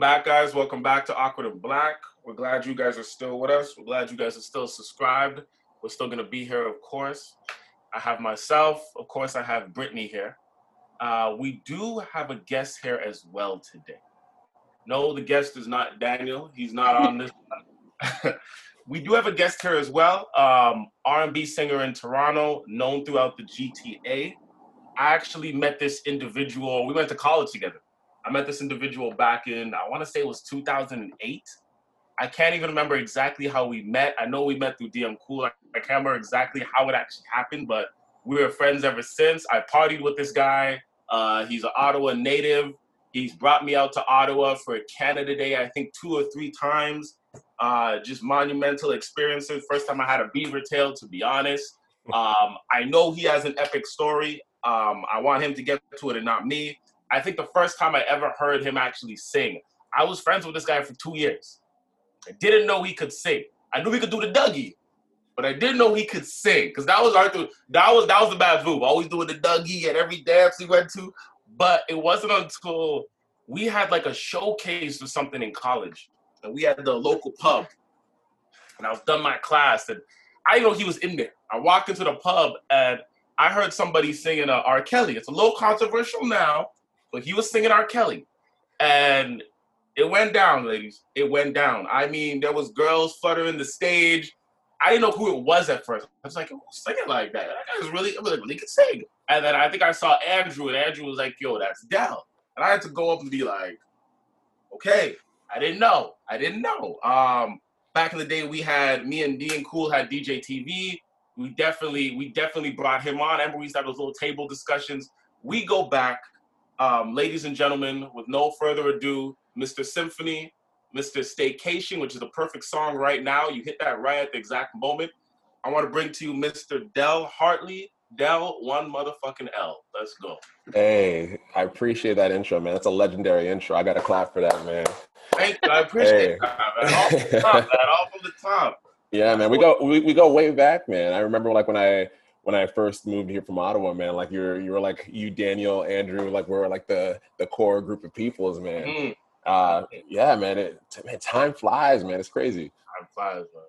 back, guys. Welcome back to Awkward and Black. We're glad you guys are still with us. We're glad you guys are still subscribed. We're still going to be here, of course. I have myself. Of course, I have Brittany here. Uh, we do have a guest here as well today. No, the guest is not Daniel. He's not on this. we do have a guest here as well. Um, R&B singer in Toronto, known throughout the GTA. I actually met this individual. We went to college together. I met this individual back in, I want to say it was 2008. I can't even remember exactly how we met. I know we met through DM Cool. I, I can't remember exactly how it actually happened, but we were friends ever since. I partied with this guy. Uh, he's an Ottawa native. He's brought me out to Ottawa for Canada Day, I think two or three times. Uh, just monumental experiences. First time I had a beaver tail, to be honest. Um, I know he has an epic story. Um, I want him to get to it and not me. I think the first time I ever heard him actually sing, I was friends with this guy for two years. I didn't know he could sing. I knew he could do the Dougie, but I didn't know he could sing because that was Arthur. That was that was the bad move. Always doing the Dougie at every dance he went to. But it wasn't until we had like a showcase or something in college, and we had the local pub, and I was done my class, and I didn't know he was in there. I walked into the pub and I heard somebody singing uh, R. Kelly. It's a little controversial now, but he was singing R. Kelly, and it went down, ladies. It went down. I mean, there was girls fluttering the stage. I didn't know who it was at first. I was like, who's singing like that? That guy's really, I was like, really can sing. And then I think I saw Andrew, and Andrew was like, yo, that's Dell. And I had to go up and be like, okay, I didn't know. I didn't know. Um, back in the day, we had me and D and Cool had DJ TV. We definitely, we definitely brought him on. I remember we used to have those little table discussions. We go back um, ladies and gentlemen, with no further ado, Mr. Symphony, Mr. Staycation, which is the perfect song right now. You hit that right at the exact moment. I want to bring to you Mr. Dell Hartley. Dell, one motherfucking L. Let's go. Hey, I appreciate that intro, man. That's a legendary intro. I got to clap for that, man. Thank you. I appreciate hey. that, man. All from the top, man. All from the top. Yeah, man. We go we, we go way back, man. I remember like when I when I first moved here from Ottawa, man, like you're you were like you, Daniel, Andrew, like we're like the the core group of peoples, man. Mm. Uh, yeah, man, it man, time flies, man. It's crazy. Time flies, man.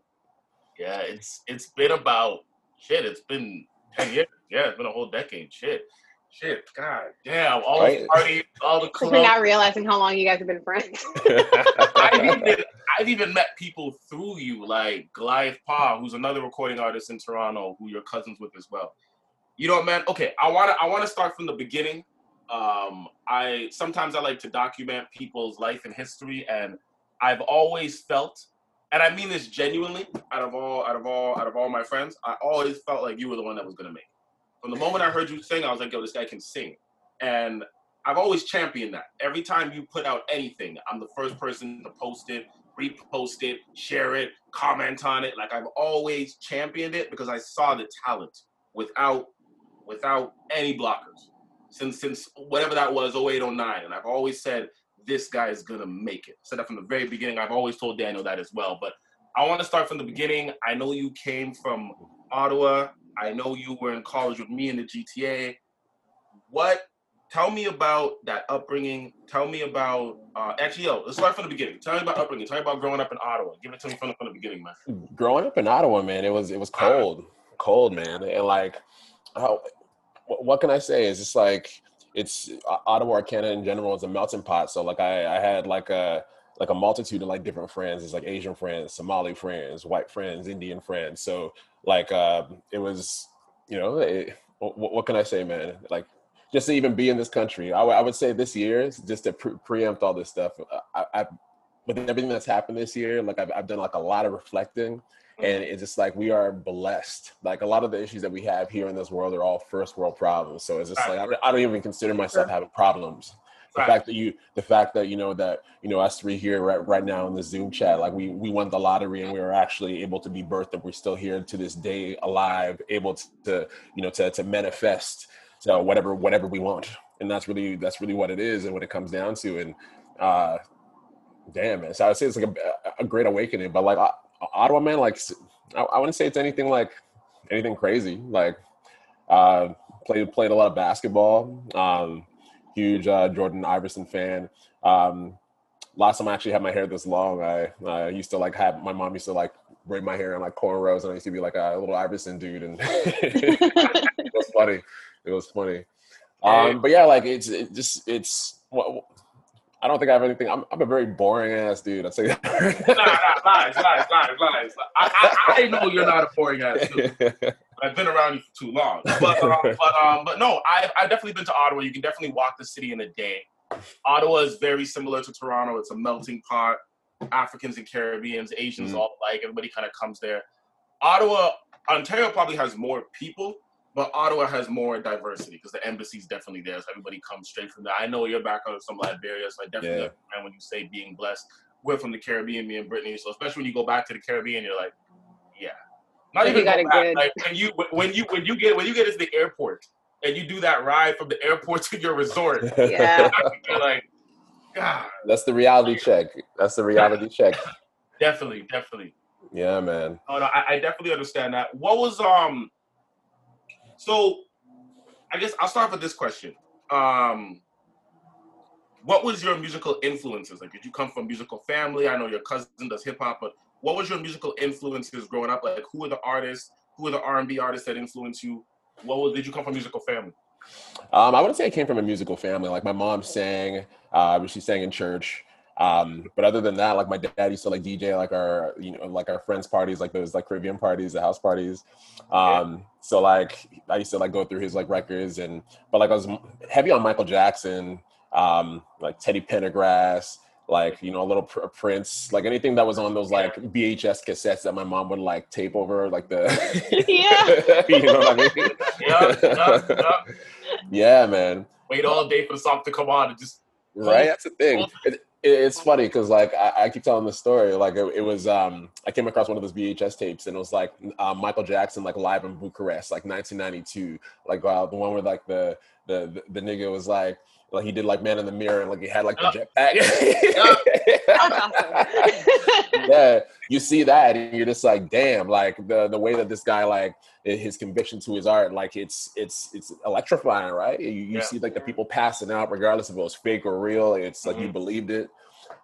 Yeah, it's it's been about shit. It's been ten years. Yeah, it's been a whole decade. Shit. Shit, God damn, all right. the parties, all the clubs. We're not realizing how long you guys have been friends. I've, even, I've even met people through you, like Goliath Pa, who's another recording artist in Toronto, who you're cousins with as well. You know, what, man. Okay, I wanna I wanna start from the beginning. Um, I sometimes I like to document people's life and history, and I've always felt, and I mean this genuinely, out of all out of all out of all my friends, I always felt like you were the one that was gonna make. From the moment I heard you sing, I was like, yo, this guy can sing. And I've always championed that. Every time you put out anything, I'm the first person to post it, repost it, share it, comment on it. Like I've always championed it because I saw the talent without without any blockers. Since since whatever that was, 08, 09. And I've always said this guy is gonna make it. I said that from the very beginning. I've always told Daniel that as well. But I want to start from the beginning. I know you came from Ottawa. I know you were in college with me in the GTA. What? Tell me about that upbringing. Tell me about uh, actually, yo, let's start from the beginning. Tell me about upbringing. Tell me about growing up in Ottawa. Give it to me from the, from the beginning, man. Growing up in Ottawa, man, it was it was cold, cold, man, and like, how? What can I say? Is just like it's Ottawa, Canada in general is a melting pot. So like I, I had like a like a multitude of like different friends. It's like Asian friends, Somali friends, white friends, Indian friends. So like uh, it was, you know, it, what, what, can I say, man? Like just to even be in this country, I, w- I would say this year, just to pre- preempt all this stuff. Uh, I, I, with everything that's happened this year, like I've, I've done like a lot of reflecting, and it's just like we are blessed. Like a lot of the issues that we have here in this world are all first world problems. So it's just like I don't even consider myself having problems the right. fact that you the fact that you know that you know us three here right, right now in the zoom chat like we we won the lottery and we were actually able to be birthed and we're still here to this day alive able to, to you know to, to manifest so whatever whatever we want. And that's really that's really what it is and what it comes down to. And uh damn man so i would say it's like a, a great awakening but like ottawa man like i, I wouldn't say it's anything like anything crazy. Like uh played played a lot of basketball. Um huge uh, Jordan Iverson fan. Um, last time I actually had my hair this long, I I used to like have my mom used to like braid my hair in like cornrows, and I used to be like a little Iverson dude, and it was funny. It was funny. Um, but yeah, like it's it just it's. What, I don't think I have anything. I'm, I'm a very boring ass dude. I'd say that. nah, nah, lies, lies, lies, lies. I, I, I know you're not a boring ass dude. I've been around you for too long. But um, but um, but no, I've, I've definitely been to Ottawa. You can definitely walk the city in a day. Ottawa is very similar to Toronto. It's a melting pot. Africans and Caribbeans, Asians Mhm. all like everybody kind of comes there. Ottawa, Ontario probably has more people, but Ottawa has more diversity because the embassy's definitely there. So everybody comes straight from there. I know your background is from Liberia, so I definitely Yeah. understand when you say being blessed. We're from the Caribbean, me and Brittany. So especially when you go back to the Caribbean, you're like. Not even got go it back. good. Like when you when you when you get when you get to the airport and you do that ride from the airport to your resort, Yeah. you're like, God, That's the reality check. That's the reality check. definitely, definitely. Yeah, man. Oh no, I, I definitely understand that. What was um? So, I guess I'll start with this question. Um, what was your musical influences? Like, did you come from musical family? I know your cousin does hip hop, but what was your musical influences growing up? Like, who were the artists? Who were the R and B artists that influenced you? What was? Did you come from musical family? Um, I wouldn't say I came from a musical family. Like my mom sang, uh, she sang in church. Um, but other than that, like my dad used to like DJ like our, you know, like our friends' parties, like those like Caribbean parties, the house parties. Um, so like I used to like go through his like records and, but like I was heavy on Michael Jackson, um, like Teddy Pendergrass, like you know a little pr- Prince, like anything that was on those like VHS cassettes that my mom would like tape over, like the, Yeah. you know what I mean? Yeah, yeah, yeah. yeah, man. Wait all day for the song to come on and just Right, that's the thing. It, it, it's funny because like I, I keep telling the story. Like it, it was, um, I came across one of those VHS tapes, and it was like uh, Michael Jackson, like live in Bucharest, like 1992, like uh, the one where like the the the, the nigga was like. Like he did like Man in the Mirror and like he had like the jetpack. That's awesome. yeah, you see that and you're just like, damn, like the the way that this guy like his conviction to his art, like it's it's it's electrifying, right? You, you Yeah. see like the people passing out, regardless if it was fake or real. It's like you Mhm. believed it,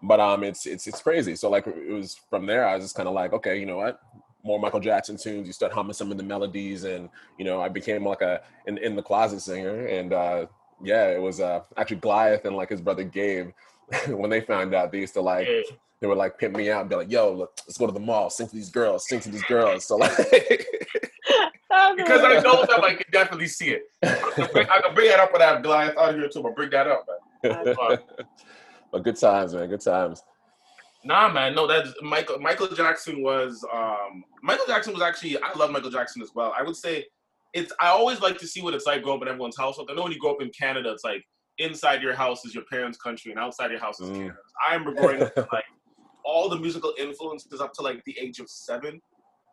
but um, it's it's it's crazy. So like it was from there, I was just kind of like, okay, you know what? More Michael Jackson tunes. You start humming some of the melodies, and you know, I became like a in in the closet singer, and uh, yeah, it was uh actually Goliath and like his brother Gabe. when they found out, they used to like they would like pimp me out and be like, "Yo, look, let's go to the mall, sing to these girls, sing to these girls." So like, because I know them, I can definitely see it. I can bring, I can bring that up when I have Goliath out here too, but bring that up, man. but good times, man, good times. Nah, man, no, that's Michael. Michael Jackson was. um Michael Jackson was actually. I love Michael Jackson as well. I would say it's. I always like to see what it's like growing up in everyone's household. I know when you grow up in Canada, it's like inside your house is your parents' country, and outside your house is Mm. Canada. I remember growing up like all the musical influences up to like the age of seven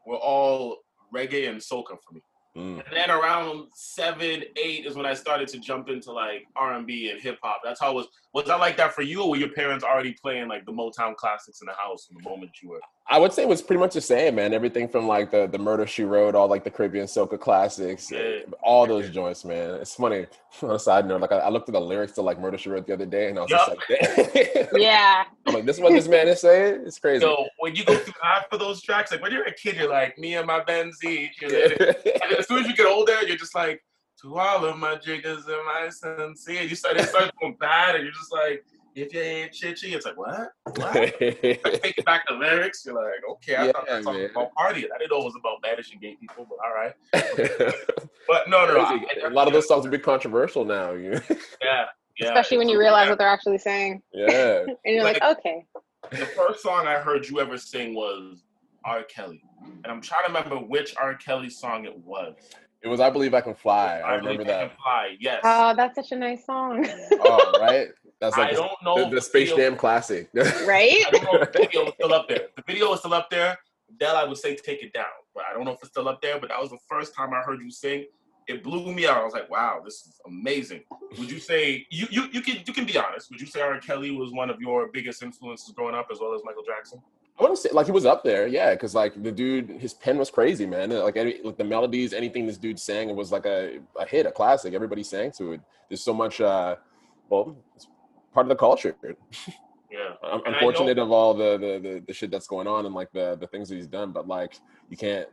were all reggae and soca for me. Mm. And then around seven, eight is when I started to jump into like R and B and hip hop. That's how it was. Was that like that for you, or were your parents already playing like the Motown classics in the house from the moment you were? I would say it was pretty much the same, man. Everything from like the the Murder She Wrote, all like the Caribbean soca classics, Yeah. all those joints, man. It's funny. On a side note, like I, I looked at the lyrics to like Murder She Wrote the other day, and I was just like, yeah. I'm like, this is what this man is saying. It's crazy. So when you go through half of those tracks, like when you're a kid, you're like me and my Benzie. And as soon as you get older, you're just like to all of my jiggers and my sincere. You start it starts going bad, and you're just like, if you ain't chitchy, it's like what? What? Like, taking back the lyrics, you're like, okay, I thought that song was man. about partying. I didn't know it was about banishing gay people, but all right. But no, no, no. I- I a lot of those songs are a bit controversial now. You? Yeah, yeah. Especially when you realize what they're actually saying. yeah. And you're like, okay. the first song I heard you ever sing was R. Kelly, and I'm trying to remember which R. Kelly song it was. It was I Believe I Can Fly. I Believe remember I that. Can Fly. Yes. Oh, that's such a nice song. Oh, right? That's I like the, don't know. the, if the Space video- Jam classic. right? I don't know if the video is still up there. The video is still up there. Dell, I would say take it down, but I don't know if it's still up there. But that was the first time I heard you sing. It blew me out. I was like, "Wow, this is amazing." Would you say you you you can you can be honest? Would you say R. Kelly was one of your biggest influences growing up, as well as Michael Jackson? I want to say like he was up there, yeah, because like the dude, his pen was crazy, man. Like any, like the melodies, anything this dude sang, it was like a, a hit, a classic. Everybody sang to it. There's so much, uh, well, it's part of the culture. Yeah. I'm, And I'm I fortunate of all the, the the the shit that's going on and like the the things that he's done, but like you can't.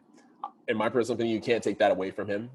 In my personal opinion, you can't take that away from him.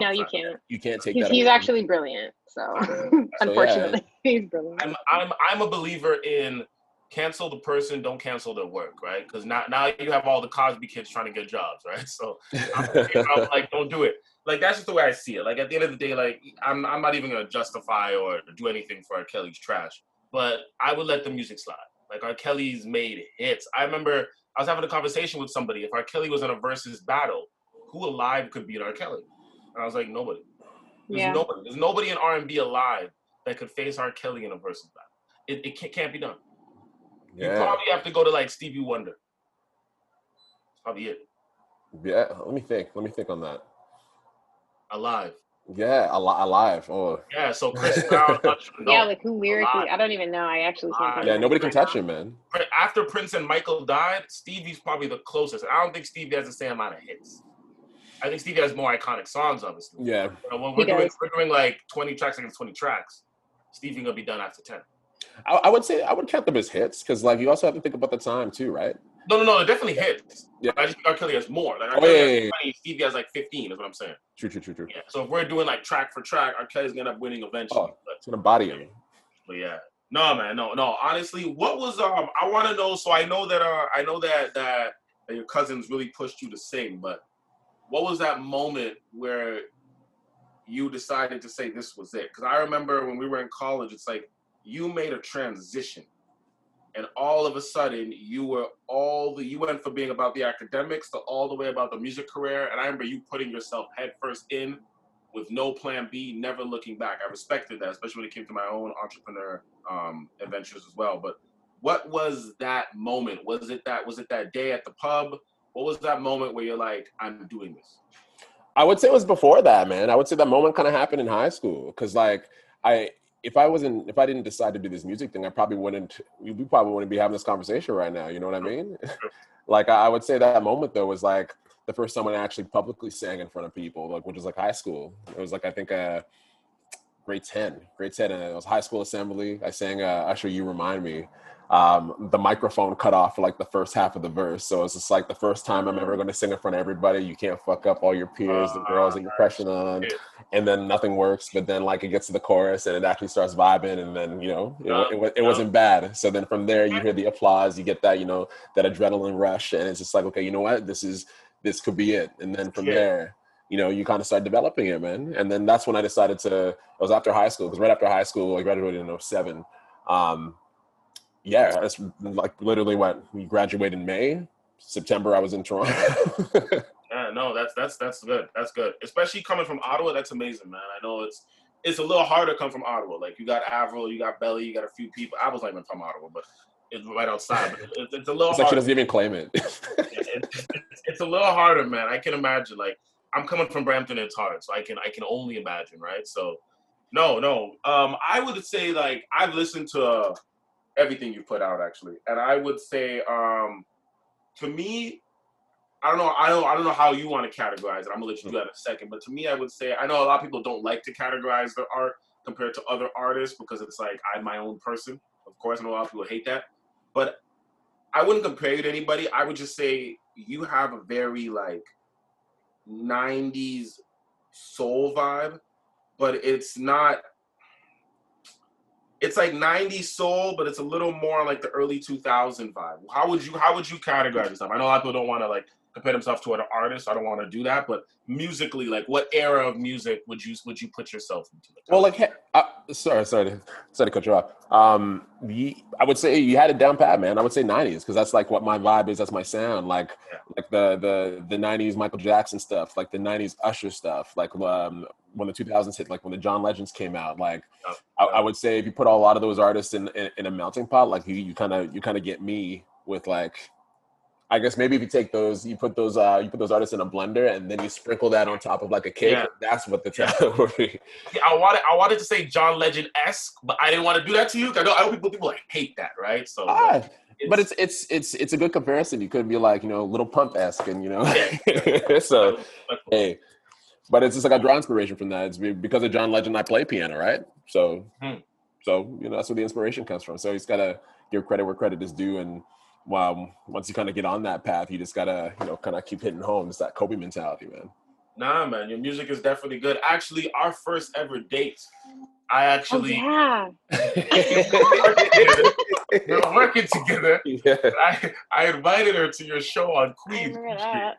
No, you can't. You can't take He's, that. he's away from- actually brilliant. So, yeah. unfortunately, he's brilliant. I'm I'm I'm a believer in cancel the person, don't cancel their work, right? Because now now you have all the Cosby kids trying to get jobs, right? So I'm, I'm like, don't do it. Like that's just the way I see it. Like at the end of the day, like I'm I'm not even gonna justify or do anything for R. Kelly's trash, but I would let the music slide. Like R. Kelly's made hits. I remember I was having a conversation with somebody. If R. Kelly was in a versus battle, who alive could beat R. Kelly? And I was like, nobody. There's Yeah. nobody. There's nobody in R&B alive that could face R. Kelly in a versus battle. It, it can't, can't be done. Yeah. You probably have to go to like Stevie Wonder. Probably it. yeah. Let me think. Let me think on that. Alive. Yeah, ali- alive. Oh, Yeah, so Chris Brown. yeah, like who lyrically? lot. I don't even know. I actually can't. think yeah. Nobody can touch him, man. After Prince and Michael died, Stevie's probably the closest. I don't think Stevie has the same amount of hits. I think Stevie has more iconic songs, obviously. Yeah, You know, when we're doing, we're doing like 20 tracks against 20 tracks, Stevie gonna be done after 10. I, I would say I would count them as hits because like you also have to think about the time too, right? No, no, no, they're definitely hits. Yeah. I just think R. Kelly has more. Like R. Oh, Kelly yeah, has yeah. 20, Stevie has like 15, is what I'm saying. True, true, true, true. Yeah. So if we're doing like track for track, R. Kelly's gonna end up winning eventually. Oh. But, It's gonna body him. but yeah. No man, no, no. Honestly, what was um I wanna know so I know that uh I know that that, that your cousins really pushed you to sing, but what was that moment where you decided to say this was it? Because I remember when we were in college, it's like you made a transition. And all of a sudden, you were all the you went from being about the academics to all the way about the music career. And I remember you putting yourself headfirst in with no plan B, never looking back. I respected that, especially when it came to my own entrepreneur um, adventures as well. But what was that moment? Was it that was it that day at the pub? What was that moment where you're like, I'm doing this? I would say it was before that, man. I would say that moment kind of happened in high school because, like, I if I wasn't if I didn't decide to do this music thing, I probably wouldn't. We probably wouldn't be having this conversation right now. You know what I mean? like, I, I would say that moment though was like the first time when I actually publicly sang in front of people, like which was like high school. It was like I think uh, grade ten, grade ten, and it was high school assembly. I sang uh, "Usher, You Remind Me." Um, the microphone cut off for like the first half of the verse, so it's just like the first time I'm ever going to sing in front of everybody. You can't fuck up all your peers, the girls that you're crushing on, and then nothing works. But then like it gets to the chorus and it actually starts vibing, and then you know it, wa- it, wa- it Yeah. wasn't bad. So then from there you hear the applause, you get that you know that adrenaline rush, and it's just like okay, you know what, this is this could be it. And then from Yeah. there, you know, you kind of start developing it, man. And then that's when I decided to. It was after high school because right after high school, I graduated in 07. Um, yeah, it's like literally what we graduated in May. September, I was in Toronto. Yeah, no, that's that's that's good. That's good. Especially coming from Ottawa, that's amazing, man. I know it's it's a little harder to come from Ottawa. Like you got Avril, you got Belly, you got a few people. I was not even from Ottawa, but it's right outside. But it's, it's a little it's like she doesn't even claim it. it's, it's, it's a little harder, man. I can imagine. Like I'm coming from Brampton, it's hard, so I can I can only imagine, right? So, no, no. Um, I would say like I've listened to uh, everything you put out actually, and I would say um, to me, I don't know. I don't. I don't know how you want to categorize it. I'm gonna let you do that in a second. But to me, I would say I know a lot of people don't like to categorize their art compared to other artists because it's like I'm my own person. Of course, I know a lot of people hate that, but I wouldn't compare you to anybody. I would just say you have a very like '90s soul vibe, but it's not. It's like '90s soul, but it's a little more like the early 2000 vibe. How would you How would you categorize yourself? I know a lot of people don't want to like compare themselves to other artists. I don't want to do that, but musically, like what era of music would you would you put yourself into? well, like, uh, sorry, sorry, to, sorry to cut you off. Um, you, I would say you had it down pat, man. I would say '90s because that's like what my vibe is. That's my sound. Like, Yeah. like the the the '90s Michael Jackson stuff, like the '90s Usher stuff, like um, when the 2000s hit, like when the John Legends came out. Like. I, I would say if you put a lot of those artists in in, in a melting pot, like you you kind of you kind of get me with like. I guess maybe if you take those, you put those, uh, you put those artists in a blender, and then you sprinkle that on top of like a cake. Yeah. That's what the talent would be. Yeah, I wanted I wanted to say John Legend esque, but I didn't want to do that to you. I know, I know people people like hate that, right? So, Ah, but it's it's it's it's a good comparison. You could be like you know little pump esque, and you know, so hey, but it's just like I draw inspiration from that. It's because of John Legend. I play piano, right? So Hmm. so you know that's where the inspiration comes from. So he's got to give credit where credit is due, and um, once you kind of get on that path, you just gotta you know kind of keep hitting home. It's that Kobe mentality, man. Nah, man, your music is definitely good. Actually, our first ever date, I Oh, actually yeah. we were working together. yeah. I, I invited her to your show on I Queens, remember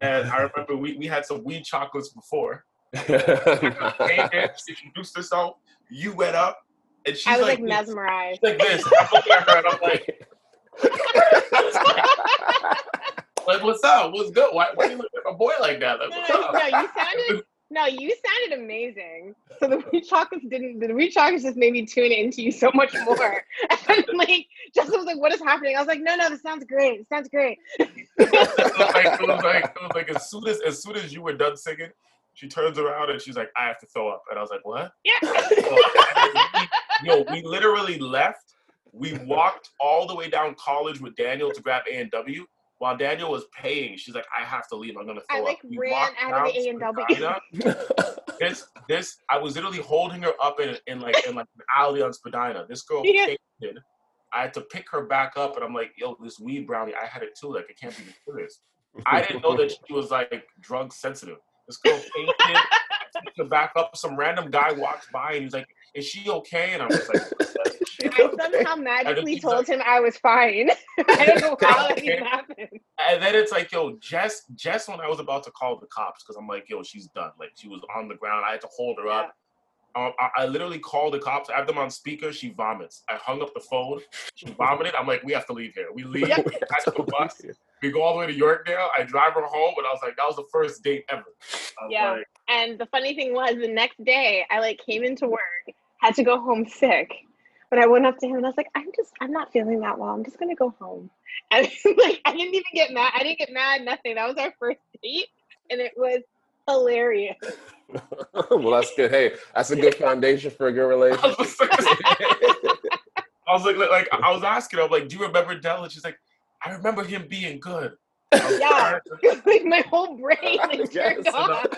and I remember we, we had some weed chocolates before. Came in, she introduced herself. You went up, and she's I was like, like, this, mesmerized. like this. I'm looking at her, and I'm like, like, what's up? What's good? Why, why you look at a boy like that? Like, No, what's up? no, you sounded no, you sounded amazing. So the wheat chocolates didn't. The wheat chocolates just made me tune into you so much more. and like, Justin was like, "What is happening?" I was like, "No, no, this sounds great. It sounds great." it was like it was like it was like as soon as as soon as you were done singing, she turns around and she's like, "I have to throw up," and I was like, "What?" Yeah. Yo, we literally left. We walked all the way down college with Daniel to grab A and W. While Daniel was paying, she's like, "I have to leave. I'm gonna throw I, like, up." We ran out of the down A&W. This, this, I was literally holding her up in, in like in like an alley on Spadina. This girl Yeah. I had to pick her back up, and I'm like, "Yo, this weed brownie, I had it too. Like, it can't be serious." I didn't know that she was like drug sensitive. This girl fainted. I picked her back up. Some random guy walks by and he's like, "Is she okay?" And I was like, I somehow magically he's told him I was fine. I don't know how that even happened. and then it's like, yo, Jess, Jess, when I was about to call the cops, because I'm like, yo, she's done. Like, she was on the ground. I had to hold her up. Um, I, I literally called the cops. I have them on speaker. She vomits. I hung up the phone. She vomited. I'm like, we have to leave here. We leave. Yep. Catch the bus. We go all the way to Yorkdale. I drive her home, and I was like, that was the first date ever. I was Yeah. like, And the funny thing was, the next day, I like came into work, had to go home sick. But I went up to him and I was like, I'm just, I'm not feeling that well. I'm just gonna go home. And like, I didn't even get mad. I didn't get mad. Nothing. That was our first date, and it was hilarious. well, that's good. Hey, that's a good foundation for a good relationship. I was like, like, like, I was asking her, I'm like, do you remember Dell? And she's like, I remember him being good. I was Yeah. like, like my whole brain like, turned Yes. off.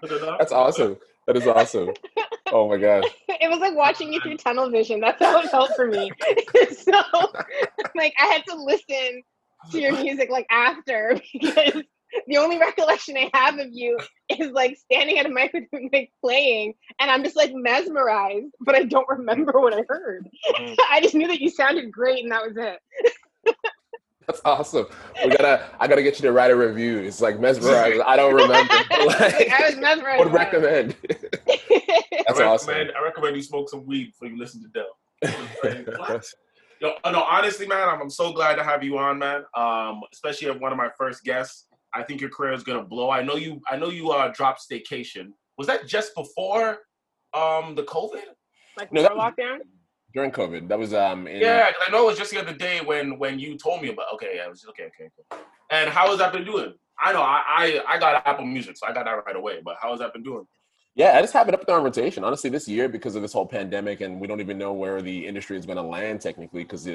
"Put it up." That's awesome. That is awesome. Oh my gosh. It was like watching you through tunnel vision. That's how it felt for me. so, like, I had to listen to your music like after because the only recollection I have of you is like standing at a microphone like playing, and I'm just like mesmerized, but I don't remember what I heard. Mm. I just knew that you sounded great, and that was it. That's awesome. We gotta I gotta get you to write a review. It's like mesmerized. I don't remember. Like, I was mesmerized. would recommend. it. That's I awesome. recommend, I recommend you smoke some weed before you listen to Dell. Yo, uh, no, honestly, man, I'm, I'm so glad to have you on, man. Um, especially as one of my first guests. I think your career is gonna blow. I know you. I know you uh, dropped Staycation. Was that just before um the COVID? like No, before that- lockdown. During COVID. That was um in Yeah, 'cause I know it was just the other day when when you told me about. Okay, yeah, it was okay, okay, okay. And how has that been doing? I know I, I I got Apple Music, so I got that right away. But how has that been doing? Yeah, I just have it up there on rotation. Honestly, this year because of this whole pandemic, and we don't even know where the industry is going to land technically. Because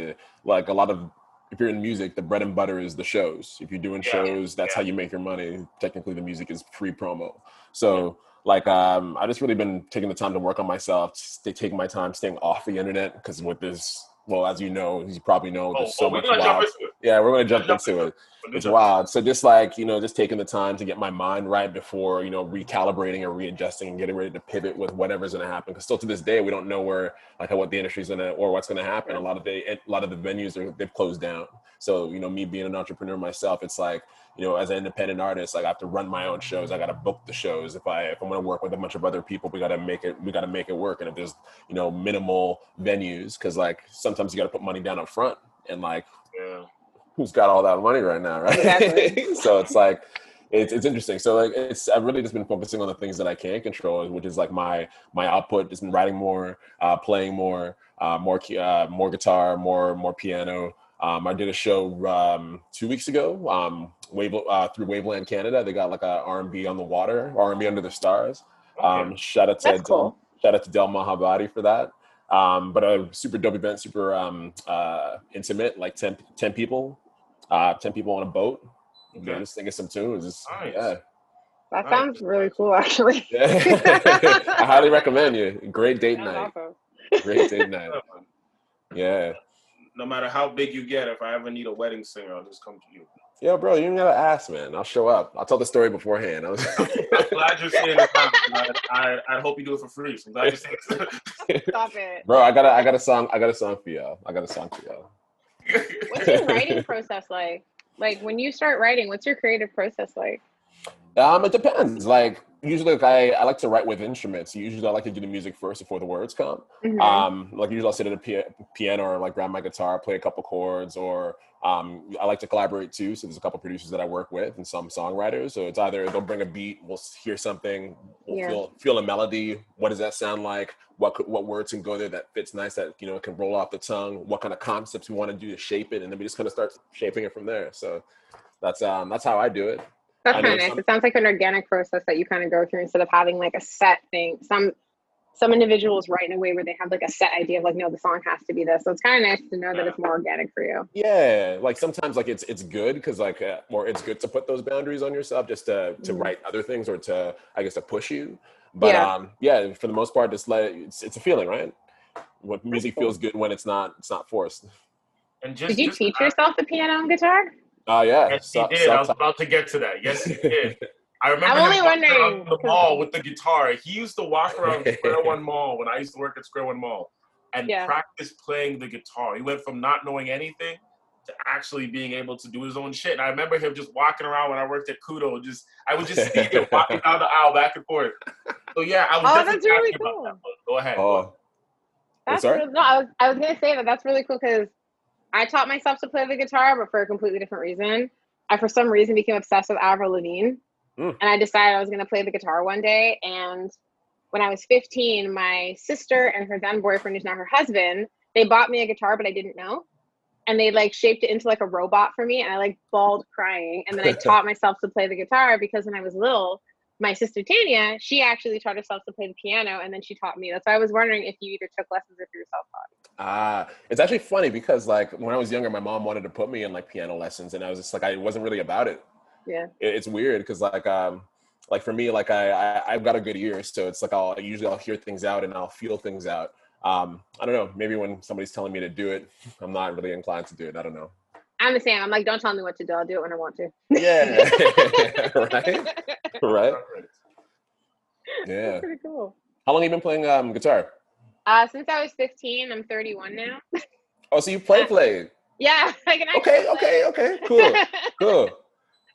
like a lot of, if you're in music, the bread and butter is the shows. If you're doing Yeah, shows, that's yeah. how you make your money. Technically, the music is free promo. So like, um, I just really been taking the time to work on myself, stay, taking my time staying off the internet because with this, well, as you know, you probably know, Oh, there's so oh, much jump wild. into it. Yeah, we're gonna jump Jump into it. We're It's wild. So just like, you know, just taking the time to get my mind right before, you know, recalibrating or readjusting and getting ready to pivot with whatever's going to happen. Because still to this day, we don't know where, like, what the industry's going to, or what's going to happen. A lot of the, a lot of the venues are, they've closed down. So, you know, me being an entrepreneur myself, it's like, you know, as an independent artist, like I have to run my own shows. I got to book the shows. If I, if I'm going to work with a bunch of other people, we got to make it, we got to make it work. And if there's, you know, minimal venues, because like sometimes you got to put money down up front and like, Yeah. who's got all that money right now, right? Exactly. so it's like it's, it's interesting. So like it's I've really just been focusing on the things that I can control, which is like my my output. Just been writing more, uh, playing more, uh, more uh, more guitar, more more piano. Um, I did a show um, two weeks ago um, Wave, uh, through Waveland Canada. They got like a R&B on the water, R&B under the stars. Um, shout out to That's cool. shout out to Del Mahabadi for that. Um, but a super dope event, super um, uh, intimate, like 10, 10 people, uh, 10 people on a boat. You know, Okay. just singing some tunes. Just, Nice. Yeah. That Nice. sounds really cool, actually. yeah. I highly recommend you. Great date That's night. awesome. Great date night. Yeah. No matter how big you get, if I ever need a wedding singer, I'll just come to you. Yo, bro, you ain't gotta ask, man. I'll show up. I'll tell the story beforehand. I was I'm glad you're saying it. I, I, I hope you do it for free. So I'm glad you're saying it. Stop it. bro, I got a, I got a song. I got a song for y'all. I got a song for y'all. What's your writing process like? Like when you start writing, what's your creative process like? Um, it depends. Like usually, like I, I like to write with instruments. Usually, I like to do the music first before the words come. Mhm. Um, like usually, I'll sit at a piano or like grab my guitar, play a couple chords, or um, I like to collaborate too. So there's a couple producers that I work with and some songwriters. So it's either they'll bring a beat, we'll hear something, we'll Yeah. feel feel a melody. What does that sound like? What could, what words can go there that fits nice that you know can roll off the tongue? What kind of concepts we want to do to shape it, and then we just kind of start shaping it from there. So that's um that's how I do it. That's kind of nice. some- It sounds like an organic process that you kind of go through instead of having like a set thing. Some some individuals write in a way where they have like a set idea of like, no, the song has to be this. So it's kind of nice to know that it's more organic for you. Yeah, like sometimes like it's it's good because like uh, or it's good to put those boundaries on yourself just to to Mhm. write other things or to I guess to push you. But Yeah. um yeah, for the most part, just let it, it's it's a feeling, right? What music cool. feels good when it's not it's not forced. And just, Did you just- teach yourself the piano and guitar? Oh yeah, Yes, he self- did. I was self-taught. about to get to that. Yes, he did. I remember I'm him only walking around wondering, the 'cause- mall with the guitar. He used to walk around Square One Mall when I used to work at Square One Mall and Yeah. practice playing the guitar. He went from not knowing anything to actually being able to do his own shit. And I remember him just walking around when I worked at Kudo. Just I would just see him walking down the aisle back and forth. So yeah, I was Oh, definitely that's really asking about cool. that, Go ahead. Oh, That's sorry? really, no, I was I was gonna say that that's really cool because I taught myself to play the guitar, but for a completely different reason. I for some reason became obsessed with Avril Lavigne, Mm. and I decided I was gonna play the guitar one day. And when I was 15, my sister and her then boyfriend, who's now her husband, they bought me a guitar, but I didn't know, and they like shaped it into like a robot for me, and I like bawled crying. And then I taught myself to play the guitar because when I was little. My sister Tanya, she actually taught herself to play the piano, and then she taught me. That's why I was wondering if you either took lessons or if you were self-taught. Ah, it's actually funny because like when I was younger, my mom wanted to put me in like piano lessons, and I was just like I wasn't really about it. Yeah. It- it's weird because like um like for me like I, I I've got a good ear, so it's like I'll usually I'll hear things out and I'll feel things out. Um, I don't know. Maybe when somebody's telling me to do it, I'm not really inclined to do it. I don't know. I'm the same. I'm like, don't tell me what to do. I'll do it when I want to. Yeah. right. Right. Yeah. That's pretty cool. How long have you been playing um guitar? Uh, since I was 15, I'm 31 now. Oh, so you play play. yeah, I can actually Okay. play. Okay. Okay. Cool. Cool.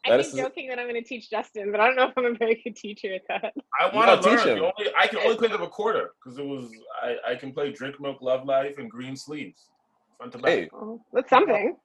I That keep is- joking that I'm going to teach Justin, but I don't know if I'm a very good teacher at that. I want gotta learn. teach him. Only, I can only play the recorder because it was I, I can play Drink Milk Love Life and Green Sleeves front to back. Hey, Oh, that's something.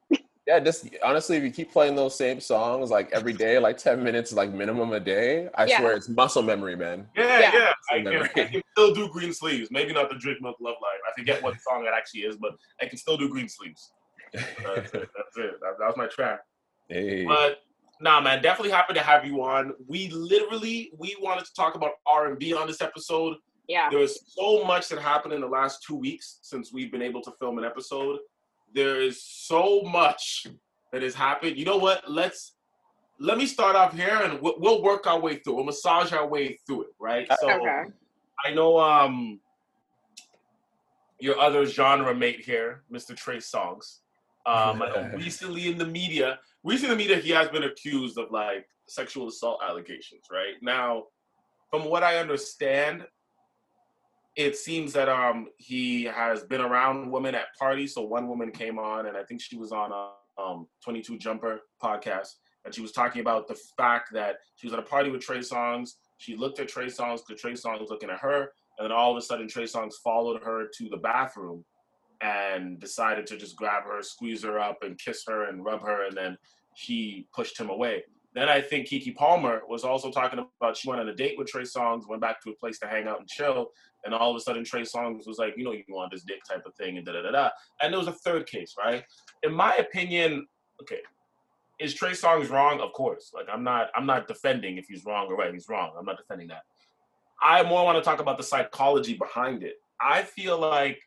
Yeah, just honestly, if you keep playing those same songs like every day, like 10 minutes, like minimum a day, I Yeah. swear it's muscle memory, man. Yeah, Yeah. yeah. I can, I can still do Green Sleeves. Maybe not the Drink Milk Love Life. I forget what song it actually is, but I can still do Green Sleeves. That's it. That's it. That, that was my track. Hey. But nah, man, definitely happy to have you on. We literally we wanted to talk about R and B on this episode. Yeah. There's so much that happened in the last two weeks since we've been able to film an episode. There is so much that has happened. You know what? Let's let me start off here, and we'll, we'll work our way through. We'll massage our way through it, right? So Okay. I know um your other genre mate here, Mr. Trey Songz. Um, recently in the media, recently in the media, he has been accused of like sexual assault allegations. Right now, from what I understand, it seems that um he has been around women at parties. So one woman came on, and I think she was on a um 22 Jumper podcast, and she was talking about the fact that she was at a party with Trey Songz. She looked at Trey Songz because Trey Songz was looking at her, and then all of a sudden Trey Songz followed her to the bathroom and decided to just grab her, squeeze her up, and kiss her and rub her, and then she pushed him away. Then I think Keke Palmer was also talking about she went on a date with Trey Songz, went back to a place to hang out and chill, and all of a sudden Trey Songz was like, you know, you want this dick type of thing, and da da da da. And there was a third case, right? In my opinion, okay, is Trey Songz wrong? Of course. Like I'm not I'm not defending if he's wrong or right. He's wrong. I'm not defending that. I more want to talk about the psychology behind it. I feel like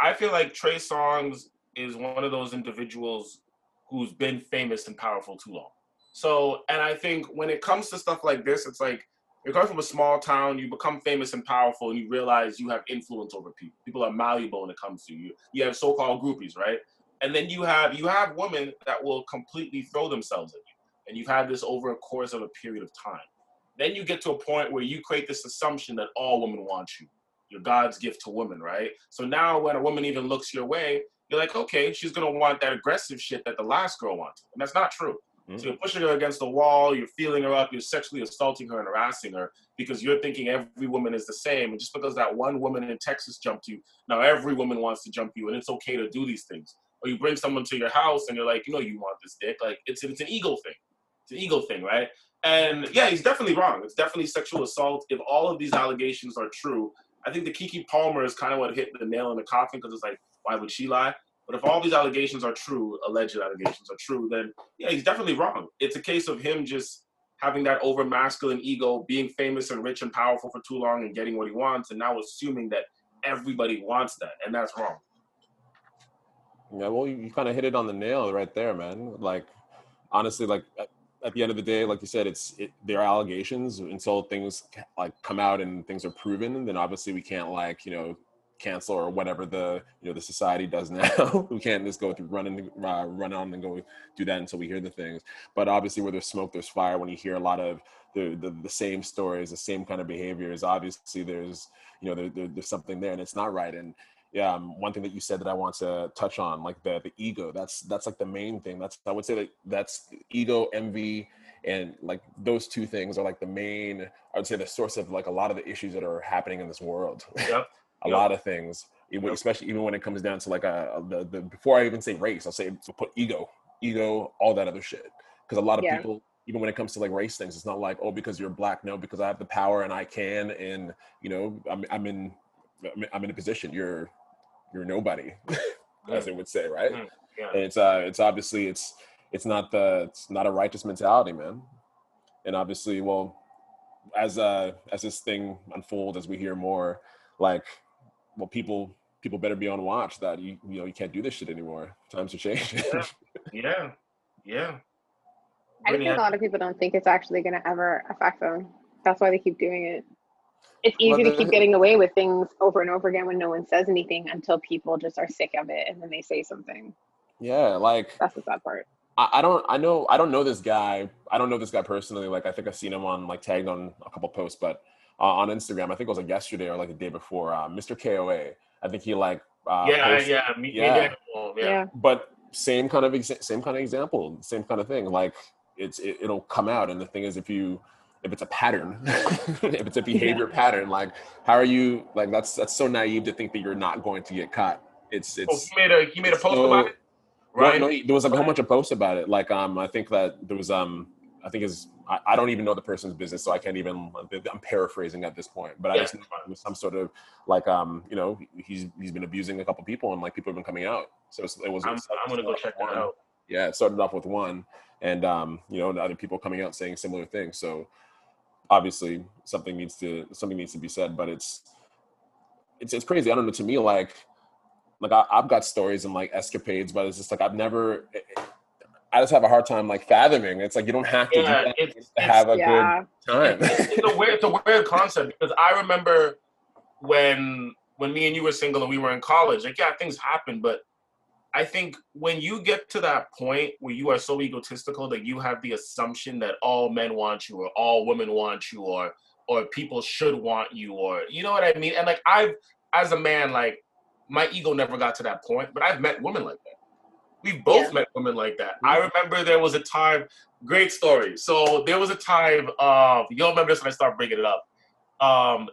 I feel like Trey Songz is one of those individuals who's been famous and powerful too long. So, and I think when it comes to stuff like this, it's like You're coming from a small town, you become famous and powerful, and you realize you have influence over people. People are malleable when it comes to you. You have so-called groupies, right? And then you have you have women that will completely throw themselves at you. And you've had this over a course of a period of time. Then you get to a point where you create this assumption that all women want you. You're God's gift to women, right? So now when a woman even looks your way, you're like, okay, she's gonna want that aggressive shit that the last girl wanted. And that's not true. Mm-hmm. So you're pushing her against the wall, you're feeling her up, you're sexually assaulting her and harassing her because you're thinking every woman is the same. And just because that one woman in Texas jumped you, now every woman wants to jump you, and it's okay to do these things. Or you bring someone to your house and you're like, you know, you want this dick. Like it's it's an ego thing. It's an ego thing, right? And yeah, he's definitely wrong. It's definitely sexual assault. If all of these allegations are true, I think the Keke Palmer is kind of what hit the nail in the coffin because it's like, why would she lie? But if all these allegations are true, alleged allegations are true, then yeah, he's definitely wrong. It's a case of him just having that over masculine ego, being famous and rich and powerful for too long and getting what he wants, and now assuming that everybody wants that, and that's wrong. Yeah, well, you, kind of hit it on the nail right there, man. Like, honestly, like at the end of the day, like you said, it's it, there are allegations until things like come out and things are proven. Then obviously we can't like you know cancel or whatever the you know the society does now. we can't just go through running uh, run on and go do that until we hear the things. But obviously, where there's smoke, there's fire. When you hear a lot of the the, the same stories, the same kind of behaviors, obviously there's you know there, there, there's something there, and it's not right. And yeah, um, one thing that you said that I want to touch on, like the the ego. That's that's like the main thing. That's I would say that that's ego, envy, and like those two things are like the main. I would say the source of like a lot of the issues that are happening in this world. Yep. A yep. lot of things, even, especially even when it comes down to like a, the, the before I even say race, I'll say so put ego, ego, all that other shit. Because a lot of yeah. people, even when it comes to like race things, it's not like oh because you're black, no, because I have the power and I can, and you know I'm I'm in I'm in a position. You're you're nobody, as they would say, right? Mm, yeah. And it's uh it's obviously it's it's not the it's not a righteous mentality, man. And obviously, well, as uh as this thing unfolds, as we hear more, like well, people people better be on watch that you you know you can't do this shit anymore. Times are changing. yeah, yeah, yeah. I think a lot of people don't think it's actually going to ever affect them. That's why they keep doing it. It's easy well, to keep getting away with things over and over again when no one says anything until people just are sick of it and then they say something. Yeah, like that's the sad part. I, I don't I know I don't know this guy. I don't know this guy personally. Like I think I've seen him on like tagged on a couple posts, but uh, on Instagram. I think it was like yesterday or like the day before. Uh, Mr. KOA. I think he like. Uh, yeah, posted, yeah, me, yeah. yeah, yeah. But same kind of exa- same kind of example, same kind of thing. Like it's it, it'll come out, and the thing is, if you if it's a pattern, if it's a behavior yeah. pattern, like how are you like that's that's so naive to think that you're not going to get caught. It's it's. Oh, he made a he made a post so, about it. Right. No, no, there was like a whole bunch of posts about it. Like um, I think that there was um I think is I, I, don't even know the person's business, so I can't even. I'm paraphrasing at this point, but yeah. I just know it was some sort of like um you know he's he's been abusing a couple people and like people have been coming out. So it was. I'm, I'm gonna go check that out. Yeah, it started off with one, and um you know other people coming out saying similar things. So obviously something needs to something needs to be said, but it's it's it's crazy. I don't know. To me, like like I, have got stories and like escapades, but it's just like I've never. I just have a hard time like fathoming. It's like you don't have to, yeah, do it's, to have a yeah. good time. It's, it's, a weird, it's a weird concept because I remember when when me and you were single and we were in college. Like, yeah, things happen, but I think when you get to that point where you are so egotistical that you have the assumption that all men want you or all women want you or or people should want you or you know what I mean? And like I've as a man, like my ego never got to that point, but I've met women like that. We both yeah. met women like that. I mm-hmm. remember there was a time, great story. So there was a time, uh, you'll remember this when I start bringing it up. Um,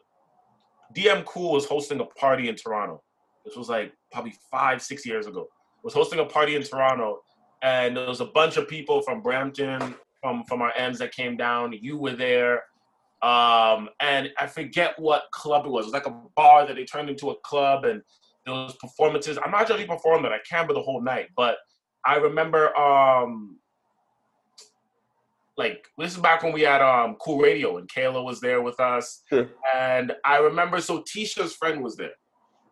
DM Cool was hosting a party in Toronto. This was like probably five, six years ago. Was hosting a party in Toronto, and there was a bunch of people from Brampton, from from our ends that came down. You were there, um, and I forget what club it was. It was like a bar that they turned into a club, and those performances. I'm not sure he performed it. I can't remember the whole night, but I remember um like this is back when we had um cool radio and Kayla was there with us. Sure. And I remember so Tisha's friend was there.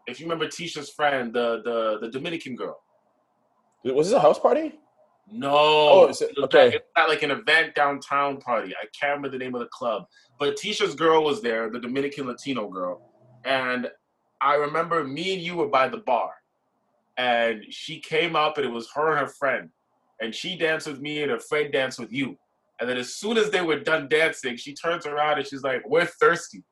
If you remember Tisha's friend, the the the Dominican girl. Was this a house party? No. Oh, it, okay. It's not like an event downtown party. I can't remember the name of the club. but Tisha's girl was there, the Dominican Latino girl, and I remember me and you were by the bar, and she came up and it was her and her friend, and she danced with me and her friend danced with you, and then as soon as they were done dancing, she turns around and she's like, "We're thirsty,"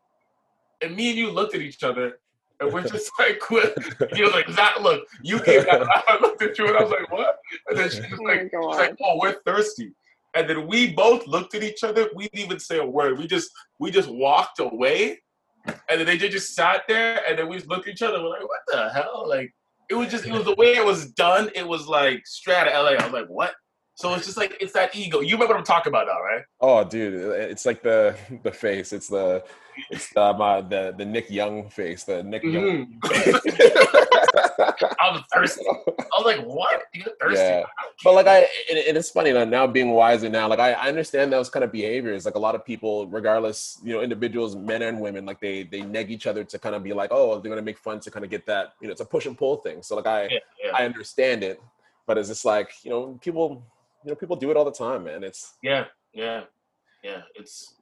and me and you looked at each other. And we're just like, what? You was like, that look, you came out. I looked at you and I was like, what? And then she was Oh she's like, oh, we're thirsty. And then we both looked at each other. We didn't even say a word. We just we just walked away. And then they ju- just sat there and then we just looked at each other. We're like, what the hell? Like it was just it was the way it was done. It was like straight out of LA. I was like, what? So it's just like it's that ego. You remember what I'm talking about now, right? Oh, dude, it's like the the face. It's the it's the my, the the Nick Young face. The Nick Young. Mm-hmm. I was thirsty. I was like, what? You're thirsty. Yeah. But like I, and, it's funny now, now being wiser now. Like I, I understand those kind of behaviors. Like a lot of people, regardless, you know, individuals, men and women, like they they neg each other to kind of be like, oh, they're gonna make fun to kind of get that. You know, it's a push and pull thing. So like I, Yeah, yeah. I understand it, but it's just like you know, people, you know, people do it all the time, man. It's Yeah, yeah, yeah. It's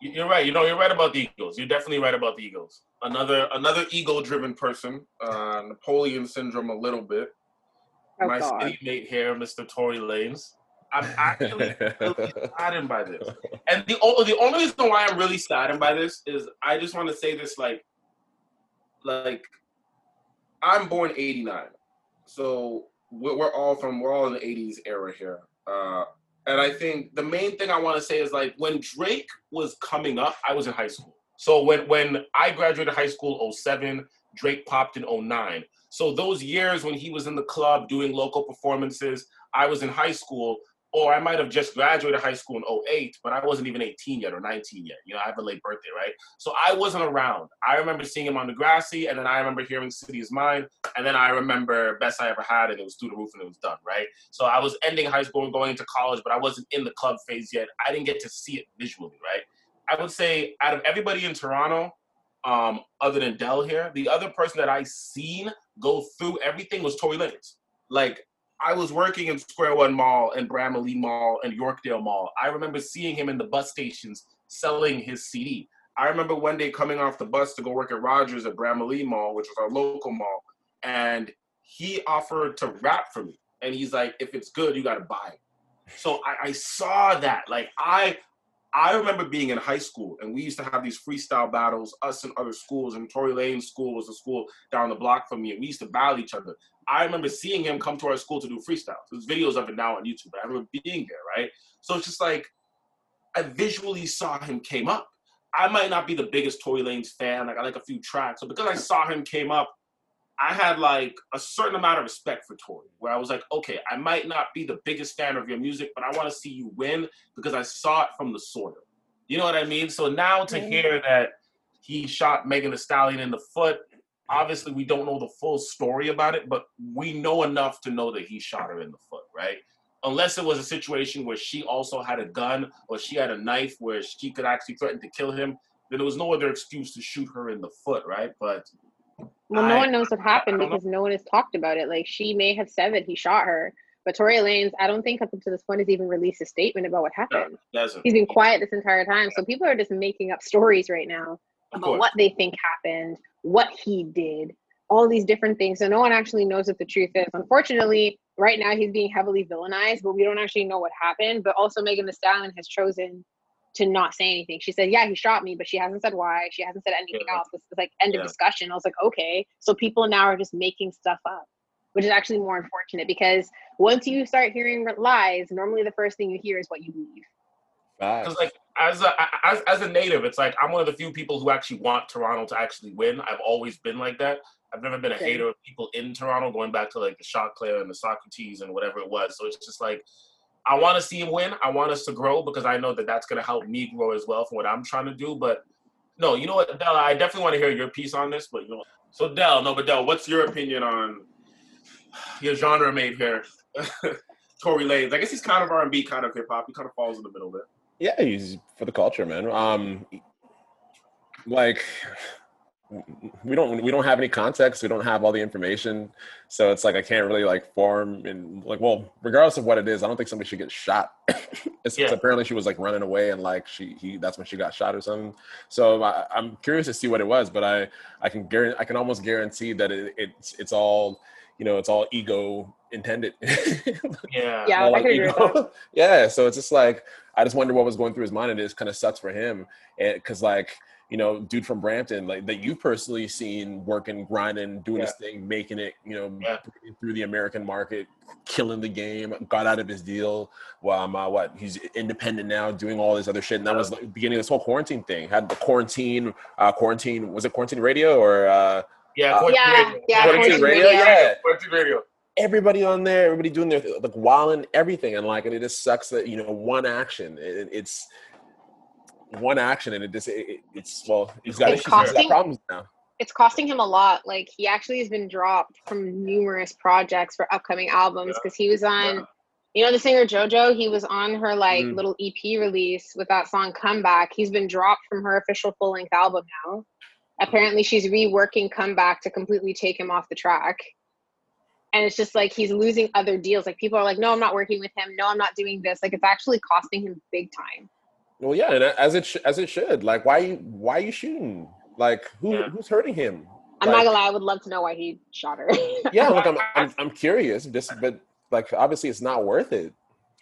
you're right. You know, you're right about the Eagles. You're definitely right about the Eagles. Another another ego-driven person, uh, Napoleon syndrome, a little bit. Oh, My God. city mate here, Mr. Tory Lanez. I'm actually really saddened by this. And the o- the only reason why I'm really saddened by this is I just want to say this like like I'm born '89, so we're, we're all from we're all in the '80s era here. Uh, and I think the main thing I want to say is like when Drake was coming up, I was in high school. So when when I graduated high school 07, Drake popped in 09. So those years when he was in the club doing local performances, I was in high school, or I might have just graduated high school in 08, but I wasn't even 18 yet or 19 yet. You know, I have a late birthday, right? So I wasn't around. I remember seeing him on Degrassi, and then I remember hearing City is Mine, and then I remember Best I Ever Had, and it was through the roof and it was done, right? So I was ending high school and going into college, but I wasn't in the club phase yet. I didn't get to see it visually, right? I would say out of everybody in Toronto, um, other than Dell here, the other person that I seen go through everything was Tory Lanez. Like I was working in Square One Mall and Bramalea Mall and Yorkdale Mall. I remember seeing him in the bus stations selling his CD. I remember one day coming off the bus to go work at Rogers at Bramalea Mall, which was our local mall, and he offered to rap for me. And he's like, if it's good, you gotta buy it. So I, I saw that. Like I I remember being in high school and we used to have these freestyle battles, us and other schools, and Tory Lanez school was a school down the block from me, and we used to battle each other. I remember seeing him come to our school to do freestyles. There's videos of it now on YouTube, I remember being there, right? So it's just like I visually saw him came up. I might not be the biggest Tory Lanez fan, like I like a few tracks, but because I saw him came up, I had like a certain amount of respect for Tory, where I was like, okay, I might not be the biggest fan of your music, but I want to see you win because I saw it from the soil. You know what I mean? So now to hear that he shot Megan Thee Stallion in the foot, obviously we don't know the full story about it, but we know enough to know that he shot her in the foot, right? Unless it was a situation where she also had a gun or she had a knife where she could actually threaten to kill him, then there was no other excuse to shoot her in the foot, right? But Well, no I- one knows what happened don't know. because no one has talked about it. Like she may have said that he shot her, but Tory Lanez, I don't think up to this point has even released a statement about what happened. doesn't. He's been quiet this entire time, so people are just making up stories right now Of about course. what they think happened, what he did, all these different things. So no one actually knows what the truth is. Unfortunately, right now he's being heavily villainized, but we don't actually know what happened. But also, Megan Thee Stallion has chosen to not say anything. She said, "Yeah, he shot me," but she hasn't said why. She hasn't said anything Yeah. else. It's like end Yeah. of discussion. I was like, okay, so people now are just making stuff up. Which is actually more unfortunate because once you start hearing lies, normally the first thing you hear is what you believe. Facts. Because like as a as, as a native, it's like I'm one of the few people who actually want Toronto to actually win. I've always been like that. I've never been a Same. hater of people in Toronto, going back to like the shot player and the Socrates and whatever it was. So it's just like I want to see him win. I want us to grow because I know that that's going to help me grow as well from what I'm trying to do. But no, you know what, Dell, I definitely want to hear your piece on this. But you know, so Dell, no, but Dell, what's your opinion on your genre made here? Tory Lanez. I guess he's kind of R&B, kind of hip hop. He kind of falls in the middle there. Yeah, he's for the culture, man. Um, like we don't we don't have any context. We don't have all the information. So it's like i can't really like form and like well regardless of what it is i don't think somebody should get shot. It's, Yeah. apparently she was like running away and like she he that's when she got shot or something. So I, i'm curious to see what it was but i i can guarantee i can almost guarantee that it, it's it's all you know it's all ego intended. Yeah. Yeah, All, I can agree yeah so it's just like i just wonder what was going through his mind and it just kind of sucks for him. And because like you know dude from brampton like that you've personally seen working grinding doing his thing making it you know Yeah. through the american market killing the game got out of his deal well um, uh, what he's independent now doing all this other shit and that was like the beginning of this whole quarantine thing had the quarantine uh quarantine was it quarantine radio or uh Yeah. Uh, Quarantine Yeah, radio. yeah, Quarantine Quarantine radio, Radio. yeah Quarantine radio. everybody on there, everybody doing their like wilding everything, and like, and it just sucks that you know one action, it, it's one action, and it just it, it- it's well, he's got It's issues, he's got costing- problems now. it's costing him a lot. Like he actually has been dropped from numerous projects for upcoming albums because he was on, Yeah. you know, the singer JoJo. He was on her like Mm. little EP release with that song "Comeback." He's been dropped from her official full length album now. Apparently, she's reworking "Comeback" to completely take him off the track. And it's just like he's losing other deals. Like people are like, "No, I'm not working with him. No, I'm not doing this." Like it's actually costing him big time. Well, yeah, and as it sh- as it should. Like, why you why you shooting? Like, who Yeah. who's hurting him? I'm Like- not gonna lie. I would love to know why he shot her. Yeah, look, I'm, I'm I'm curious, just but like obviously it's not worth it.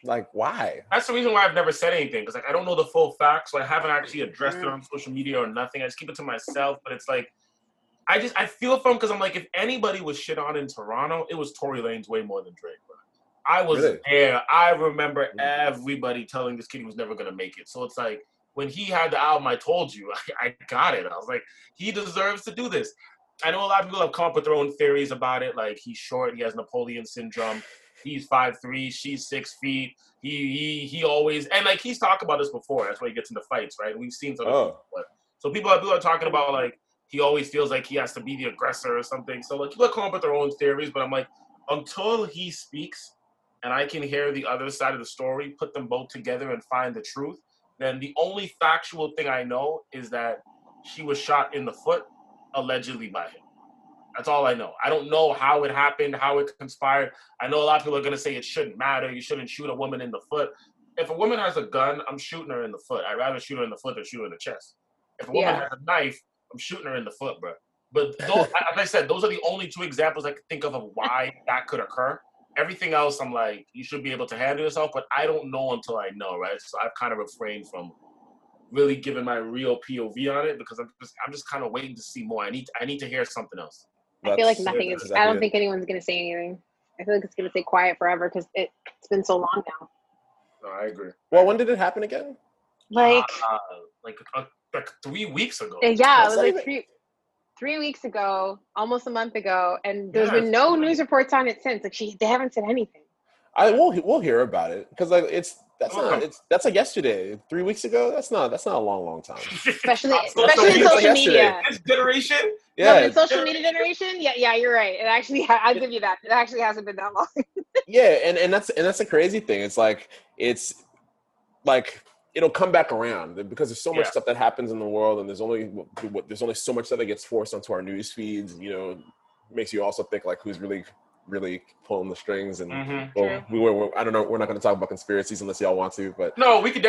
Like, why? That's the reason why I've never said anything because like I don't know the full facts, so I haven't actually addressed Mm. it on social media or nothing. I just keep it to myself. But it's like I just I feel for him because I'm like if anybody was shit on in Toronto, it was Tory Lanez way more than Drake. Bro. I was Really? there. I remember everybody telling this kid he was never gonna make it. So it's like when he had the album, I told you, I, I got it. I was like, he deserves to do this. I know a lot of people have come up with their own theories about it, like he's short, he has Napoleon syndrome, he's five three, she's six feet. He he he always and like he's talked about this before. That's why he gets into fights, right? We've seen some. Oh, So people are people are talking about like he always feels like he has to be the aggressor or something. So like people are coming up with their own theories, but I'm like, until he speaks and I can hear the other side of the story, put them both together and find the truth, then the only factual thing I know is that she was shot in the foot, allegedly by him. That's all I know. I don't know how it happened, how it conspired. I know a lot of people are gonna say it shouldn't matter. You shouldn't shoot a woman in the foot. If a woman has a gun, I'm shooting her in the foot. I'd rather shoot her in the foot than shoot her in the chest. If a woman Yeah. has a knife, I'm shooting her in the foot, bro. But those, as I said, those are the only two examples I can think of of why that could occur. Everything else, I'm like, you should be able to handle yourself, but I don't know until I know, right? So I've kind of refrained from really giving my real POV on it because I'm just, I'm just kind of waiting to see more. I need, I need to hear something else. I feel like nothing is. exactly I don't it. think anyone's gonna say anything. I feel like it's gonna stay quiet forever because it, it's been so long now. No, I agree. Well, when did it happen again? Like, uh, like, uh, like three weeks ago. yeah, it was like even- three three weeks ago, almost a month ago, and there's Yeah, been no news reports on it since. Like, she they haven't said anything. I will we'll hear about it because like it's that's Oh. not it's that's like yesterday, three weeks ago. That's not that's not a long long time. Especially, On social especially in media. social media. This generation, Yeah, in social media generation, yeah, yeah, you're right. It actually, ha- I'll give you that. It actually hasn't been that long. yeah, and and that's and that's the crazy thing. It's like it's like it'll come back around because there's so much Yeah. stuff that happens in the world, and there's only there's only so much stuff that gets forced onto our news feeds. You know, makes you also think like who's really really pulling the strings and. Mhm. Well, we were, we're- I don't know. We're not going to talk about conspiracies unless y'all want to, but no, we could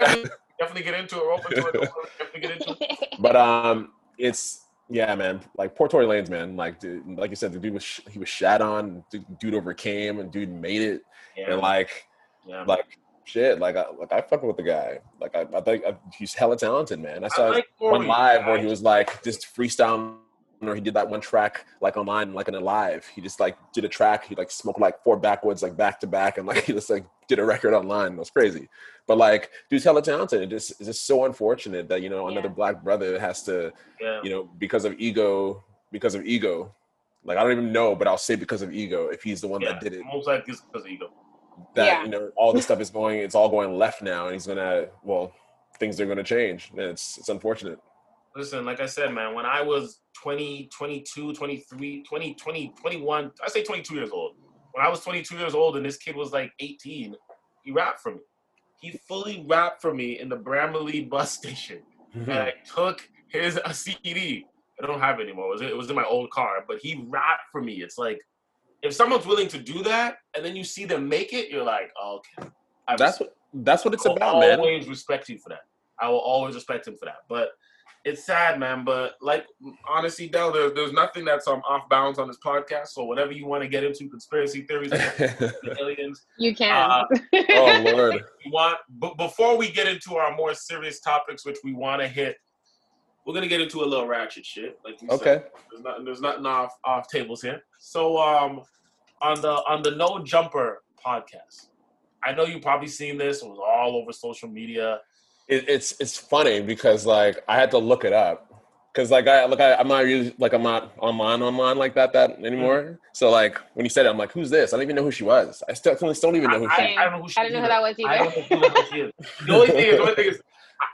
definitely, definitely get into it. We're open to it. Definitely get into it. but um, it's yeah, man. Like poor Tory Lanez, man. Like, dude, like you said, the dude was sh- he was shat on. Dude, dude overcame, and dude made it. Yeah, And like, yeah. like shit. Like, I like I fucking with the guy. Like, I, I think I, he's hella talented, man. I I saw like one live where he was like just freestyling. Or he did that one track like online, like in a live. He just like did a track. He like smoked like four backwoods, like back to back, and like he just like did a record online. It was crazy. But like, dude's hella talented. It just it's just so unfortunate that you know another Yeah. black brother has to yeah. you know, because of ego, because of ego. Like I don't even know, but I'll say because of ego. If he's the one yeah. that did it, Most likely because of ego. That Yeah. you know, all this stuff is going, it's all going left now, and he's gonna, well, things are gonna change. And it's it's unfortunate. Listen, like I said, man, when I was 20, 22, 23, 20, 20, 21, I say 22 years old. When I was 22 years old and this kid was like 18, he rapped for me. He fully rapped for me in the Bramalea bus station. and I took his a CD. I don't have it anymore. It was, it was in my old car, but he rapped for me. It's like if someone's willing to do that, and then you see them make it, you're like, oh, okay. I That's what that's what it's I will about, man. always respect you for that. I will always respect him for that. But it's sad, man. But like honestly, Del, there, there's nothing that's um, off bounds on this podcast. So whatever you want to get into, conspiracy theories, the aliens, You can. Uh, oh lord. we want. But before we get into our more serious topics, which we want to hit, we're gonna get into a little ratchet shit. Like you said. Okay. There's nothing. There's nothing off off tables here. So um, on the on the No Jumper podcast, I know you probably seen this. It was all over social media. It, it's it's funny because like I had to look it up because like I look I, I'm not really like I'm not online online like that that anymore. So like when you said it, I'm like, who's this? I don't even know who she was. I still, still don't even know who I, she. I, I don't know who she I didn't know who that was I either. don't know who the hell she is. The only thing is, the only thing is,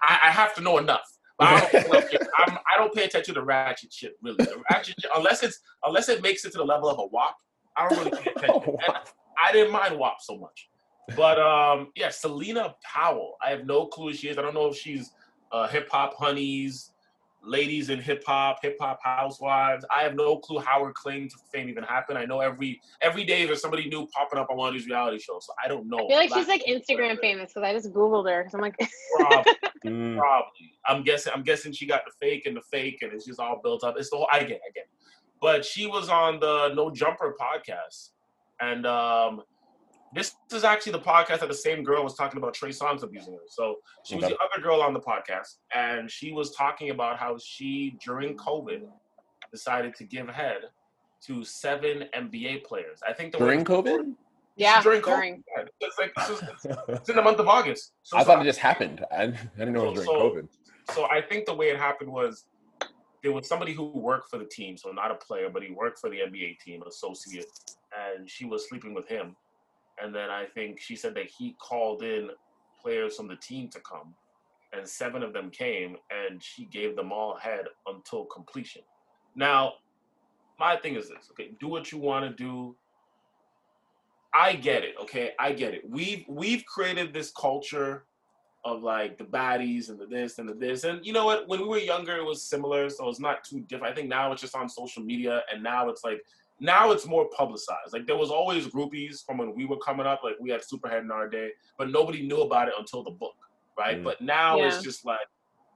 I, I have to know enough. I don't, like, I'm, I don't pay attention to ratchet shit really. The ratchet shit, unless it's unless it makes it to the level of a WAP, I don't really pay attention. Oh, wow. I didn't mind WAP so much. But um, yeah, Celina Powell. I have no clue who she is. I don't know if she's uh, hip hop honeys, ladies in hip hop, hip hop housewives. I have no clue how her claim to fame even happened. I know every every day there's somebody new popping up on one of these reality shows. So I don't know. I feel like she's like Instagram famous because I just googled her because I'm like, Probably, Mm. probably. I'm guessing. I'm guessing she got the fake and the fake, and it's just all built up. It's the whole. I get. it, I get. it. But she was on the No Jumper podcast, and um, this is actually the podcast that the same girl was talking about Trey Songz abusing her. So she was Okay. the other girl on the podcast, and she was talking about how she during COVID decided to give head to seven NBA players. I think the During COVID? yeah, during during. COVID. It's like it's, just, it's in the month of August. So I so thought it just happened. I, I didn't know it was during so- COVID. so I think the way it happened was there was somebody who worked for the team, so not a player, but he worked for the NBA team, an associate, and she was sleeping with him. And then I think she said that he called in players from the team to come, and seven of them came, and she gave them all head until completion. Now, my thing is this: okay, do what you want to do. I get it. Okay, I get it. We've we've created this culture of like the baddies and the this and the this. And you know what? When we were younger, it was similar, so it's not too different. I think now it's just on social media, and now it's like now it's more publicized. Like there was always groupies from when we were coming up. Like we had Superhead in our day, but nobody knew about it until the book, right? Mm. But now Yeah. it's just like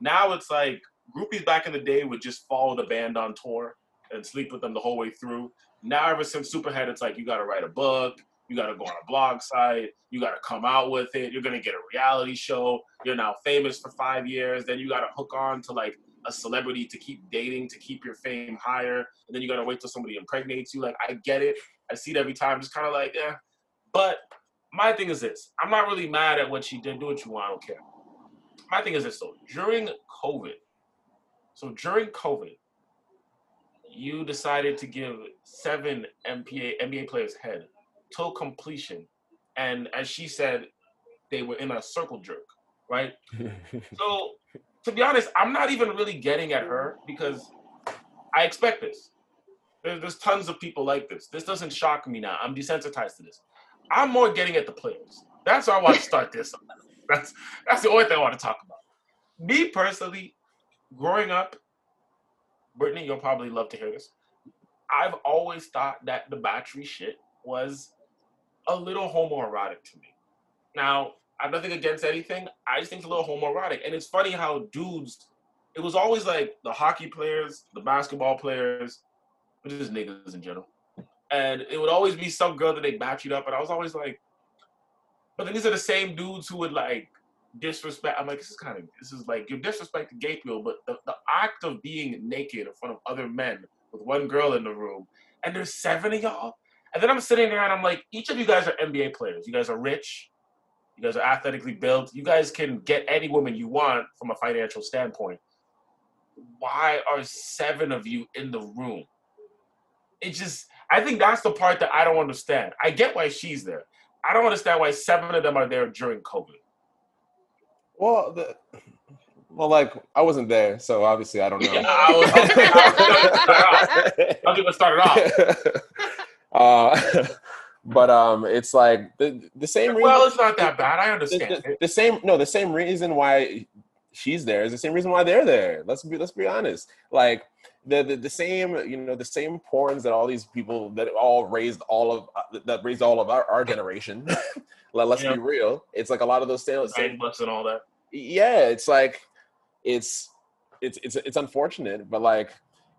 now it's like groupies back in the day would just follow the band on tour and sleep with them the whole way through. Now ever since Superhead, it's like you got to write a book. You got to go on a blog site. You got to come out with it. You're gonna get a reality show. You're now famous for five years. Then you got to hook on to like a celebrity to keep dating to keep your fame higher. And then you got to wait till somebody impregnates you. Like I get it. I see it every time. Just kind of like yeah. But my thing is this: I'm not really mad at what she did. Do what you want. I don't care. My thing is this though: during COVID, so during COVID, you decided to give seven NBA NBA players head till completion, and as she said, they were in a circle jerk, right? So, to be honest, I'm not even really getting at her because I expect this. There's tons of people like this. This doesn't shock me now. I'm desensitized to this. I'm more getting at the players. That's why I want to start this. That's that's the only thing I want to talk about. Me personally, growing up, Brittany, you'll probably love to hear this. I've always thought that the battery shit was a little homoerotic to me. Now, I have nothing against anything. I just think it's a little homoerotic. And it's funny how dudes, it was always like the hockey players, the basketball players, but just niggas in general. And it would always be some girl that they battered up. And I was always like, but then these are the same dudes who would like disrespect. I'm like, this is kind of, this is like, you're disrespecting gay people, but the, the act of being naked in front of other men with one girl in the room, and there's seven of y'all. And then I'm sitting there and I'm like, each of you guys are NBA players. You guys are rich. You guys are athletically built. You guys can get any woman you want from a financial standpoint. Why are seven of you in the room? It just, I think that's the part that I don't understand. I get why she's there. I don't understand why seven of them are there during COVID. well, the, well, like I wasn't there, so obviously I don't know. Yeah, I was, I'll give it started off. uh, but um, it's like the the same reason. Well, it's not that bad. I understand. the- it. the same no the same reason why she's there is the same reason why they're there let's be let's be honest like the, the the same you know the same porns that all these people that all raised all of uh, that raised all of our, our generation. Let, us Yeah. be real. It's like a lot of those same, same and all that. yeah it's like it's it's it's it's unfortunate but like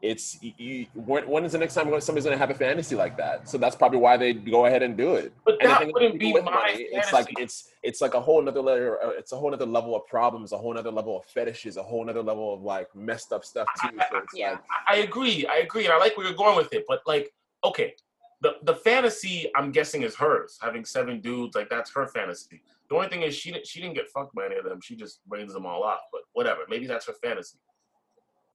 it's you, when, when is the next time somebody's going to have a fantasy like that so that's probably why they go ahead and do it But that wouldn't be my money, it's like it's it's like a whole nother layer uh, it's a whole nother level of problems a whole nother level of fetishes a whole nother level of like messed up stuff too so it's Yeah. like I agree. I agree, and I like where you're going with it. But like, okay, the the fantasy I'm guessing is hers. Having seven dudes, like that's her fantasy. The only thing is she didn't she didn't get fucked by any of them. She just brings them all off. But whatever, maybe that's her fantasy.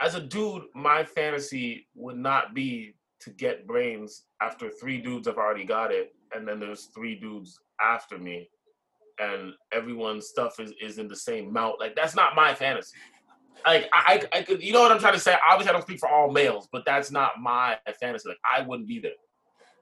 As a dude, my fantasy would not be to get brains after three dudes have already got it, and then there's three dudes after me, and everyone's stuff is, is in the same mount. Like that's not my fantasy. Like I, I, I could, you know what I'm trying to say. Obviously, I don't speak for all males, but that's not my fantasy. Like I wouldn't be there.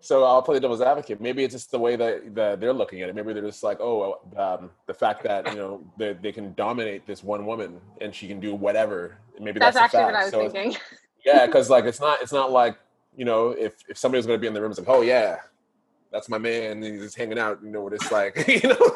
So i'll play the devil's advocate maybe it's just the way that, that they're looking at it maybe they're just like oh um, the fact that you know they, they can dominate this one woman and she can do whatever maybe That's that's, actually what. I was So thinking. Yeah, because like it's not it's not like you know if if somebody's gonna be in the room, it's like oh yeah, that's my man, and he's just hanging out. You know what it's like. you know,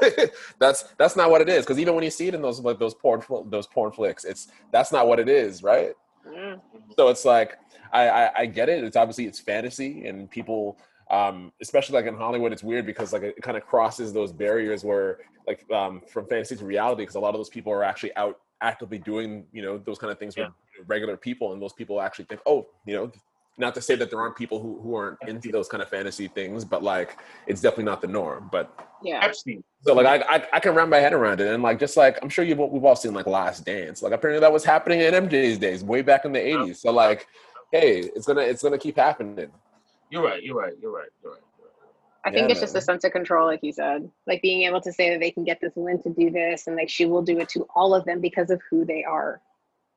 that's that's not what it is. Because even when you see it in those like those porn those porn flicks, it's that's not what it is, right? Mm. So it's like I, I I get it. It's obviously it's fantasy, and people, um, especially like in Hollywood, it's weird because like it kind of crosses those barriers where like um, from fantasy to reality, because a lot of those people are actually out actively doing you know those kind of things with regular people, and those people actually think, oh, you know. Not to say that there aren't people who, who aren't into those kind of fantasy things, but like it's definitely not the norm. But Yeah. Epstein. so like I, I I can wrap my head around it, and like just like I'm sure you we've all seen like Last Dance. Like apparently that was happening in MJ's days, way back in the '80s. So like, hey, it's gonna it's gonna keep happening. You're right. You're right. You're right. You're right. I think Yeah, it's just man. a sense of control, like you said, like being able to say that they can get this woman to do this, and like she will do it to all of them because of who they are.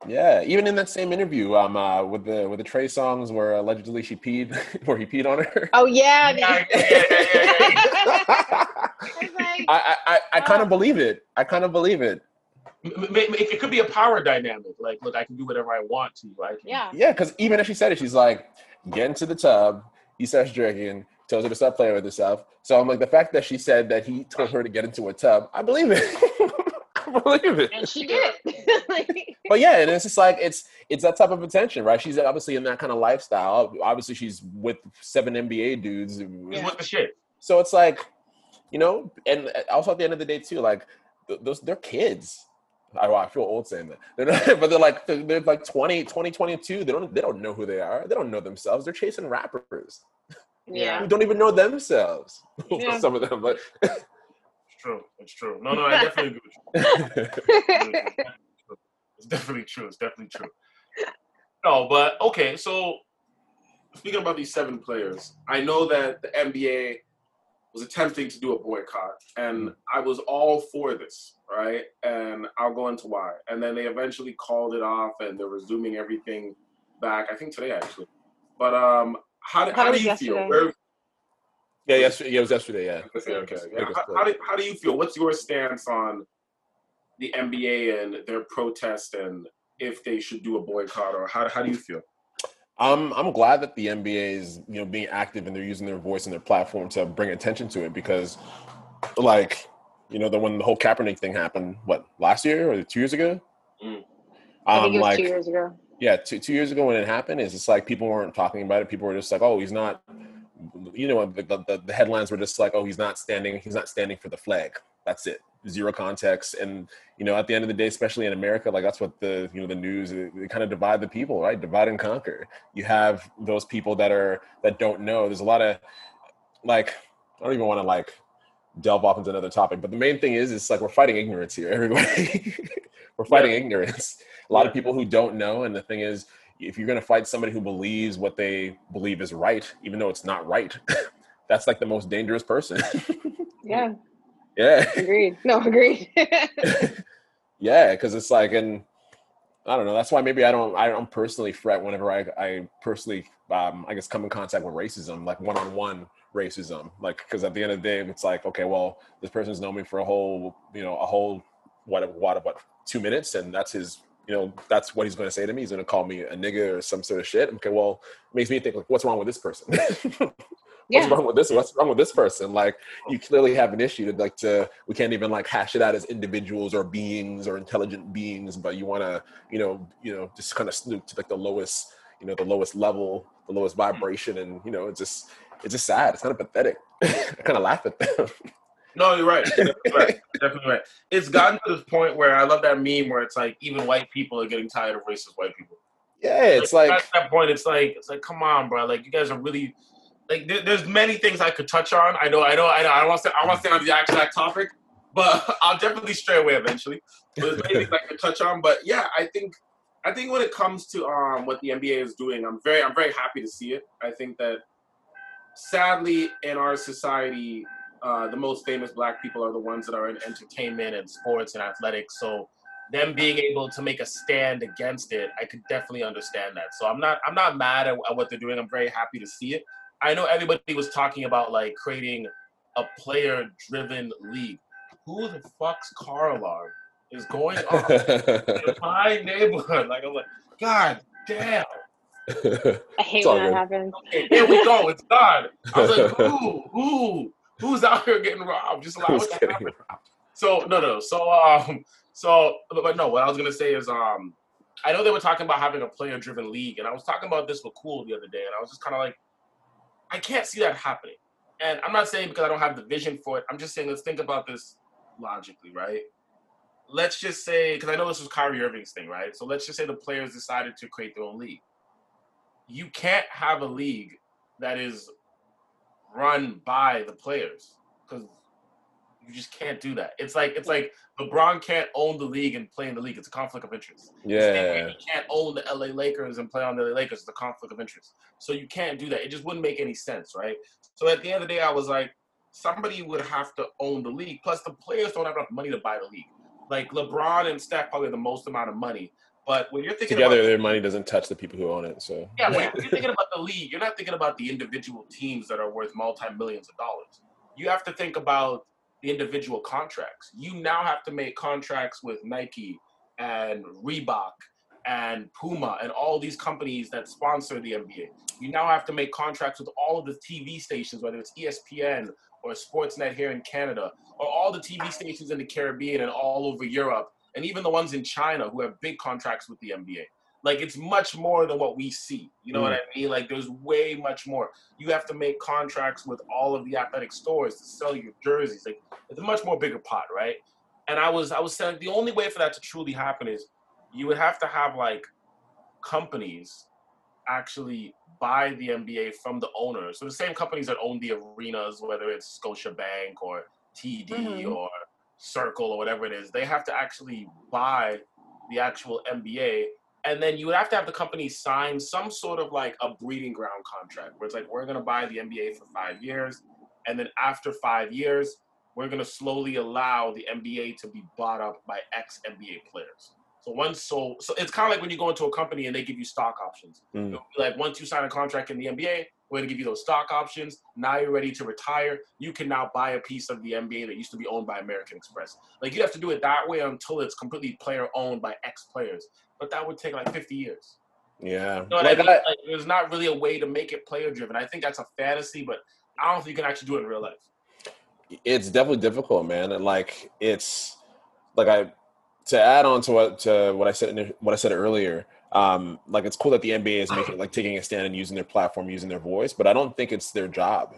Yeah, even in that same interview, um, uh, with the with the Trey Songz where allegedly she peed, where he peed on her. Oh yeah, Yeah, yeah, yeah, yeah, yeah. I I I I, I kind of believe it. I kind of believe it. It could be a power dynamic. Like, look, I can do whatever I want to. I can, yeah, Yeah, because even if she said it, she's like, get into the tub. He starts drinking, tells her to stop playing with herself. So I'm like, the fact that she said that he told her to get into a tub, I believe it. I believe it. and she did like, But yeah, and it's just like it's it's that type of attention, right? She's obviously in that kind of lifestyle. Obviously, she's with seven NBA dudes. He's Yeah. with the shit. So it's like, you know, and also at the end of the day too, like th- those they're kids. I, I feel old saying that, they're not, but they're like they're, they're like 20, 20, 22. They don't they don't know who they are. They don't know themselves. They're chasing rappers yeah, who don't even know themselves. Yeah. Some of them, but It's true. It's true. No, no, I definitely agree with you. It's definitely true. It's definitely true. No, but okay. So speaking about these seven players, I know that the NBA was attempting to do a boycott, and I was all for this, right? And I'll go into why. And then they eventually called it off, and they're resuming everything back. I think today actually. But um, how, do- How how do was you feel? Where, yeah, yesterday, yeah, it was yesterday. Yeah, Okay, okay. Yeah. How, how, do, how do you feel? What's your stance on the NBA and their protest and if they should do a boycott or how, how do you feel? I'm I'm glad that the NBA is you know being active and they're using their voice and their platform to bring attention to it because, like, you know, the when the whole Kaepernick thing happened, what last year or two years ago? Mm. I think Um, it was like two years ago. yeah, two two years ago when it happened, is it's like people weren't talking about it. People were just like, oh, he's not. You know, the, the the headlines were just like, oh, he's not standing. He's not standing for the flag. That's it. Zero context. And you know, at the end of the day, especially in America, like that's what the you know the news they, they kind of divide the people, right? Divide and conquer. You have those people that are that don't know. There's a lot of like I don't even want to like delve off into another topic, but the main thing is it's like we're fighting ignorance here, everybody. we're fighting ignorance. A lot of people who don't know, and the thing is, if you're gonna fight somebody who believes what they believe is right, even though it's not right, that's like the most dangerous person. Yeah, yeah, agreed. No, agreed. yeah, because it's like, and I don't know. That's why maybe I don't. I don't personally fret whenever I, I personally, um, I guess, come in contact with racism, like one-on-one racism. Like, because at the end of the day, it's like, okay, well, this person's known me for a whole, you know, a whole what, what, about two minutes, and that's his, you you know, that's what he's going to say to me. He's going to call me a nigga or some sort of shit. Okay, well, it makes me think like, what's wrong with this person? what's Yeah. wrong with this? What's wrong with this person? Like, you clearly have an issue. To, like, to we can't even like hash it out as individuals or beings or intelligent beings, but you want to, you know, you know, just kind of snoop to like the lowest, you know, the lowest level, the lowest hmm. vibration, and you know, it's just, it's just sad. It's kind of pathetic. I kind of laugh at them. No, you're right. You're definitely right. You're definitely right. It's gotten to this point where I love that meme where it's like even white people are getting tired of racist white people. yeah, it's like at that point, it's like it's like come on, bro. Like you guys are really like there, there's many things I could touch on. I know, I know, I know. I don't want to. I want to stay on the exact topic, but I'll definitely stray away eventually. But there's many things I could touch on. But yeah, I think I think when it comes to um what the NBA is doing, I'm very I'm very happy to see it. I think that sadly in our society, uh, the most famous black people are the ones that are in entertainment and sports and athletics. So them being able to make a stand against it, I could definitely understand that. So I'm not I'm not mad at, at what they're doing. I'm very happy to see it. I know everybody was talking about like creating a player driven league. Who the fuck's car alarm is going off in my neighborhood? Like I'm like, God damn. I hate It's when that happens. Okay, here we go. It's God. I was like, who, who, who's out here getting robbed? Just like Who's what the? So no, no. So um, so but but no. What I was gonna say is um, I know they were talking about having a player-driven league, and I was talking about this with Cool the other day, and I was just kind of like, I can't see that happening. And I'm not saying because I don't have the vision for it. I'm just saying let's think about this logically, right? Let's just say because I know this was Kyrie Irving's thing, right? So let's just say the players decided to create their own league. You can't have a league that is run by the players because you just can't do that. It's like it's like LeBron can't own the league and play in the league. It's a conflict of interest. Yeah, He can't own the LA Lakers and play on the LA Lakers. It's a conflict of interest. So you can't do that. It just wouldn't make any sense, right? So at the end of the day, I was like, somebody would have to own the league. Plus, the players don't have enough money to buy the league. Like LeBron and Steph probably have the most amount of money. But when you're thinking together about their money doesn't touch the people who own it. So yeah, when you're thinking about the league, you're not thinking about the individual teams that are worth multi millions of dollars. You have to think about the individual contracts. You now have to make contracts with Nike and Reebok and Puma and all these companies that sponsor the NBA. You now have to make contracts with all of the TV stations, whether it's ESPN or Sportsnet here in Canada, or all the TV stations in the Caribbean and all over Europe, and even the ones in China who have big contracts with the NBA. Like it's much more than what we see. You know what I mean? Like there's way much more. You have to make contracts with all of the athletic stores to sell your jerseys. Like it's a much more bigger pot, right? And I was I was saying the only way for that to truly happen is you would have to have like companies actually buy the NBA from the owners. So the same companies that own the arenas, whether it's Scotiabank or TD Mhm. or Circle or whatever it is, they have to actually buy the actual NBA. And then you would have to have the company sign some sort of like a breeding ground contract where it's like, we're going to buy the NBA for five years. And then after five years, we're going to slowly allow the NBA to be bought up by ex NBA players. So once, so so it's kind of like when you go into a company and they give you stock options. Mm. Be Like once you sign a contract in the NBA, we're gonna give you those stock options. Now you're ready to retire. You can now buy a piece of the NBA that used to be owned by American Express. Like you have to do it that way until it's completely player owned by ex players. But that would take like 50 years. yeah, You know like I mean? I, Like, there's not really a way to make it player driven. I think that's a fantasy, but I don't think you can actually do it in real life. it's definitely difficult, man. And like it's like I to add on to what to what I said in- what I said earlier. Um, like it's cool that the NBA is making like taking a stand and using their platform, using their voice, but I don't think it's their job.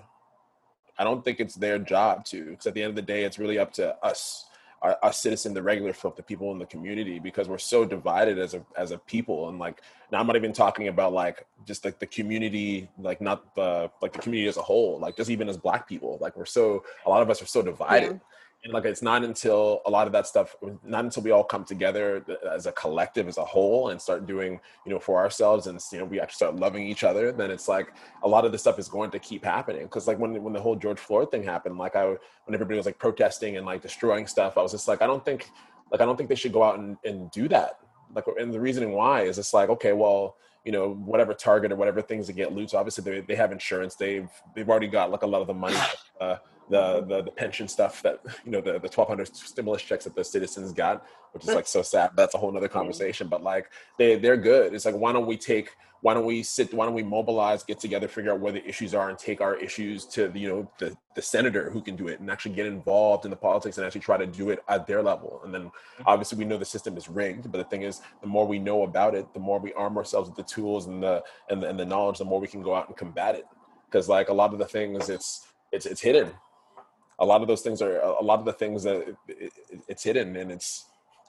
I don't think it's their job to, because at the end of the day, it's really up to us, our, us citizen, the regular folk, the people in the community, because we're so divided as a as a people. And like, now I'm not even talking about like just like the community, like not the like the community as a whole, like just even as Black people, like we're so a lot of us are so divided. And like it's not until a lot of that stuff, not until we all come together as a collective, as a whole, and start doing, you know, for ourselves, and you know, we actually start loving each other. Then it's like a lot of this stuff is going to keep happening. Because like when when the whole George Floyd thing happened, like I when everybody was like protesting and like destroying stuff, I was just like, I don't think, like I don't think they should go out and, and do that. Like, and the reasoning why is it's like, okay, well, you know, whatever Target or whatever things that get loot. So obviously they, they have insurance. They've they've already got like a lot of the money. Uh, the, the the pension stuff that you know the the 1200 stimulus checks that the citizens got which is like so sad. That's a whole nother conversation but like they they're good. It's like why don't we take why don't we sit why don't we mobilize get together figure out where the issues are and take our issues to the, you know the, the senator who can do it and actually get involved in the politics and actually try to do it at their level. And then mm-hmm. obviously we know the system is rigged but the thing is the more we know about it the more we arm ourselves with the tools and the and the, and the knowledge the more we can go out and combat it. Because like a lot of the things it's it's it's hidden a lot of those things are a lot of the things that it, it, it's hidden and it's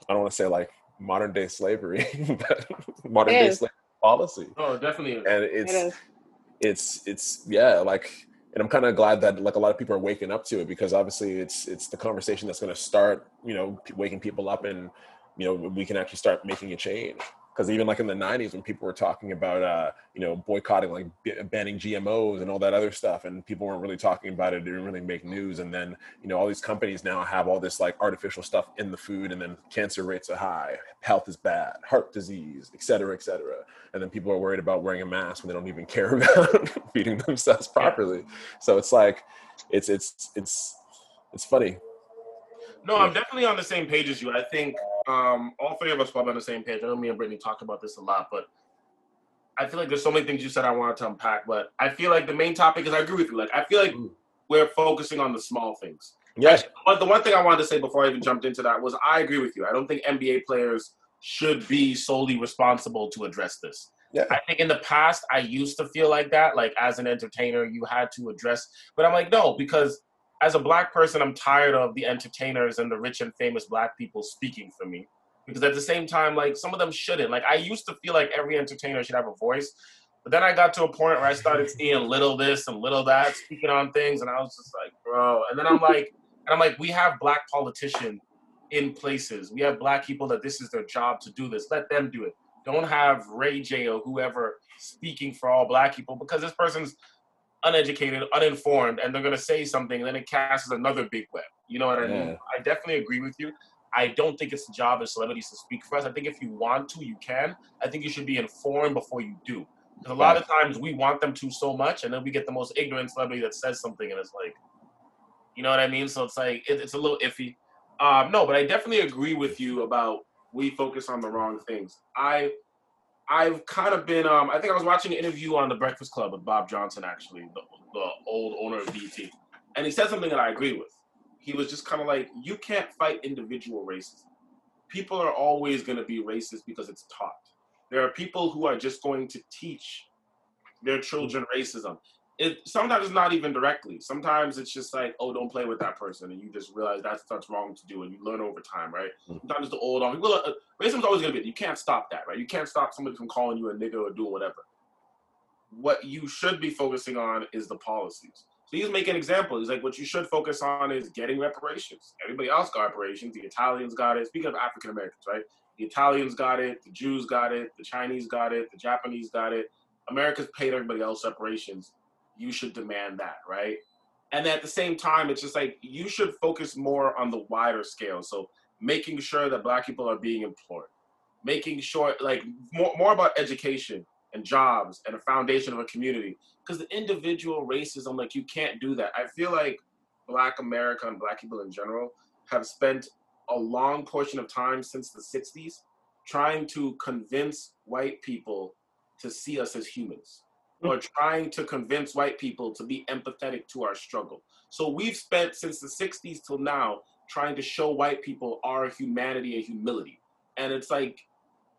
i don't want to say like modern day slavery but modern day slavery policy. Oh, definitely. And it's it it's it's yeah, like and I'm kind of glad that like a lot of people are waking up to it because obviously it's it's the conversation that's going to start, you know, waking people up and you know, we can actually start making a change because even like in the 90s when people were talking about uh, you know boycotting like b- banning gmos and all that other stuff and people weren't really talking about it it didn't really make news and then you know all these companies now have all this like artificial stuff in the food and then cancer rates are high health is bad heart disease et cetera et cetera and then people are worried about wearing a mask when they don't even care about feeding themselves properly. So it's like it's it's it's it's funny. No, I'm definitely on the same page as you. I think um, all three of us probably on the same page. I know me and Brittany talk about this a lot, but I feel like there's so many things you said I wanted to unpack. But I feel like the main topic is I agree with you. Like I feel like we're focusing on the small things. Yes. But the one thing I wanted to say before I even jumped into that was I agree with you. I don't think NBA players should be solely responsible to address this. Yeah. I think in the past I used to feel like that. Like as an entertainer, you had to address, but I'm like, no, because as a black person, I'm tired of the entertainers and the rich and famous black people speaking for me. Because at the same time, like some of them shouldn't. Like I used to feel like every entertainer should have a voice. But then I got to a point where I started seeing little this and little that speaking on things, and I was just like, bro. And then I'm like, and I'm like, we have black politicians in places. We have black people that this is their job to do this. Let them do it. Don't have Ray J or whoever speaking for all black people because this person's uneducated, uninformed, and they're gonna say something, and then it casts another big web. You know what I mean? I definitely agree with you. I don't think it's the job of celebrities to speak for us. I think if you want to, you can. I think you should be informed before you do. Because a lot of times we want them to so much, and then we get the most ignorant celebrity that says something, and it's like, you know what I mean? So it's like it, it's a little iffy. Um, no, but I definitely agree with you about we focus on the wrong things. I I've kind of been. Um, I think I was watching an interview on the Breakfast Club with Bob Johnson, actually, the, the old owner of BET, and he said something that I agree with. He was just kind of like, "You can't fight individual racism. People are always going to be racist because it's taught. There are people who are just going to teach their children racism it sometimes it's not even directly. Sometimes it's just like, oh, don't play with that person, and you just realize that's that's wrong to do, and you learn over time, right? Mm-hmm. Sometimes the old on people. Uh, racism's always gonna be. You can't stop that, right? You can't stop somebody from calling you a nigga or doing whatever. What you should be focusing on is the policies. So he's making an example. He's like, what you should focus on is getting reparations. Everybody else got reparations. The Italians got it. Speaking of African Americans, right? The Italians got it. The Jews got it. The Chinese got it. The Japanese got it. America's paid everybody else reparations you should demand that, right? And at the same time, it's just like you should focus more on the wider scale. So making sure that black people are being employed, making sure like more, more about education and jobs and a foundation of a community. Because the individual racism, like you can't do that. I feel like black America and black people in general have spent a long portion of time since the 60s trying to convince white people to see us as humans or trying to convince white people to be empathetic to our struggle. So we've spent since the 60s till now trying to show white people our humanity and humility. And it's like,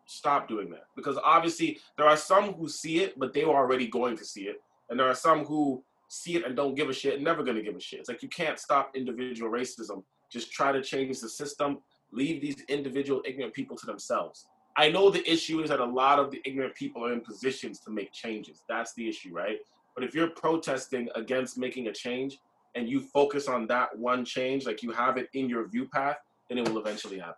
stop doing that. Because obviously there are some who see it, but they were already going to see it. And there are some who see it and don't give a shit, never gonna give a shit. It's like you can't stop individual racism. Just try to change the system. Leave these individual ignorant people to themselves. I know the issue is that a lot of the ignorant people are in positions to make changes. That's the issue, right? But if you're protesting against making a change and you focus on that one change, like you have it in your view path, then it will eventually happen.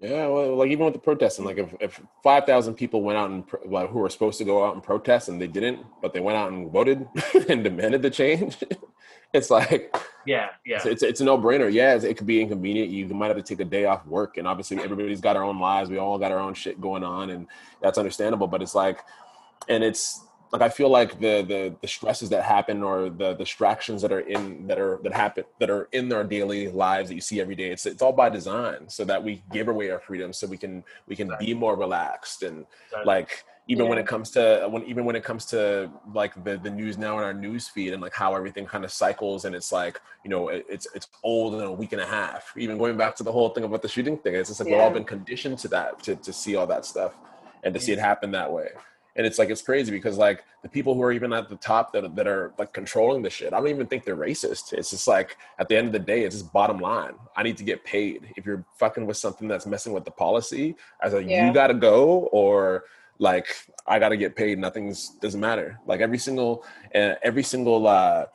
Yeah, well, like even with the protesting, like if, if five thousand people went out and like, who were supposed to go out and protest and they didn't, but they went out and voted and demanded the change, it's like yeah, yeah, it's it's, it's a no brainer. Yeah, it could be inconvenient. You might have to take a day off work, and obviously everybody's got our own lives. We all got our own shit going on, and that's understandable. But it's like, and it's like I feel like the the the stresses that happen or the distractions that are in that are that happen that are in our daily lives that you see every day. It's it's all by design so that we give away our freedom so we can we can be more relaxed and like even yeah. when it comes to when even when it comes to like the the news now in our news feed and like how everything kind of cycles and it's like you know it, it's it's old in a week and a half even going back to the whole thing about the shooting thing it's just like yeah. we've all been conditioned to that to, to see all that stuff and to see it happen that way and it's like it's crazy because like the people who are even at the top that, that are like controlling the shit i don't even think they're racist it's just like at the end of the day it's just bottom line i need to get paid if you're fucking with something that's messing with the policy as a yeah. you gotta go or like I got to get paid. Nothing's doesn't matter. Like every single uh, every single uh,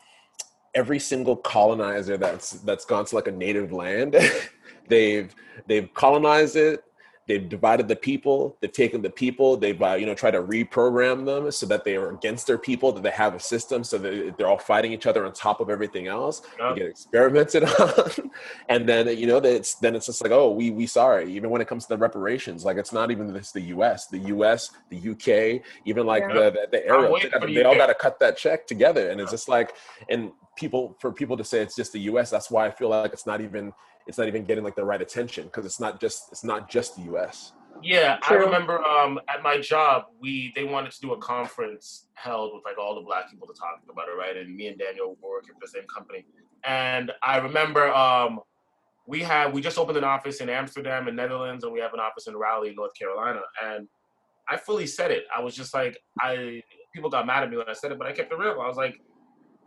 every single colonizer that's that's gone to like a native land, they've they've colonized it they've divided the people they've taken the people they've uh, you know tried to reprogram them so that they are against their people that they have a system so that they're all fighting each other on top of everything else. Yeah. get experimented on. And then you know it's then it's just like oh we we sorry. Even when it comes to the reparations like it's not even this the us the us the uk even like yeah. the the, the area they, they all got to cut that check together. And it's just like and people for people to say it's just the us that's why i feel like it's not even it's not even getting like the right attention because it's not just it's not just the U.S. Yeah, True. I remember um, at my job, we they wanted to do a conference held with like all the black people to talk about it, right? And me and Daniel were working for the same company, and I remember um, we had we just opened an office in Amsterdam in Netherlands, and we have an office in Raleigh, North Carolina, and I fully said it. I was just like, I people got mad at me when I said it, but I kept it real. I was like,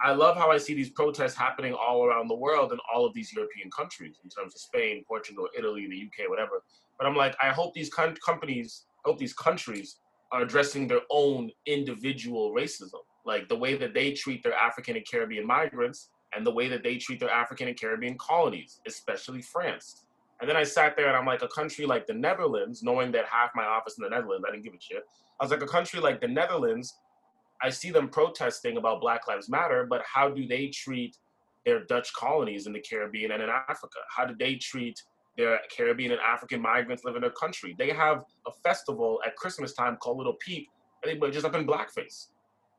I love how I see these protests happening all around the world in all of these European countries, in terms of Spain, Portugal, Italy, the UK, whatever. But I'm like, I hope these com- companies, I hope these countries are addressing their own individual racism, like the way that they treat their African and Caribbean migrants, and the way that they treat their African and Caribbean colonies, especially France. And then I sat there and I'm like, a country like the Netherlands, knowing that half my office in the Netherlands, I didn't give a shit. I was like, a country like the Netherlands I see them protesting about Black Lives Matter, but how do they treat their Dutch colonies in the Caribbean and in Africa? How do they treat their Caribbean and African migrants living in their country? They have a festival at Christmas time called Little Peep, and they just up in blackface.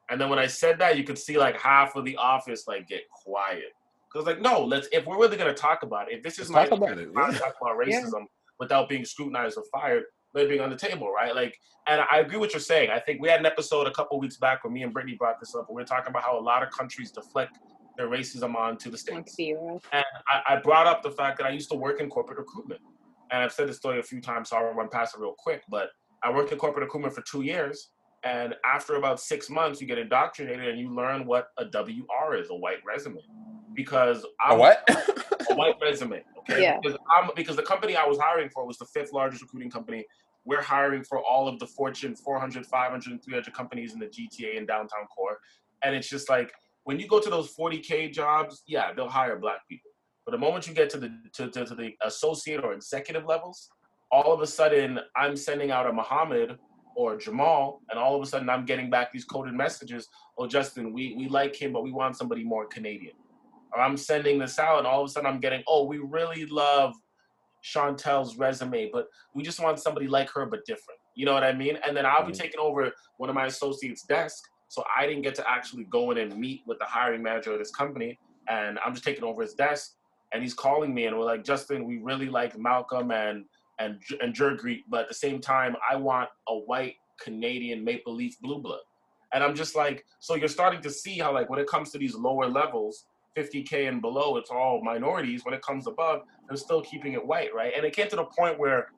And then when I said that, you could see like half of the office like get quiet. Because like, no, let's if we're really gonna talk about it, if this is let's my talk about, it, yeah. talk about racism yeah. without being scrutinized or fired, living on the table, right? Like, and I agree what you're saying. I think we had an episode a couple weeks back where me and Brittany brought this up, and we are talking about how a lot of countries deflect their racism onto the states. And I, I, brought up the fact that I used to work in corporate recruitment, and I've said this story a few times, so I'll run past it real quick. But I worked in corporate recruitment for two years, and after about six months, you get indoctrinated and you learn what a WR is, a white resume, because I'm, a what? a white resume. Okay, yeah. because, I'm, because the company I was hiring for was the fifth largest recruiting company we're hiring for all of the Fortune 400, 500, 300 companies in the GTA and downtown core. And it's just like when you go to those 40K jobs, yeah, they'll hire black people. But the moment you get to the to, to, to the associate or executive levels, all of a sudden I'm sending out a Muhammad or Jamal, and all of a sudden I'm getting back these coded messages. Oh, Justin, we, we like him, but we want somebody more Canadian. Or I'm sending this out, and all of a sudden I'm getting, oh, we really love Chantel's resume, but we just want somebody like her but different. You know what I mean? And then I'll be mm-hmm. taking over one of my associates' desk, so I didn't get to actually go in and meet with the hiring manager of this company, and I'm just taking over his desk, and he's calling me, and we're like, Justin, we really like Malcolm and and and Jergreet, but at the same time, I want a white Canadian Maple Leaf blue blood. And I'm just like, so you're starting to see how like when it comes to these lower levels, 50k and below, it's all minorities. When it comes above, they're still keeping it white, right? And it came to the point where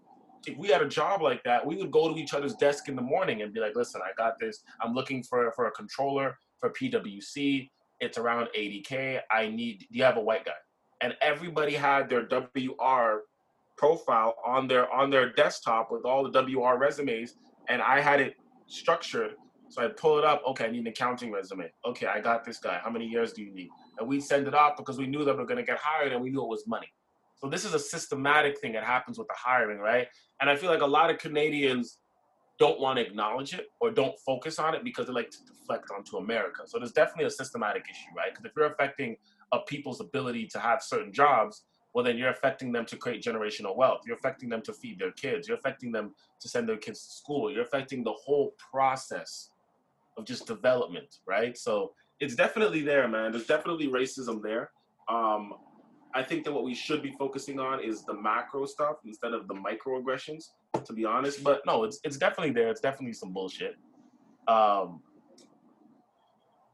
if we had a job like that, we would go to each other's desk in the morning and be like, "Listen, I got this. I'm looking for for a controller for PwC. It's around 80k. I need. Do you have a white guy?" And everybody had their WR profile on their on their desktop with all the WR resumes, and I had it structured. So I pull it up. Okay, I need an accounting resume. Okay, I got this guy. How many years do you need? And we send it off because we knew that we are going to get hired and we knew it was money. So this is a systematic thing that happens with the hiring, right? And I feel like a lot of Canadians don't want to acknowledge it or don't focus on it because they like to deflect onto America. So there's definitely a systematic issue, right? Because if you're affecting a people's ability to have certain jobs, well, then you're affecting them to create generational wealth. You're affecting them to feed their kids. You're affecting them to send their kids to school. You're affecting the whole process of just development, right? So it's definitely there, man. There's definitely racism there. Um, I think that what we should be focusing on is the macro stuff instead of the microaggressions, to be honest. But no, it's it's definitely there. It's definitely some bullshit. Um,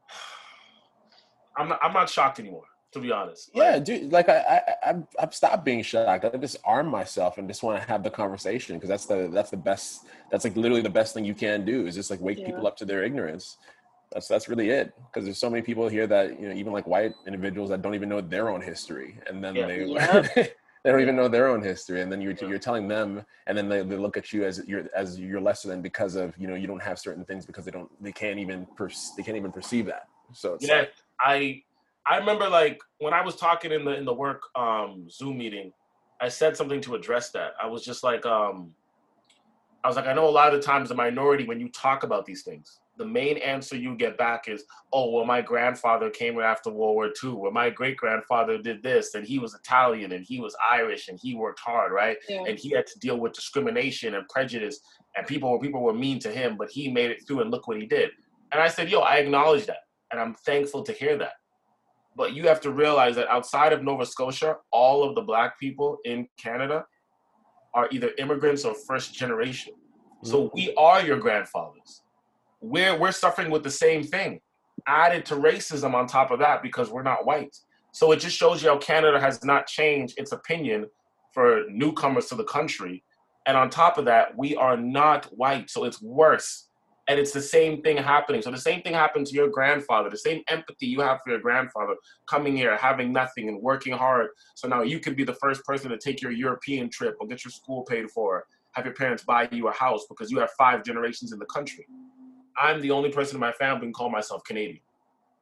I'm not, I'm not shocked anymore, to be honest. Yeah, dude. Like I, I, I've, I've stopped being shocked. I just arm myself and just want to have the conversation because that's the that's the best. That's like literally the best thing you can do is just like wake Yeah. people up to their ignorance. That's that's really it. Because there's so many people here that you know, even like white individuals that don't even know their own history, and then Yeah. they Yeah. they don't even know their own history, and then you're you're telling them, and then they, they look at you as you're as you're lesser than because of you know you don't have certain things because they don't they can't even per, they can't even perceive that. So it's yeah, like, I I remember like when I was talking in the in the work um Zoom meeting, I said something to address that. I was just like um I was like, I know a lot of the times the minority when you talk about these things, the main answer you get back is, oh well my grandfather came after World War II, or my great grandfather did this, and he was Italian and he was Irish and he worked hard, right? Yeah. and he had to deal with discrimination and prejudice and people were people were mean to him but he made it through and look what he did. And i said yo i acknowledge that and i'm thankful to hear that. But you have to realize that outside of nova scotia all of the black people in canada are either immigrants or first generation. So mm-hmm. we are your grandfathers we're we're suffering with the same thing added to racism on top of that because we're not white so it just shows you how canada has not changed its opinion for newcomers to the country. And on top of that, we are not white, so it's worse. And it's the same thing happening. So the same thing happened to your grandfather, the same empathy you have for your grandfather coming here, having nothing and working hard. So now you could be the first person to take your European trip or get your school paid for, have your parents buy you a house because you have five generations in the country. I'm the only person in my family who can call myself Canadian.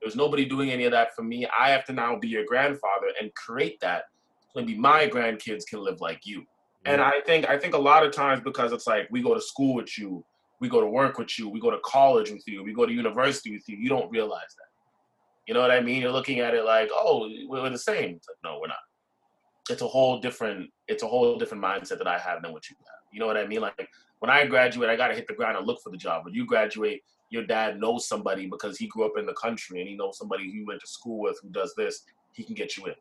There's nobody doing any of that for me. I have to now be your grandfather and create that so maybe my grandkids can live like you. And I think I think a lot of times because it's like we go to school with you, we go to work with you, we go to college with you, we go to university with you, you don't realize that. You know what I mean? You're looking at it like, oh, we're the same. It's like, no, we're not. It's a whole different, it's a whole different mindset that I have than what you have. You know what I mean? Like when I graduate, I gotta hit the ground and look for the job. When you graduate, your dad knows somebody because he grew up in the country and he knows somebody who went to school with who does this, he can get you in.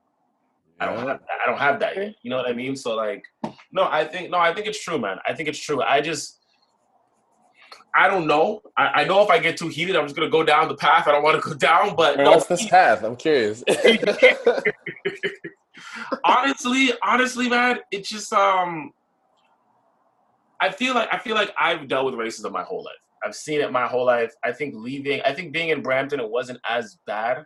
I don't have that. I don't have that yet. You know what I mean? So like, no, I think no, I think it's true, man. I think it's true. I just I don't know. I, I know if I get too heated, I'm just gonna go down the path I don't want to go down. But Man, no, what's this path? I'm curious. honestly, honestly, man, it just um I feel like I feel like I've dealt with racism my whole life. I've seen it my whole life. I think leaving I think being in Brampton it wasn't as bad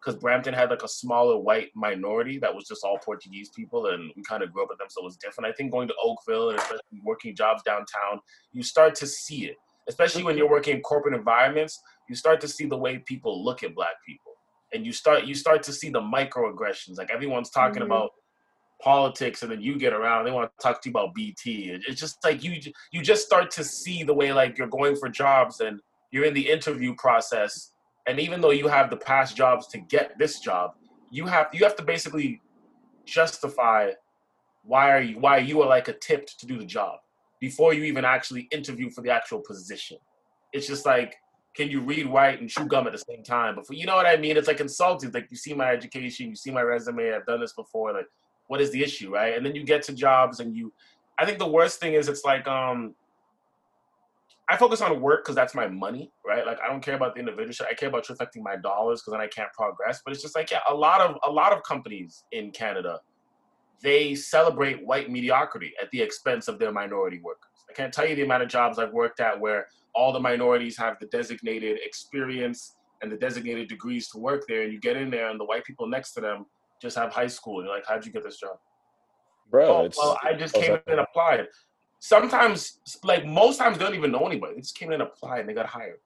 because Brampton had like a smaller white minority that was just all Portuguese people and we kind of grew up with them so it was different. I think going to Oakville and especially working jobs downtown, you start to see it. Especially when you're working in corporate environments, you start to see the way people look at black people. And you start you start to see the microaggressions. Like everyone's talking Mhm. about politics and then you get around they want to talk to you about bt it's just like you you just start to see the way like you're going for jobs and you're in the interview process and even though you have the past jobs to get this job you have you have to basically justify why are you why you are like a tipped to do the job before you even actually interview for the actual position. It's just like can you read write and chew gum at the same time? Before you know what i mean? It's like insulting. Like you see my education you see my resume i've done this before like what is the issue right? And then you get to jobs and you i think the worst thing is it's like um i focus on work because that's my money right? Like i don't care about the individual shit. i care about affecting my dollars because then i can't progress. But it's just like yeah a lot of a lot of companies in canada they celebrate white mediocrity at the expense of their minority workers. I can't tell you the amount of jobs i've worked at where all the minorities have the designated experience and the designated degrees to work there and you get in there and the white people next to them just have high school. And you're like, how'd you get this job? Bro, oh, it's well, I just came in and applied. Sometimes, like most times, they don't even know anybody. They just came in and applied and they got hired.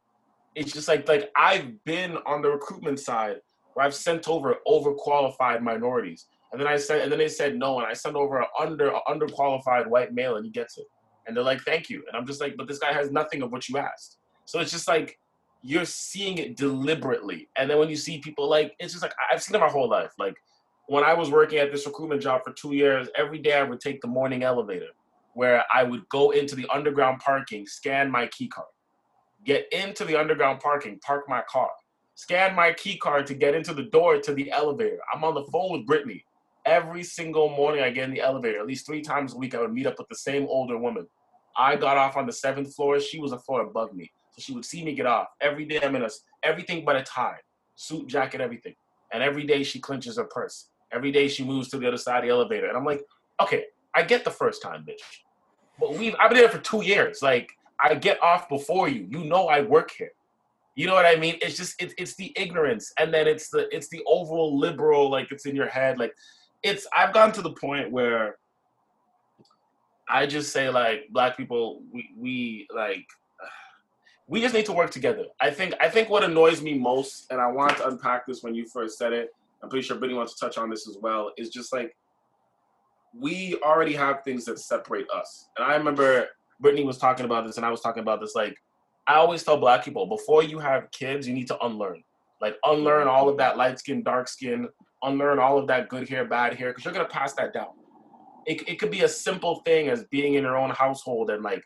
It's just like like I've been on the recruitment side where I've sent over overqualified minorities, and then I sent and then they said no, and I sent over an under a underqualified white male, and he gets it, and they're like, thank you, and I'm just like, but this guy has nothing of what you asked. So it's just like you're seeing it deliberately, and then when you see people like, it's just like I've seen it my whole life, like when I was working at this recruitment job for two years, every day I would take the morning elevator where I would go into the underground parking, scan my key card, get into the underground parking, park my car, scan my key card to get into the door to the elevator. I'm on the phone with Brittany. Every single morning I get in the elevator, at least three times a week, I would meet up with the same older woman. I got off on the seventh floor. She was a floor above me. So she would see me get off. Every day I'm in a everything but a tie, suit, jacket, everything. And every day she clenches her purse. Every day she moves to the other side of the elevator. And I'm like, okay, I get the first time, bitch. But we've I've been there for two years. Like I get off before you. You know I work here. You know what I mean? It's just it's it's the ignorance, and then it's the it's the overall liberal, like it's in your head. Like it's I've gotten to the point where I just say like black people, we we like we just need to work together. I think I think what annoys me most, and I wanted to unpack this when you first said it. I'm pretty sure Brittany wants to touch on this as well. Is just like we already have things that separate us. And I remember Brittany was talking about this, and I was talking about this. Like I always tell black people, before you have kids, you need to unlearn. Like unlearn all of that light skin, dark skin, unlearn all of that good hair, bad hair, because you're gonna pass that down. It, it could be a simple thing as being in your own household and like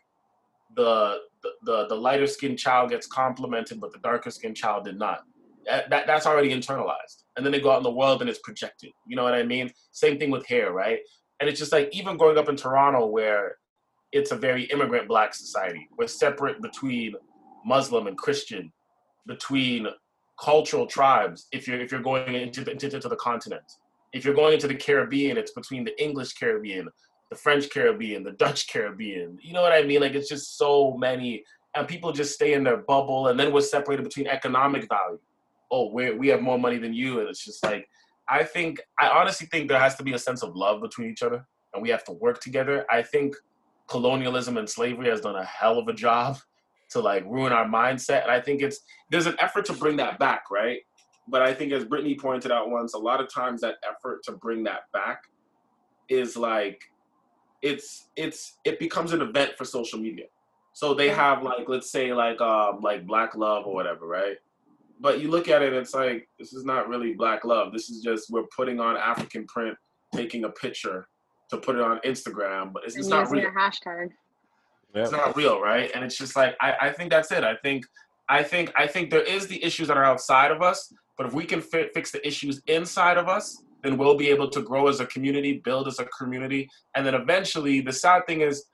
the the, the, lighter skinned child gets complimented, but the darker skinned child did not. That, that, that's already internalized. And then they go out in the world and it's projected. You know what I mean? Same thing with hair, right? And it's just like even growing up in Toronto where it's a very immigrant black society. We're separate between Muslim and Christian, between cultural tribes. If you're if you're going into the, into, into the continent, if you're going into the Caribbean, it's between the English Caribbean, the French Caribbean, the Dutch Caribbean. You know what I mean? Like it's just so many, and people just stay in their bubble, and then we're separated between economic value. Oh, we we have more money than you, and it's just like I think I honestly think there has to be a sense of love between each other, and we have to work together. I think colonialism and slavery has done a hell of a job to like ruin our mindset. And I think it's there's an effort to bring that back, right? But I think as Brittany pointed out once, a lot of times that effort to bring that back is like it's it's it becomes an event for social media. So they have like let's say like um like black love or whatever, right? But you look at it, it's like this is not really black love. This is just we're putting on African print, taking a picture to put it on Instagram, but it's, it's not real. hashtag. Yep. It's not real, right? And it's just like I, I think that's it. I think I think I think there is the issues that are outside of us, but if we can fi- fix the issues inside of us, then we'll be able to grow as a community, build as a community, and then eventually the sad thing is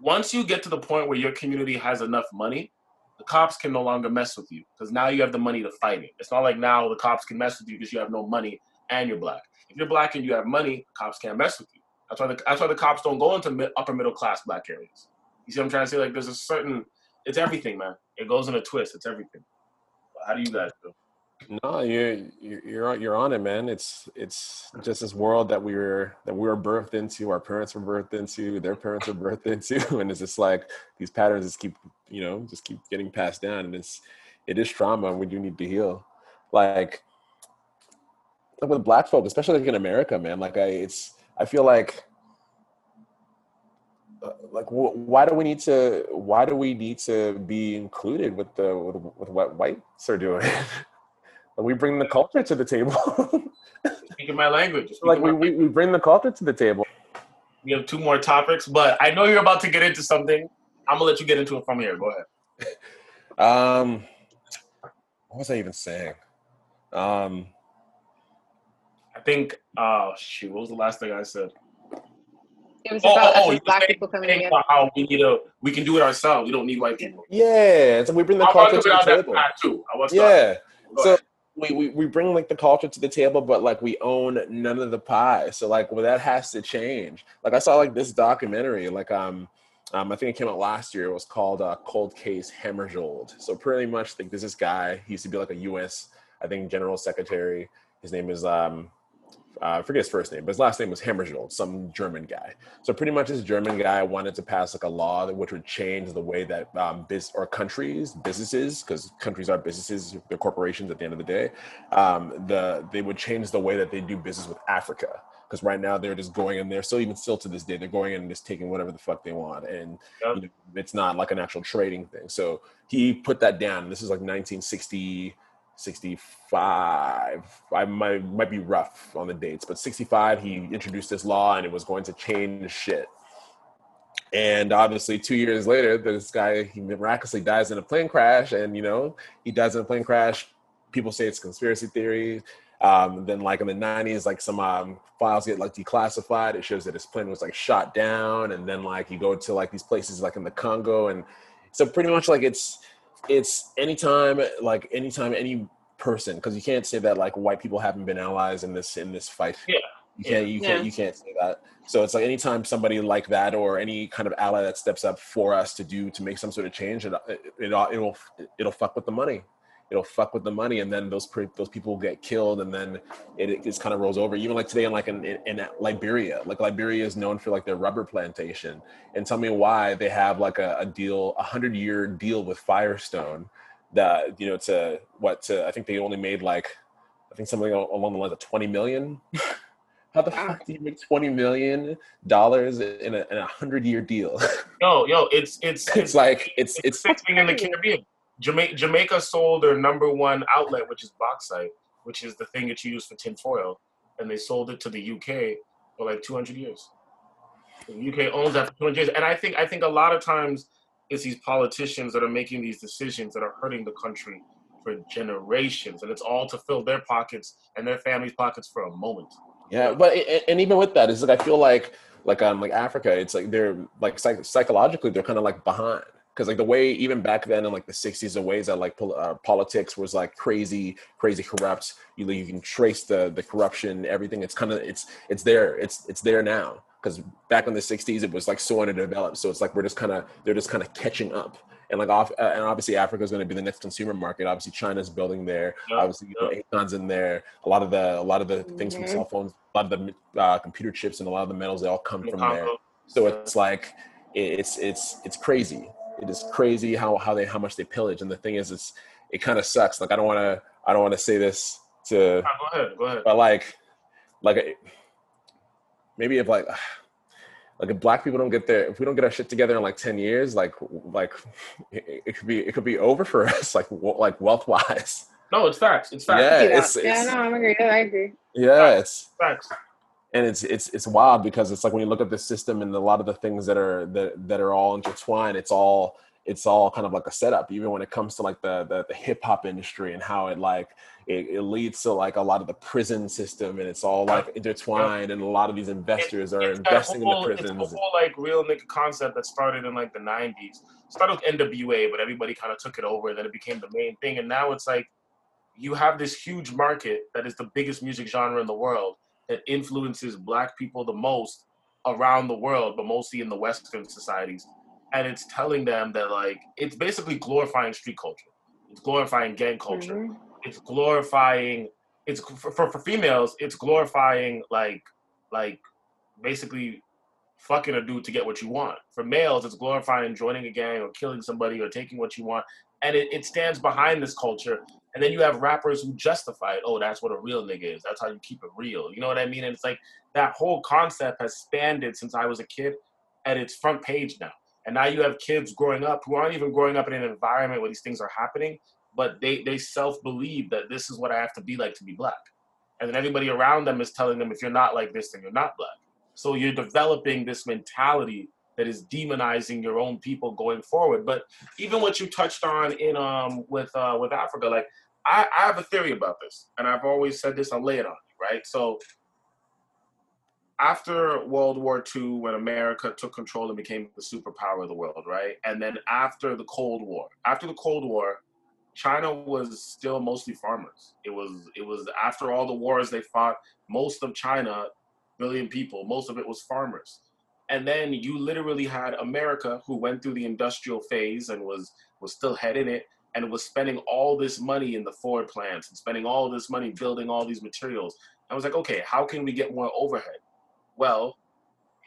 once you get to the point where your community has enough money, the cops can no longer mess with you because now you have the money to fight it. It's not like now the cops can mess with you because you have no money and you're black. If you're black and you have money, cops can't mess with you. That's why the, that's why the cops don't go into upper middle class black areas you see what I'm trying to say? Like there's a certain it's everything, man. It goes in a twist. It's everything. How do you guys feel? No, you're you're you're on it, man. It's it's just this world that we were that we were birthed into. Our parents were birthed into. Their parents were birthed into, and it's just like these patterns just keep you know just keep getting passed down, and it's it is trauma, and we do need to heal. Like, like with black folk, especially like in America, man. Like I, it's I feel like uh, like why do we need to why do we need to be included with the with, with what whites are doing we bring the culture to the table speaking my language speaking like we, we, we bring the culture to the table we have two more topics but i know you're about to get into something i'm gonna let you get into it from here go ahead um what was i even saying um i think oh shoot what was the last thing i said it was about oh, oh, black people coming together. How we need a, we can do it ourselves. We don't need white people. Yeah, so we bring the culture to the table. Too. I was yeah, so we, we we bring like the culture to the table, but like we own none of the pie. So like, well, that has to change. Like I saw like this documentary, like um. Um, I think it came out last year. It was called uh, Cold Case Hammarskjöld. So pretty much, like, this guy. He used to be like a U.S. I think General Secretary. His name is um, uh, I forget his first name, but his last name was Hammarskjöld, some German guy. So pretty much this German guy wanted to pass like a law that which would change the way that um, biz or countries, businesses, because countries are businesses, they're corporations at the end of the day. Um, the they would change the way that they do business with Africa. Because right now they're just going in there, still even still to this day, they're going in and just taking whatever the fuck they want, and you know, it's not like an actual trading thing. So he put that down. This is like 1960 65 i might might be rough on the dates but 65 he introduced this law and it was going to change shit And obviously, two years later, this guy he miraculously dies in a plane crash, and you know he dies in a plane crash. People say it's conspiracy theory. Um, then, like in the '90s, like some um, files get like declassified. It shows that his plane was like shot down, and then like you go to like these places like in the Congo, and so pretty much like it's it's anytime like anytime any person because you can't say that like white people haven't been allies in this in this fight. Yeah. You can't you can't Yeah. you can't say that. So it's like anytime somebody like that or any kind of ally that steps up for us to do to make some sort of change, it it it'll it'll, it'll fuck with the money. It'll fuck with the money, and then those those people get killed, and then it, it just kind of rolls over. Even like today, in like in, in, in Liberia, like Liberia is known for like their rubber plantation. And tell me why they have like a, a deal, a hundred year deal with Firestone, that you know to what to I think they only made like I think something along the lines of twenty million. How the fuck do you make twenty million dollars in a in a hundred year deal? Yo, yo, it's it's it's like it's it's the same thing in the. Caribbean. Jamaica, Jamaica sold their number one outlet, which is bauxite, which is the thing that you use for tinfoil, and they sold it to the UK for like 200 years. The UK owns that for 200 years, and I think I think a lot of times it's these politicians that are making these decisions that are hurting the country for generations, and it's all to fill their pockets and their families' pockets for a moment. Yeah, but and even with that, it's like I feel like like um like Africa, it's like they're like psych- psychologically they're kind of like behind because like the way even back then in like the '60s, the ways that like pol- uh, politics was like crazy, crazy corrupt. You you can trace the the corruption, everything. It's kind of it's it's there. It's it's there now because back in the '60s it was like so underdeveloped. So it's like we're just kind of they're just kind of catching up. And like off, uh, and obviously Africa is going to be the next consumer market. Obviously China's building there. Yeah, obviously you know, Akon's in there. A lot of the a lot of the things from cell phones, a lot of the uh, computer chips, and a lot of the metals they all come from there. So it's like it's it's it's crazy. It is crazy how how they how much they pillage. And the thing is, it's it kind of sucks. Like I don't want to I don't want to say this to, Go ahead, go ahead. but like like maybe if like like if black people don't get their if we don't get our shit together in like 10 years like like it, it could be it could be over for us like wo- like wealth wise No, it's facts. It's facts. Yeah, Yeah, it's- yeah, it's- no, I'm agree. I agree. yeah it's Facts. And it's it's it's wild because it's like when you look at the system and a lot of the things that are that, that are all intertwined it's all it's all kind of like a setup even when it comes to like the the, the hip hop industry and how it like it, it leads to like a lot of the prison system and it's all like intertwined and a lot of these investors are It's that investing in the whole- It's prisons a whole like real nigga concept that started in like the '90s. Started with NWA, but everybody kind of took it over. Then it became the main thing, and now it's like you have this huge market that is the biggest music genre in the world that influences Black people the most around the world, but mostly in the Western societies. And it's telling them that like it's basically glorifying street culture. It's glorifying gang culture Mhm. it's glorifying it's for, for, for females it's glorifying like like basically fucking a dude to get what you want for males it's glorifying joining a gang or killing somebody or taking what you want and it, it stands behind this culture and then you have rappers who justify it. Oh that's what a real nigga is. That's how you keep it real. You know what i mean? And it's like that whole concept has spanned since i was a kid and it's front page now. And now you have kids growing up who aren't even growing up in an environment where these things are happening but they they self believe that this is what I have to be like to be black, and then everybody around them is telling them if you're not like this, then you're not black. So you're developing this mentality that is demonizing your own people going forward. But even what you touched on in um with uh with Africa, like I, I have a theory about this, and I've always said this. I'll lay it on you, right? So after World War II, when America took control and became the superpower of the world, right? And then after the Cold War, after the Cold War, China was still mostly farmers. It was it was after all the wars they fought, most of China, billion people, most of it was farmers. And then you literally had America who went through the industrial phase and was was still head in it and was spending all this money in the Ford plants and spending all this money building all these materials. I was like, okay, how can we get more overhead? Well,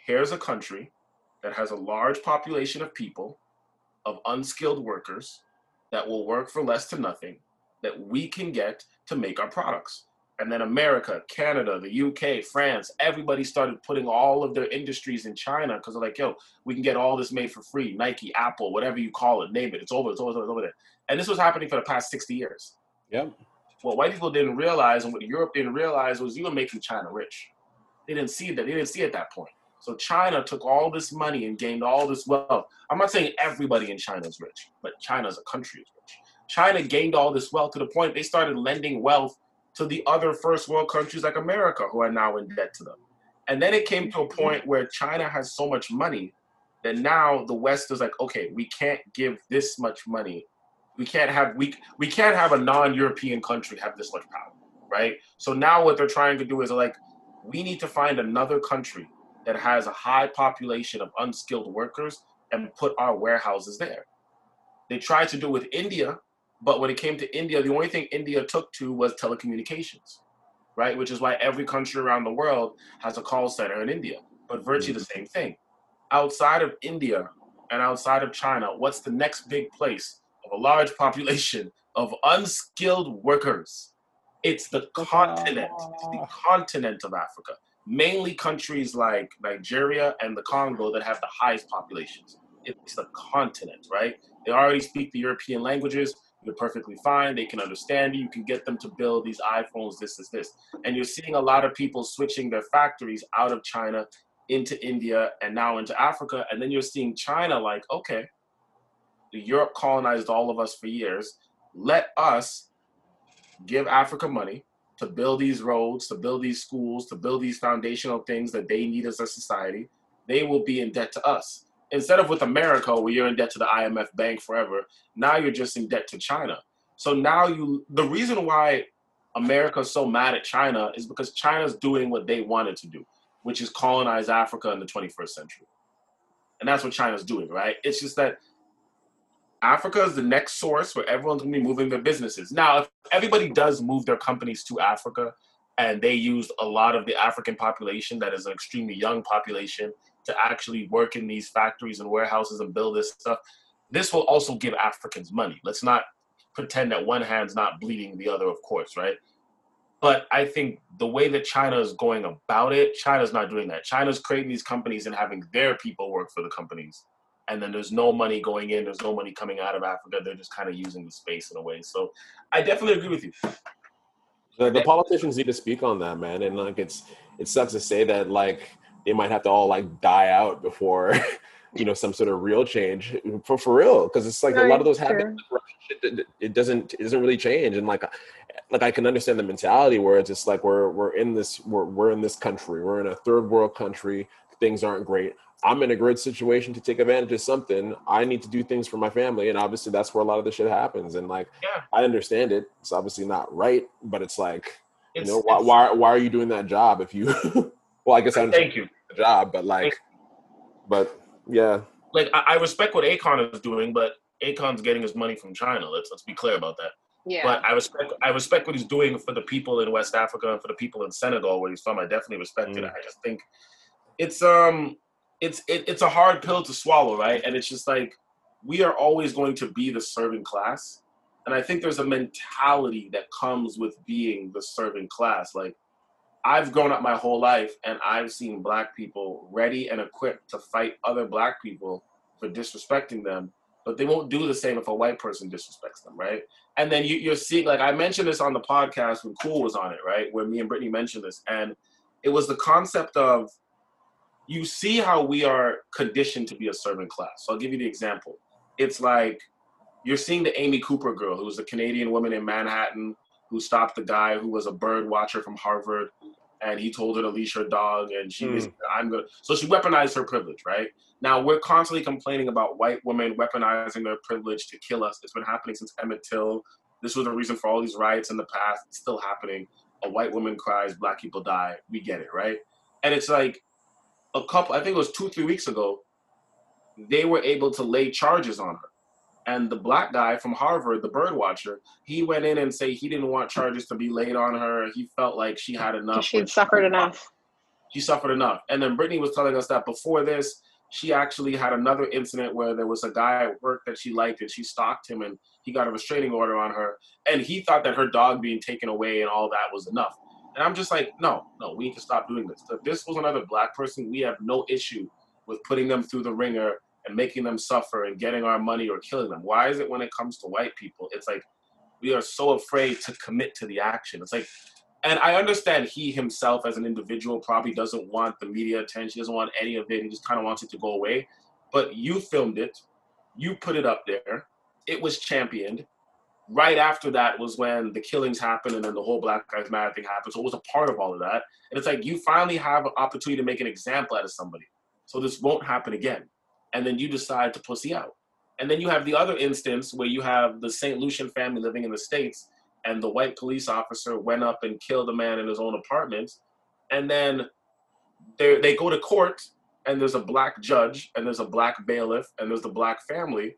here's a country that has a large population of people, of unskilled workers, that will work for less to nothing that we can get to make our products. And then America, Canada, the UK, France, everybody started putting all of their industries in China because they're like, yo, we can get all this made for free. Nike, Apple, whatever you call it, name it. It's over, it's over, it's over, there. And this was happening for the past 60 years. Yep. What white people didn't realize and what Europe didn't realize was you were making China rich. They didn't see that. They didn't see at that point. So China took all this money and gained all this wealth. I'm not saying everybody in China is rich, but China as a country is rich. China gained all this wealth to the point they started lending wealth to the other first world countries like America, who are now in debt to them. And then it came to a point where China has so much money that now the West is like, okay, we can't give this much money. We can't have we we can't have a non-European country have this much power, right? So now what they're trying to do is like, we need to find another country that has a high population of unskilled workers and put our warehouses there. They tried to do it with India, but when it came to India, the only thing India took to was telecommunications, right? Which is why every country around the world has a call center in India, but virtually the mm-hmm. same thing. Outside of India and outside of China, what's the next big place of a large population of unskilled workers? It's the continent, it's the continent of Africa. Mainly countries like Nigeria and the Congo that have the highest populations. It's the continent, right? They already speak the European languages you're perfectly fine. They can understand you. You can get them to build these iPhones, this, this, this. And you're seeing a lot of people switching their factories out of China into India and now into Africa. And then you're seeing China like, okay, Europe colonized all of us for years. Let us give Africa money to build these roads, to build these schools, to build these foundational things that they need as a society. They will be in debt to us instead of with America where you're in debt to the IMF bank forever, now you're just in debt to China. So now you the reason why America's so mad at China is because China's doing what they wanted to do, which is colonize Africa in the 21st century. And that's what China's doing, right? It's just that Africa is the next source where everyone's gonna be moving their businesses. Now, if everybody does move their companies to Africa and they used a lot of the African population that is an extremely young population to actually work in these factories and warehouses and build this stuff. This will also give Africans money. Let's not pretend that one hand's not bleeding the other, of course, right? But I think the way that China is going about it, China's not doing that. China's creating these companies and having their people work for the companies. And then there's no money going in, there's no money coming out of Africa. They're just kind of using the space in a way. So I definitely agree with you. The, the politicians need to speak on that, man. And like it's it sucks to say that like they might have to all like die out before you know some sort of real change for for real because it's like right, a lot of those habits it, it doesn't it doesn't really change and like like I can understand the mentality where it's just like we're we're in this we're we're in this country we're in a third world country things aren't great I'm in a great situation to take advantage of something I need to do things for my family and obviously that's where a lot of the shit happens and like yeah. I understand it it's obviously not right but it's like it's, you know why, why why are you doing that job if you well I guess I thank you the job, but like, but yeah. Like I, I respect what Akon is doing, but Akon's getting his money from China. Let's let's be clear about that. Yeah. But I respect I respect what he's doing for the people in West Africa and for the people in Senegal where he's from. I definitely respect mm. it. I just think it's um it's it, it's a hard pill to swallow, right? And it's just like we are always going to be the serving class. And I think there's a mentality that comes with being the serving class. Like I've grown up my whole life and I've seen black people ready and equipped to fight other black people for disrespecting them, but they won't do the same if a white person disrespects them, right? And then you, you're seeing, like I mentioned this on the podcast when Cool was on it, right? Where me and Brittany mentioned this, and it was the concept of you see how we are conditioned to be a servant class. So I'll give you the example. It's like you're seeing the Amy Cooper girl, who was a Canadian woman in Manhattan who stopped the guy who was a bird watcher from Harvard, and he told her to leash her dog, and she mm. was I'm gonna. So she weaponized her privilege, right? Now we're constantly complaining about white women weaponizing their privilege to kill us. It's been happening since Emmett Till. This was the reason for all these riots in the past. It's still happening. A white woman cries, black people die. We get it, right? And it's like a couple. I think it was two, three weeks ago. They were able to lay charges on her and the black guy from Harvard, the bird watcher, he went in and say he didn't want charges to be laid on her. He felt like she had enough. She'd suffered enough. She suffered enough. And then Brittany was telling us that before this, she actually had another incident where there was a guy at work that she liked and she stalked him and he got a restraining order on her. And he thought that her dog being taken away and all that was enough. And I'm just like, no, no, we need to stop doing this. If this was another black person, we have no issue with putting them through the ringer and making them suffer and getting our money or killing them. Why is it when it comes to white people, it's like we are so afraid to commit to the action? It's like And I understand he himself as an individual probably doesn't want the media attention, doesn't want any of it. He just kind of wants it to go away. But you filmed it, you put it up there, it was championed. Right after that was when the killings happened and then the whole Black Lives Matter thing happened. So it was a part of all of that. And it's like you finally have an opportunity to make an example out of somebody. So this won't happen again. And then you decide to pussy out. And then you have the other instance where you have the St. Lucian family living in the States and the white police officer went up and killed a man in his own apartment. And then they go to court and there's a black judge and there's a black bailiff and there's the black family.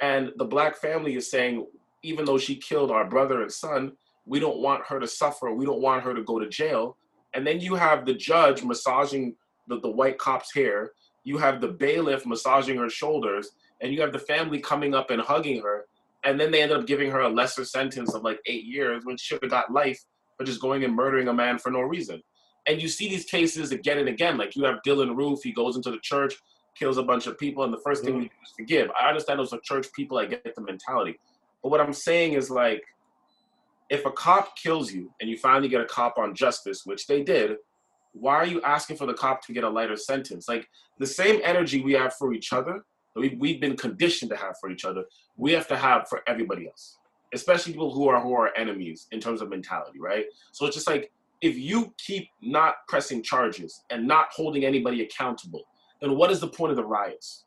And the black family is saying, even though she killed our brother and son, we don't want her to suffer. We don't want her to go to jail. And then you have the judge massaging the, the white cop's hair. You have the bailiff massaging her shoulders. And you have the family coming up and hugging her and then they ended up giving her a lesser sentence of like eight years when she should have got life for just going and murdering a man for no reason. And you see these cases again and again. Like you have Dylann Roof, he goes into the church, kills a bunch of people, and the first thing mm-hmm. we do is forgive. I understand those are church people, I get the mentality. But what I'm saying is like, if a cop kills you and you finally get a cop on justice, which they did, why are you asking for the cop to get a lighter sentence? Like the same energy we have for each other, we've, we've been conditioned to have for each other, we have to have for everybody else, especially people who are who are enemies in terms of mentality, right? So it's just like if you keep not pressing charges and not holding anybody accountable, then what is the point of the riots?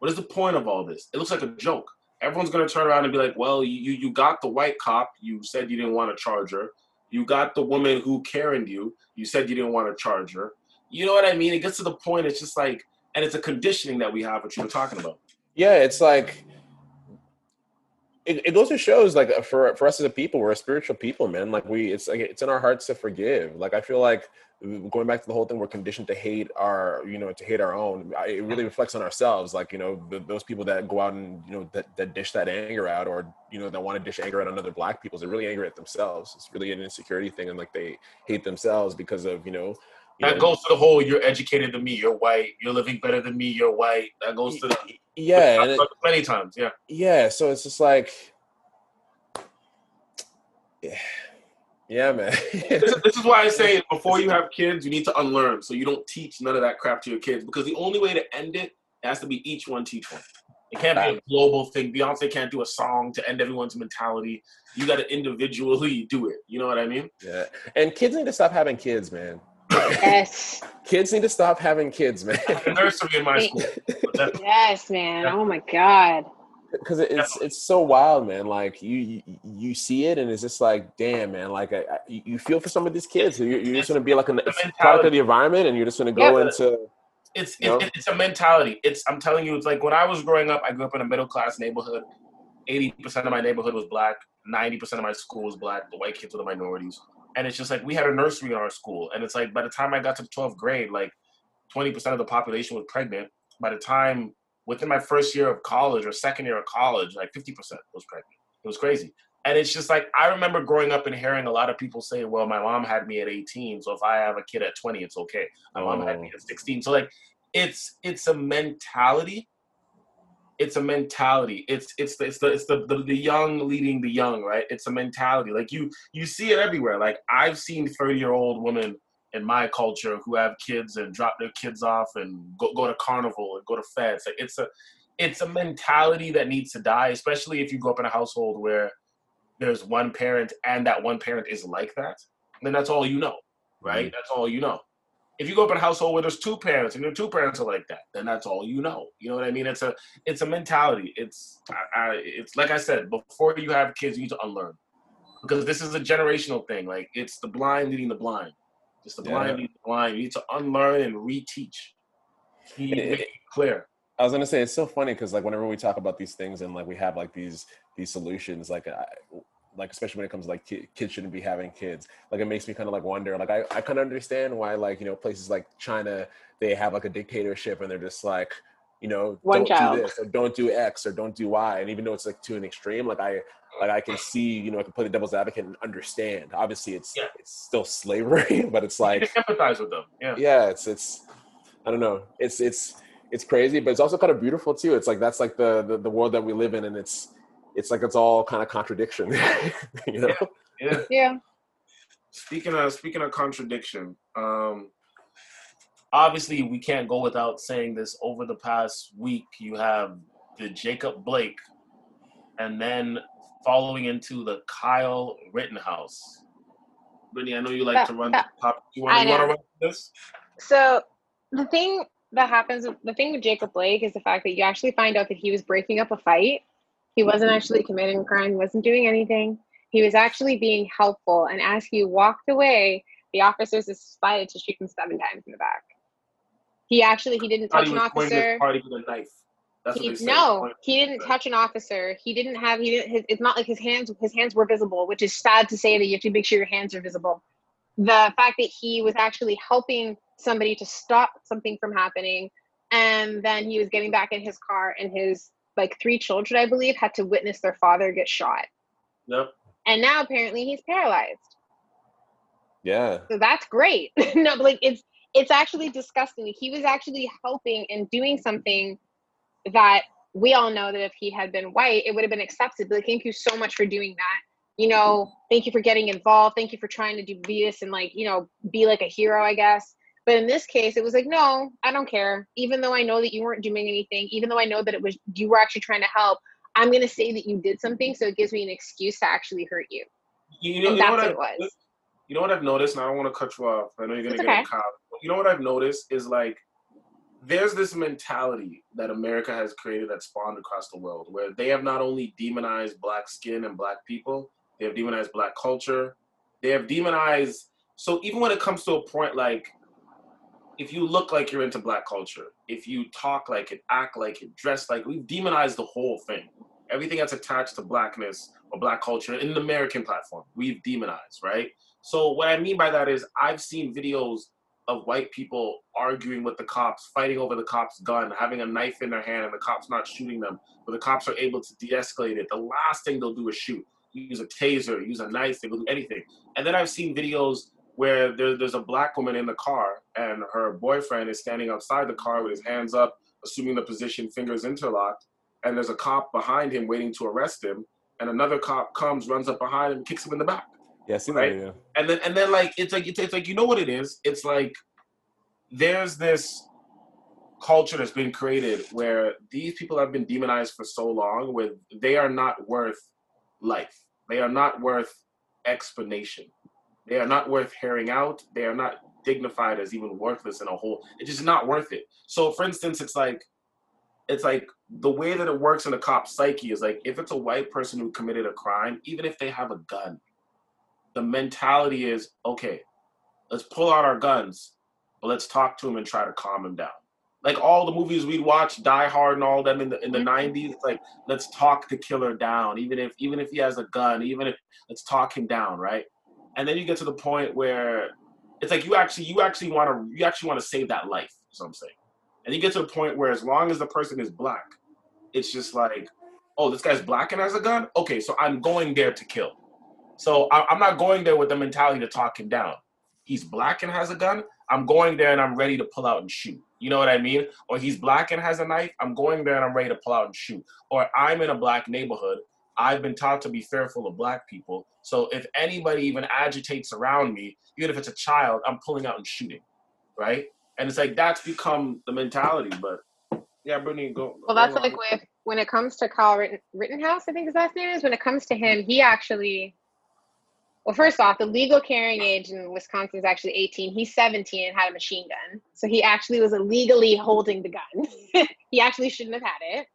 What is the point of all this? It looks like a joke. Everyone's gonna turn around and be like, "Well, you you got the white cop. You said you didn't want to charge her. You got the woman who carried you. You said you didn't want to charge her. You know what I mean? It gets to the point. It's just like, and it's a conditioning that we have, what you were talking about. Yeah, it's like it, it goes to shows like for for us as a people, we're a spiritual people, man. Like we, it's like it's in our hearts to forgive. Like I feel like going back to the whole thing, we're conditioned to hate our, you know, to hate our own. It really reflects on ourselves. Like you know, the, those people that go out and you know that, that dish that anger out, or you know, that want to dish anger at another black people, they're really angry at themselves. It's really an insecurity thing, and like they hate themselves because of you know that goes to the whole you're educated than me, you're white, you're living better than me, you're white. That goes to the yeah, it, many times, yeah. Yeah, so it's just like yeah, yeah man. this, is, this is why I say before you have kids, you need to unlearn so you don't teach none of that crap to your kids because the only way to end it has to be each one teach one. It can't be a global thing. Beyonce can't do a song to end everyone's mentality. You got to individually do it. You know what I mean? Yeah. And kids need to stop having kids, man. Yes. kids need to stop having kids, man. nursery in my school. yes, man. Oh my god. Because it's it's so wild, man. Like you, you, you see it, and it's just like, damn, man. Like I, I, you feel for some of these kids. You're, you're just gonna be like a product of the environment, and you're just gonna go yeah, into. It's it, it's a mentality. It's I'm telling you, it's like when I was growing up. I grew up in a middle class neighborhood. Eighty percent of my neighborhood was black. Ninety percent of my school was black. The white kids were the minorities and it's just like we had a nursery in our school and it's like by the time i got to 12th grade like 20% of the population was pregnant by the time within my first year of college or second year of college like 50% was pregnant it was crazy and it's just like i remember growing up and hearing a lot of people say well my mom had me at 18 so if i have a kid at 20 it's okay my oh. mom had me oh. at 16 so like it's it's a mentality it's a mentality. It's it's the, it's the it's the, the, the young leading the young, right? It's a mentality. Like you you see it everywhere. Like I've seen thirty year old women in my culture who have kids and drop their kids off and go go to carnival and go to fetes. Like it's a it's a mentality that needs to die, especially if you grow up in a household where there's one parent and that one parent is like that. Then that's all you know, right? Mm-hmm. That's all you know if you go up in a household where there's two parents and your two parents are like that, then that's all you know. You know what I mean? It's a it's a mentality. It's I, I, it's like I said before you have kids, you need to unlearn because this is a generational thing. Like it's the blind leading the blind. It's the blind yeah. leading the blind. You need to unlearn and reteach. You make it clear. I was gonna say it's so funny because like whenever we talk about these things and like we have like these these solutions, like I, like especially when it comes to like kids shouldn't be having kids like it makes me kind of like wonder like i, I kind of understand why like you know places like china they have like a dictatorship and they're just like you know One don't child. do this or don't do x or don't do y. And even though it's like to an extreme like i like i can see you know i can play the devil's advocate and understand. Obviously it's yeah. it's still slavery but it's like empathize with them yeah. Yeah it's it's i don't know. It's it's it's crazy but it's also kind of beautiful too. It's like that's like the, the the world that we live in and it's it's like it's all kind of contradiction, you know? Yeah. yeah. speaking of speaking of contradiction, um, obviously we can't go without saying this. Over the past week, you have the Jacob Blake, and then following into the Kyle Rittenhouse. Brittany, I know you like That- to run that- pop. You I want, you want to know. run this? So the thing that happens, the thing with Jacob Blake is the fact that you actually find out that he was breaking up a fight. He wasn't actually committing a crime. He wasn't doing anything. He was actually being helpful. And as he walked away, the officers decided to shoot him seven times in the back. He actually he didn't touch he an officer. party with a knife. That's He, no, he didn't touch an officer. He didn't have. He didn't. His, it's not like his hands. His hands were visible, which is sad to say that you have to make sure your hands are visible. The fact that he was actually helping somebody to stop something from happening, and then he was getting back in his car, and his like three children, I believe, had to witness their father get shot, Yep. and now apparently he's paralyzed. Yeah. So that's great. no, but like it's it's actually disgusting. He was actually helping and doing something that we all know that if he had been white, it would have been accepted. But like, thank you so much for doing that. You know, thank you for getting involved. Thank you for trying to do be this and like, you know, be like a hero, I guess. But in this case, it was like, no, I don't care. Even though I know that you weren't doing anything, even though I know that it was you were actually trying to help, I'm gonna say that you did something, so it gives me an excuse to actually hurt you. You, know, and you know that's what what I- it was. You know what I've noticed, and I don't want to cut you off. I know you're gonna It's get okay. a cop. You know what I've noticed is like there's this mentality that America has created that spawned across the world, where they have not only demonized black skin and black people, they have demonized black culture, they have demonized. So even when it comes to a point like, if you look like you're into black culture, if you talk like it, act like it, dress like, it, we've demonized the whole thing. Everything that's attached to blackness or black culture in the American platform, we've demonized, right? So what I mean by that is I've seen videos of white people arguing with the cops, fighting over the cop's gun, having a knife in their hand, and the cops not shooting them, but the cops are able to de-escalate it. The last thing they'll do is shoot. Use a taser, use a knife, they will do anything. And then I've seen videos where there, there's a black woman in the car and her boyfriend is standing outside the car with his hands up, assuming the position, fingers interlocked, and there's a cop behind him waiting to arrest him, and another cop comes, runs up behind him, and kicks him in the back Yeah, I see Right? that and then and then like it's like it's, it's like you know what it is? It's like there's this culture that's been created where these people have been demonized for so long where they are not worth life. They are not worth explanation they are not worth hearing out. They are not dignified as even worthless in a whole it's just not worth it. So for instance it's like it's like the way that it works in a cop's psyche is like if it's a white person who committed a crime even if they have a gun the mentality is okay let's pull out our guns but let's talk to him and try to calm him down. Like all the movies we'd watch die hard and all them in the in the Mhm. 90s like let's talk the killer down even if even if he has a gun even if let's talk him down right and then you get to the point where it's like you actually you actually want to you actually want to save that life what i'm saying and you get to the point where as long as the person is black it's just like oh this guy's black and has a gun okay so i'm going there to kill so I, I'm not going there with the mentality to talk him down. He's black and has a gun. I'm going there and I'm ready to pull out and shoot. You know what I mean? Or he's black and has a knife. I'm going there and I'm ready to pull out and shoot. Or I'm in a black neighborhood. I've been taught to be fearful of black people. So if anybody even agitates around me, even if it's a child, I'm pulling out and shooting. Right? And it's like that's become the mentality. But yeah, Brittany, go. Well, that's go like with when it comes to Kyle Ritten, Rittenhouse, I think his last name is. When it comes to him, he actually, well, first off, the legal carrying age in Wisconsin is actually 18. He's 17 and had a machine gun, so he actually was illegally holding the gun. he actually shouldn't have had it.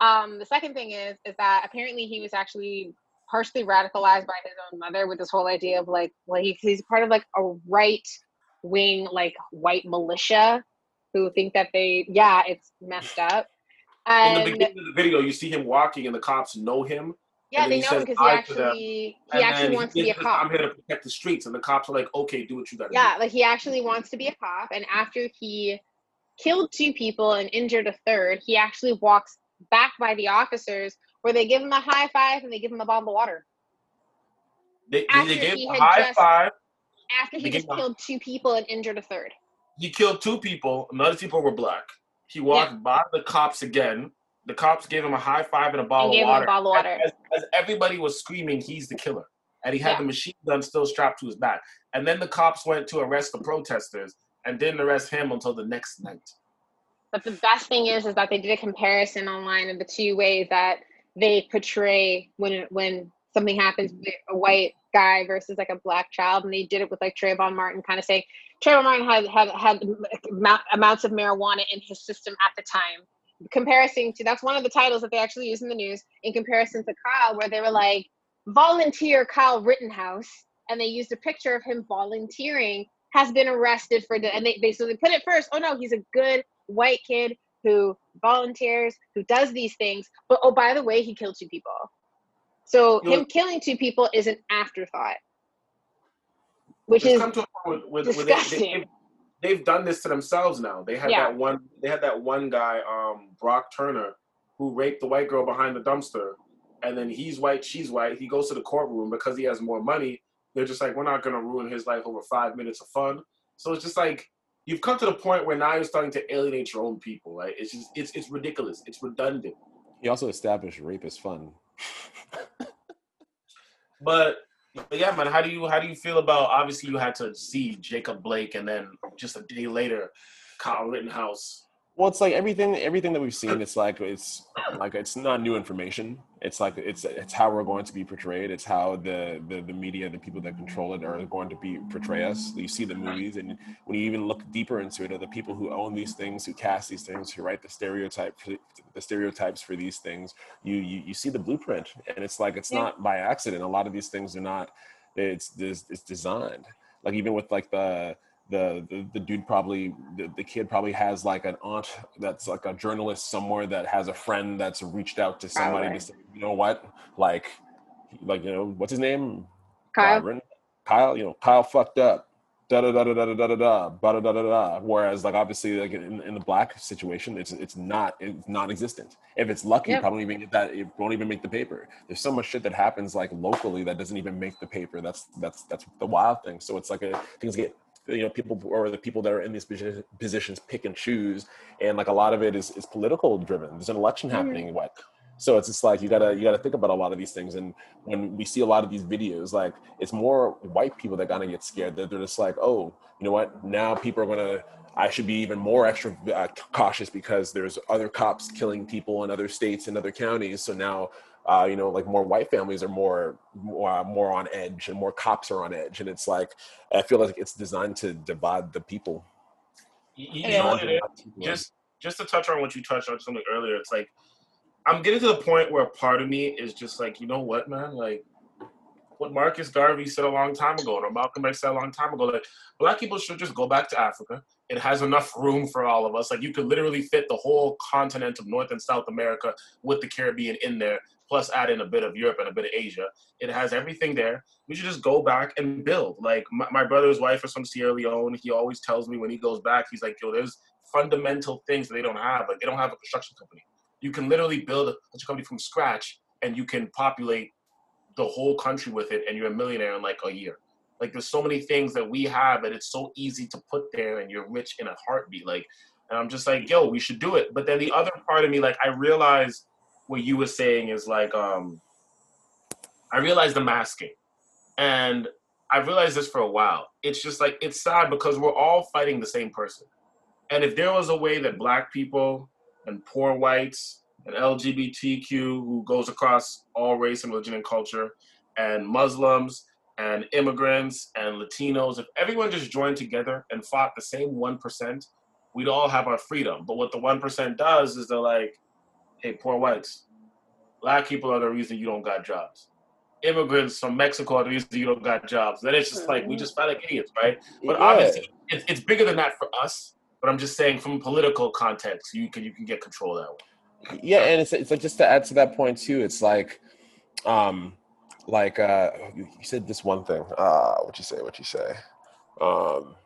Um, the second thing is, is that apparently he was actually partially radicalized by his own mother with this whole idea of like, well, he, he's part of like a right wing, like white militia who think that they, yeah, it's messed up. in the beginning of the video, you see him walking, and the cops know him. yeah, they he know says because he hi to them, actually he and actually wants he to be a cop. I'm here to protect the streets, and the cops are like, "Okay, do what you got to do. Yeah, like he actually wants to be a cop, and after he killed two people and injured a third, he actually walks back by the officers where they give him a high five and they give him a bottle of water. They, After they gave he him a had high just- five. After he just killed two people and injured a third. He killed two people. Another people were black. He walked by the cops again. The cops gave him a high five and a bottle and of water. bottle of water. As, as everybody was screaming, he's the killer. and he had Yeah. the machine gun still strapped to his back. And then the cops went to arrest the protesters and didn't arrest him until the next night. But the best thing is, is that they did a comparison online of the two ways that they portray when when something happens with a white guy versus like a black child, and they did it with like Trayvon Martin, kind of saying Trayvon Martin had had had amounts of marijuana in his system at the time. Comparison to that's one of the titles that they actually use in the news. In comparison to Kyle, where they were like volunteer Kyle Rittenhouse, and they used a picture of him volunteering has been arrested for the and they, they put it first. Oh no, he's a good white kid who volunteers, who does these things. But oh, by the way, he killed two people. So You know- him killing two people is an afterthought, which is come to a point with, with, with they, disgusting. they, they've done this to themselves now. They had Yeah. that one. They had that one guy, um, Brock Turner, who raped the white girl behind the dumpster, and then he's white, she's white. He goes to the courtroom because he has more money. They're just like, we're not gonna ruin his life over five minutes of fun. So it's just like you've come to the point where now you're starting to alienate your own people. Right? It's just it's it's ridiculous. It's redundant. He also established rape is fun. But, but yeah, man, how do you how do you feel about? Obviously, you had to see Jacob Blake, and then just a day later, Kyle Rittenhouse. Well, it's like everything everything that we've seen. It's like it's like it's not new information. It's like it's it's how we're going to be portrayed. It's how the the, the media, the people that control it, are going to be portray us. You see the movies, and when you even look deeper into it, are the people who own these things, who cast these things, who write the stereotype the stereotypes for these things. You you, you see the blueprint, and it's like it's Yeah. not by accident. A lot of these things are not. It's it's, it's designed. Like even with like the the, the the dude probably the, the kid probably has like an aunt that's like a journalist somewhere that has a friend that's reached out to oh, somebody Probably. to say, you know what, like, like you know what's his name, Kyle. Byron? Kyle, you know Kyle fucked up. Da da da da da da da da da da da da da. Whereas, like obviously, like in, in the black situation, it's it's not it's non-existent. If it's lucky, Yep. probably even get that. It won't even make the paper. There's so much shit that happens like locally that doesn't even make the paper. That's that's that's the wild thing. So it's like a things get you know people or the people that are in these positions pick and choose and like a lot of it is is political driven. There's an election Mhm. happening what? So it's just like you gotta you gotta think about a lot of these things and when we see a lot of these videos like it's more white people that kind of get scared. That they're just like oh you know what? Now people are gonna i should be even more extra uh, cautious because there's other cops killing people in other states and other counties so now uh, you know, like more white families are more, more uh, more on edge, and more cops are on edge, and it's like I feel like it's designed to divide the people. You, you know what it is? just just to touch on what you touched on something earlier, it's like I'm getting to the point where part of me is just like, you know what, man, like what Marcus Garvey said a long time ago, or Malcolm X said a long time ago, like black people should just go back to Africa. It has enough room for all of us. Like you could literally fit the whole continent of North and South America with the Caribbean in there, plus add in a bit of Europe and a bit of Asia. It has everything there. We should just go back and build. Like my, my brother's wife is from Sierra Leone. He always tells me when he goes back, he's like, yo, there's fundamental things that they don't have. Like they don't have a construction company. You can literally build a company from scratch and you can populate the whole country with it and you're a millionaire in like a year. Like there's so many things that we have that it's so easy to put there and you're rich in a heartbeat. Like and I'm just like, yo, we should do it. But then the other part of me, like I realize what you were saying is like um I realize the masking. And I realized this for a while. It's just like it's sad because we're all fighting the same person. And if there was a way that black people and poor whites and LGBTQ who goes across all race and religion and culture and Muslims and immigrants and Latinos, if everyone just joined together and fought the same 1%, we'd all have our freedom. But what the 1% does is they're like, hey, poor whites, black people are the reason you don't got jobs. Immigrants from Mexico are the reason you don't got jobs. Then it's just like, we just fight like idiots, right? But Yeah. obviously, it's, it's bigger than that for us. But I'm just saying, from a political context, you can you can get control that way. Yeah and it's, it's like just to add to that point too it's like um like uh you you said this one thing uh what you say what you say? Um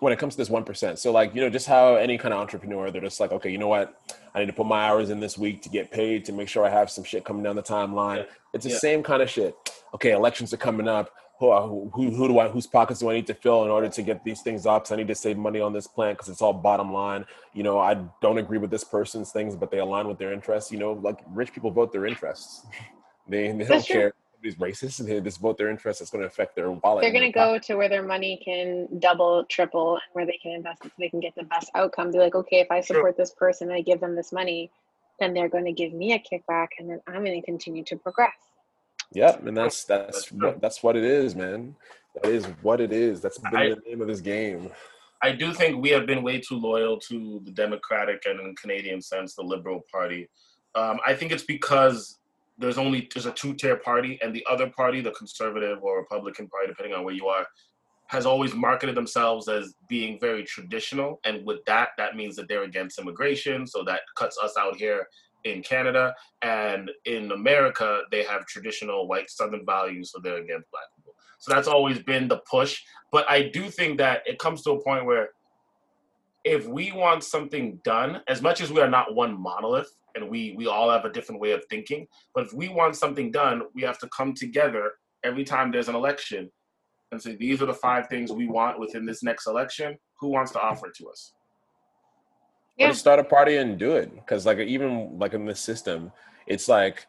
when it comes to this 1% so like you know just how any kind of entrepreneur they're just like okay you know what? I need to put my hours in this week to get paid to make sure i have some shit coming down the timeline. Yeah. it's the Yeah. same kind of shit. Okay elections are coming up Uh, who, who, who do I, whose pockets do I need to fill in order to get these things up? Because I need to save money on this plan because it's all bottom line. You know, I don't agree with this person's things, but they align with their interests. You know, like rich people vote their interests. They, they don't true. care. These racist and they just vote their interests. It's going to affect their wallet. They're going to go to where their money can double, triple, and where they can invest it so they can get the best outcome. Be like, okay, if I support this person and I give them this money, then they're going to give me a kickback, and then I'm going to continue to progress. Yep, and that's that's That's what that's what it is, man. That is what it is. That's been I- the name of this game. I do think we have been way too loyal to the Democratic and in Canadian sense, the Liberal Party. Um, I think it's because there's only there's a two-tier party, and the other party, the Conservative or Republican Party, depending on where you are, has always marketed themselves as being very traditional. And with that, that means that they're against immigration, so that cuts us out here in Canada. And in America, they have traditional white Southern values, so they're against black people. So that's always been the push. But I do think that it comes to a point where if we want something done, as much as we are not one monolith and we we all have a different way of thinking, but if we want something done, we have to come together every time there's an election and say these are the five things we want within this next election. Who wants to offer it to us? Yeah. Or just start a party and do it. Because like even like in this system, it's like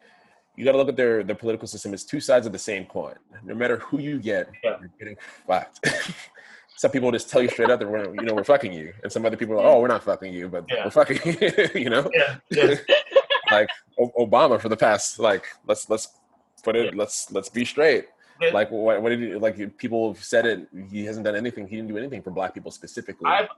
you got to look at their their political system. It's two sides of the same coin. No matter who you get, Yeah. you're getting fucked. some people just tell you straight up that we're you know we're fucking you, and some other people are like, oh we're not fucking you, but Yeah. we're fucking you. you know, Yeah, yeah, like O- Obama for the past like let's let's put it let's let's be straight. Like what, what did you, like people have said it? He hasn't done anything. He didn't do anything for black people specifically. I've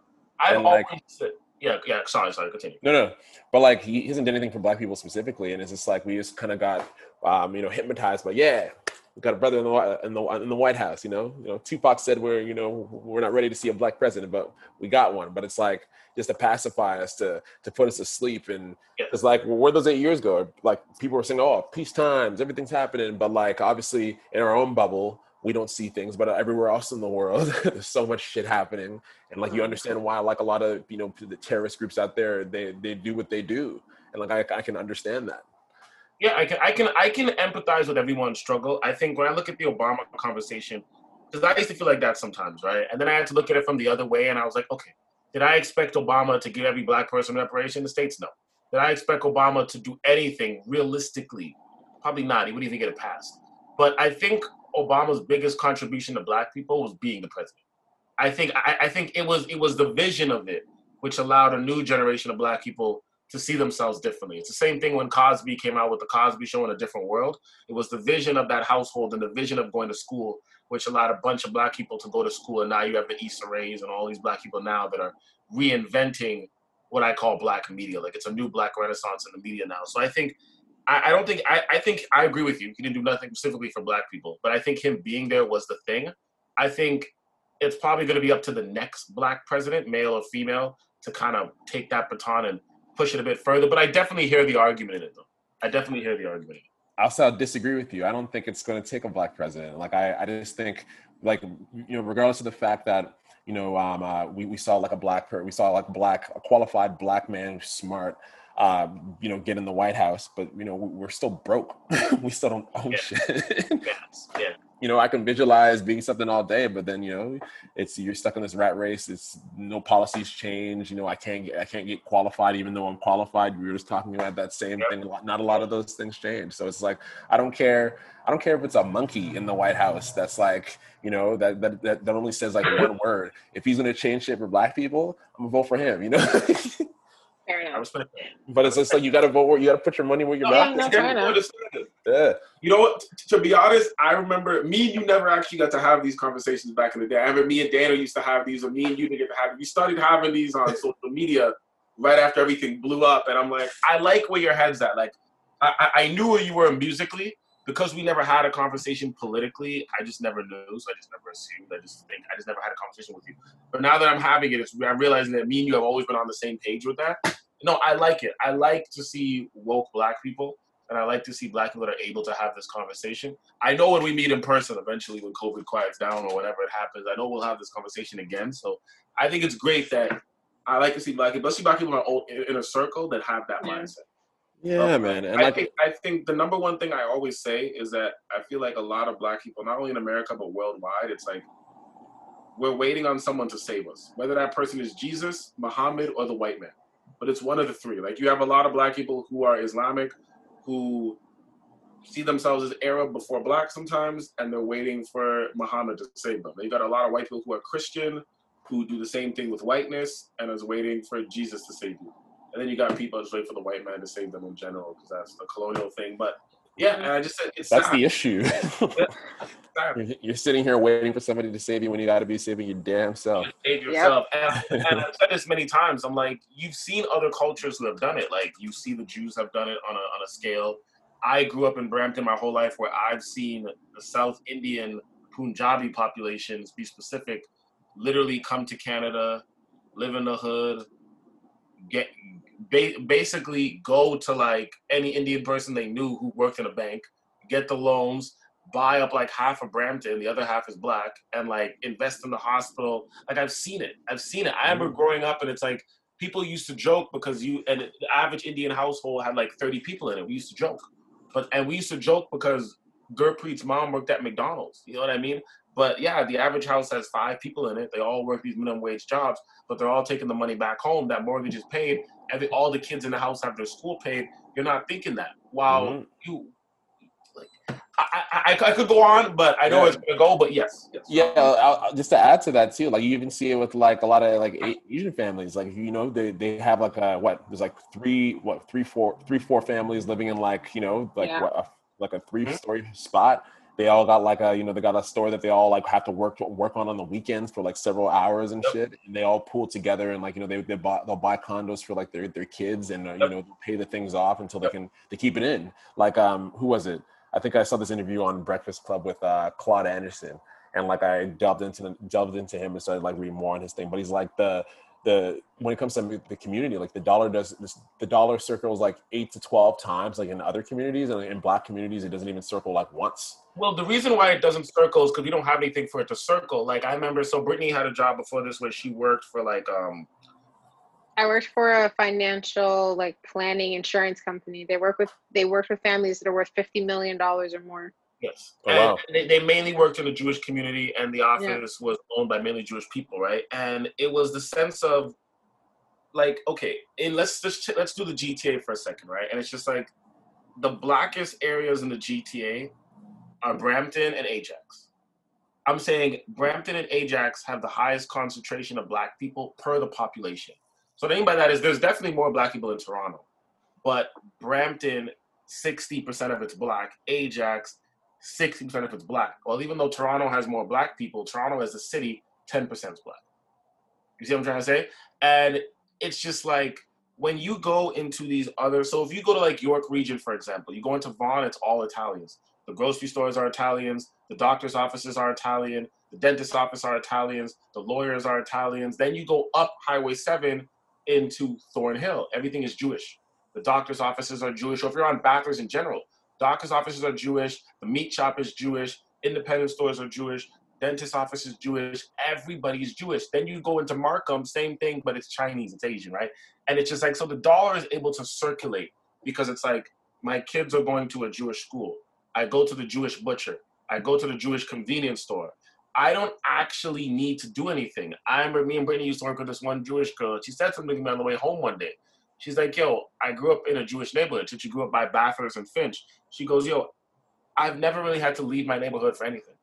I've And, like- said, yeah, yeah. Sorry, sorry. Continue. No, no, but like he hasn't done anything for black people specifically, and it's just like we just kind of got, um, you know, hypnotized. But yeah, we got a brother in the in the in the White House. You know, you know, Tupac said we're you know we're not ready to see a black president, but we got one. But it's like just to pacify us, to to put us to sleep, and Yeah. it's like well, where those eight years go? Like people were saying, oh, peace times, everything's happening, but like obviously in our own bubble. We don't see things, but uh, everywhere else in the world, there's so much shit happening and like you mm-hmm. understand why like a lot of you know the terrorist groups out there they they do what they do and like i, I can understand that Yeah, I can, I can, I can empathize with everyone's struggle. I think when I look at the Obama conversation, because I used to feel like that sometimes, right? And then I had to look at it from the other way, and I was like, okay, did I expect Obama to give every black person reparation in the states? No. Did I expect Obama to do anything realistically? Probably not. He wouldn't even get it passed. But I think Obama's biggest contribution to black people was being the president. I think, I, I think it was, it was the vision of it which allowed a new generation of black people to see themselves differently. It's the same thing when Cosby came out with the Cosby Show in a different world. It was the vision of that household and the vision of going to school, which allowed a bunch of black people to go to school. And now you have the Issa Rays and all these black people now that are reinventing what I call black media. Like it's a new black renaissance in the media now. So I think I, I don't think I, I think I agree with you. He didn't do nothing specifically for black people, but I think him being there was the thing. I think it's probably going to be up to the next black president, male or female, to kind of take that baton and push it a bit further. But I definitely hear the argument in it, though. I definitely hear the argument. Also i'll disagree with you i don't think it's going to take a black president like i i just think like you know regardless of the fact that you know um uh, we, we saw like a black per- we saw like black a qualified black man smart um, you know, get in the White House, but you know, we- we're still broke. we still don't own Yeah. shit. Yeah. You know, I can visualize being something all day, but then you know, it's you're stuck in this rat race. It's no policies change. You know, I can't get I can't get qualified even though I'm qualified. We were just talking about that same Yep. thing. Not a lot of those things change. So it's like I don't care. I don't care if it's a monkey in the White House that's like, you know, that that that, that only says like one word. If he's gonna change shit for black people, I'm gonna vote for him, you know? Fair I enough. but it's just like you gotta vote where you gotta put your money where your Yeah, mouth no, is. fair enough. Yeah. You know what? T- To be honest, I remember me and you never actually got to have these conversations back in the day. I remember me and Daniel used to have these, or me and you didn't get to have. We started having these on social media right after everything blew up, and I'm like, I like where your head's at. Like, I, I- I knew where you were musically because we never had a conversation politically. I just never knew, so I just never assumed. I just think I just never had a conversation with you. But now that I'm having it, it's, I'm realizing that me and you have always been on the same page with that. No, I like it. I like to see woke black people, and I like to see black people that are able to have this conversation. I know when we meet in person, eventually when COVID quiets down or whenever it happens, I know we'll have this conversation again. So I think it's great that I like to see black people, especially black people in, our own, in a circle that have that mindset. Yeah, man. And I like think I think the number one thing I always say is that I feel like a lot of black people, not only in America but worldwide, it's like we're waiting on someone to save us. Whether that person is Jesus, Muhammad, or the white man. But it's one of the three. Like you have a lot of black people who are Islamic, who see themselves as Arab before black sometimes, and they're waiting for Muhammad to save them. You got a lot of white people who are Christian, who do the same thing with whiteness, and is waiting for Jesus to save you. And then you got people just wait for the white man to save them in general, because that's the colonial thing. But yeah, and I just said it's That's sad. the issue. You're- You're sitting here waiting for somebody to save you when you got to be saving your damn self. save yourself. And, and I've said this many times. I'm like, you've seen other cultures who have done it. Like you see the Jews have done it on a on a scale. I grew up in Brampton my whole life, where I've seen the South Indian Punjabi populations, be specific, literally come to Canada, live in the hood, get ba- basically go to like any Indian person they knew who worked in a bank, get the loans, buy up like half of Brampton, the other half is black, and like invest in the hospital. Like I've seen it. I've seen it. I remember mm. growing up and it's like people used to joke because you and the average Indian household had like 30 people in it. We used to joke. But and we used to joke because Gurpreet's mom worked at McDonald's. You know what I mean? But yeah, the average house has five people in it. They all work these minimum wage jobs, but they're all taking the money back home. That mortgage is paid. Every all the kids in the house have their school paid. You're not thinking that. While Mhm. you like I, I, I, I could go on, but I know Yeah. it's gonna go. But yes, yes. Yeah, I'll, I'll- just to add to that too, like you even see it with like a lot of like Asian families. Like you know, they they have like a what? There's like three what three four three four families living in like you know like Yeah. what, a, like a three story spot. They all got like a you know they got a store that they all like have to work work on on the weekends for like several hours and Yep. shit. And they all pool together and like you know they they buy they'll buy condos for like their their kids and uh, you know pay the things off until they can they keep it in. Like um who was it? I think I saw this interview on Breakfast Club with uh, Claude Anderson, and like I delved into the, delved into him and started like reading more on his thing. But he's like the the when it comes to the community, like the dollar does this, the dollar circles like eight to twelve times, like in other communities, and in black communities, it doesn't even circle like once. Well, the reason why it doesn't circle is because we don't have anything for it to circle. Like I remember, so Brittany had a job before this where she worked for like um I worked for a financial like planning insurance company. They work with they worked with families that are worth fifty million dollars or more. Yes, Oh, and wow. they, they mainly worked in the Jewish community, and the office was owned by mainly Jewish people, right? And it was the sense of like okay, and let's just let's do the GTA for a second, right? And it's just like the blackest areas in the GTA are Brampton and Ajax. I'm saying Brampton and Ajax have the highest concentration of black people per the population. So what I mean by that is there's definitely more black people in Toronto, but Brampton, 60% of it's black. Ajax, 60% if it's black. Well, even though Toronto has more black people, Toronto as a city, 10% is black. You see what I'm trying to say? And it's just like when you go into these other, so if you go to like York Region, for example, you go into Vaughan, it's all Italians. The grocery stores are Italians. The doctor's offices are Italian. The dentist office are Italians. The lawyers are Italians. Then you go up Highway 7 into Thornhill. Everything is Jewish. The doctor's offices are Jewish. Or if you're on Bathurst in general, doctor's offices are Jewish. The meat shop is Jewish. Independent stores are Jewish. Dentist office is Jewish. Everybody's Jewish. Then you go into Markham, same thing, but it's Chinese, it's Asian, right? And it's just like, so the dollar is able to circulate because it's like, my kids are going to a Jewish school. I go to the Jewish butcher. I go to the Jewish convenience store. I don't actually need to do anything. I remember me and Brittany used to work with this one Jewish girl. She said something to me on the way home one day. She's like, yo, I grew up in a Jewish neighborhood. She grew up by Bathurst and Finch. She goes, yo, I've never really had to leave my neighborhood for anything.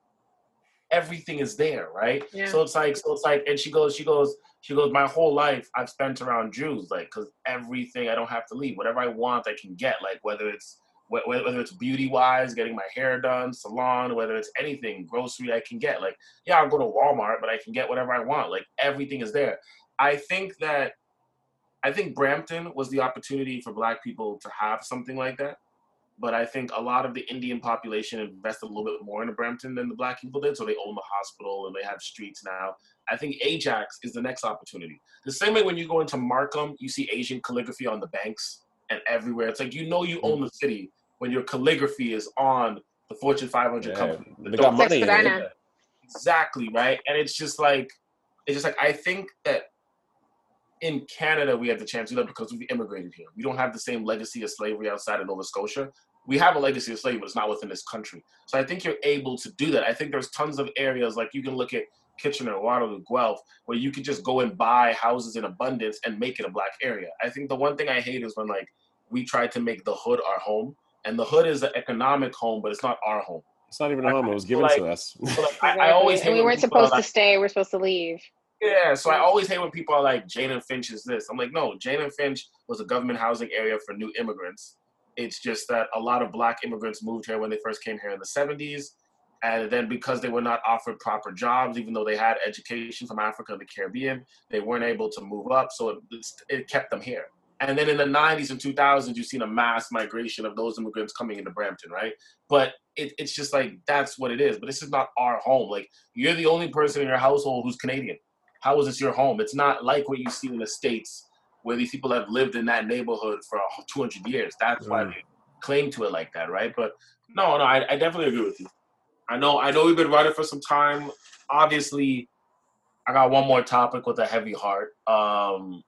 Everything is there, right? Yeah. So it's like, so it's like, and she goes, she goes, she goes, my whole life I've spent around Jews, like, cause everything I don't have to leave. Whatever I want, I can get. Like, whether it's whether it's beauty wise, getting my hair done, salon, whether it's anything, grocery, I can get. Like, yeah, I'll go to Walmart, but I can get whatever I want. Like, everything is there. I think that, I think Brampton was the opportunity for Black people to have something like that. But I think a lot of the Indian population invested a little bit more into Brampton than the Black people did. So they own the hospital and they have streets now. I think Ajax is the next opportunity. The same way when you go into Markham, you see Asian calligraphy on the banks and everywhere. It's like you know you own the mm-hmm. city when your calligraphy is on the Fortune 500 Yeah, company. The they got money. in it. Exactly right, and it's just like it's just like I think that in Canada we have the chance to do that because we've immigrated here. We don't have the same legacy of slavery outside of Nova Scotia. We have a legacy of slavery, but it's not within this country. So I think you're able to do that. I think there's tons of areas like you can look at Kitchener, Waterloo, Guelph, where you could just go and buy houses in abundance and make it a black area. I think the one thing I hate is when like we try to make the hood our home. and the hood is an economic home, but it's not our home. It's not even a home. It was given like- to us. So like, I, I always hate And we weren't people are supposed like, to stay. We're supposed to leave. Yeah, so I always hate when people are like, Jane and Finch is this. I'm like, no, Jane and Finch was a government housing area for new immigrants. It's just that a lot of black immigrants moved here when they first came here in the 70s. And then because they were not offered proper jobs, even though they had education from Africa and the Caribbean, they weren't able to move up. So it, it kept them here. And then in the 90s and 2000s, you've seen a mass migration of those immigrants coming into Brampton, right? But it, it's just like, that's what it is. But this is not our home. Like, you're the only person in your household who's Canadian how is this your home? It's not like what you see in the states where these people have lived in that neighborhood for 200 years. That's why Mm. they claim to it like that, right? But no, no, I, I definitely agree with you. I know, I know we've been running for some time. Obviously, I got one more topic with a heavy heart. Um,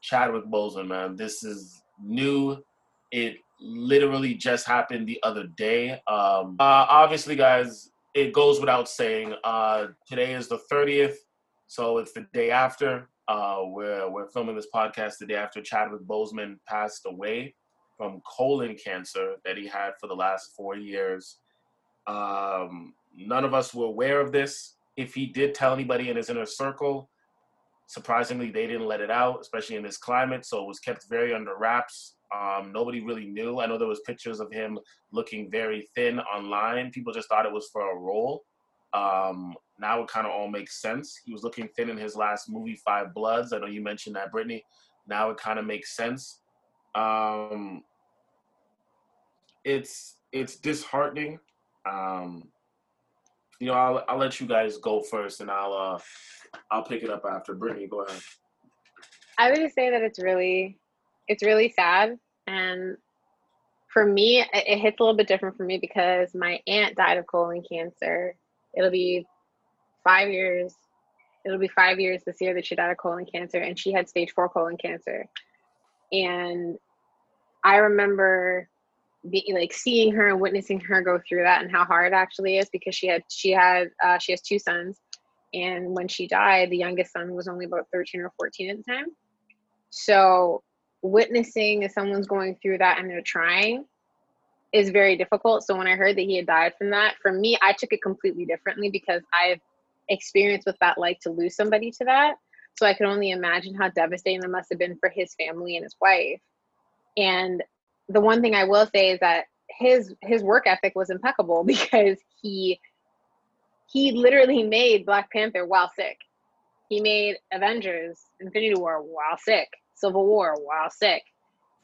Chadwick Boseman, man, this is new. It literally just happened the other day. Um, uh, obviously, guys, it goes without saying. Uh, today is the 30th. So it's the day after. Uh, we're we're filming this podcast the day after Chadwick Boseman passed away from colon cancer that he had for the last four years. Um, none of us were aware of this. If he did tell anybody in his inner circle, surprisingly, they didn't let it out, especially in this climate. So it was kept very under wraps. Um, nobody really knew. I know there was pictures of him looking very thin online. People just thought it was for a role. Um, now it kind of all makes sense. He was looking thin in his last movie, Five Bloods. I know you mentioned that, Brittany. Now it kind of makes sense. Um, it's it's disheartening. Um, you know, I'll I'll let you guys go first, and I'll uh I'll pick it up after. Brittany, go ahead. I would just say that it's really, it's really sad, and for me, it, it hits a little bit different for me because my aunt died of colon cancer. It'll be five years. It'll be five years this year that she died of colon cancer, and she had stage four colon cancer. And I remember be, like seeing her and witnessing her go through that and how hard it actually is because she had she had uh, she has two sons and when she died the youngest son was only about 13 or 14 at the time so witnessing if someone's going through that and they're trying is very difficult so when i heard that he had died from that for me i took it completely differently because i've experienced what that like to lose somebody to that so i can only imagine how devastating it must have been for his family and his wife and the one thing I will say is that his his work ethic was impeccable because he he literally made Black Panther while sick. He made Avengers, Infinity War while sick, Civil War while sick.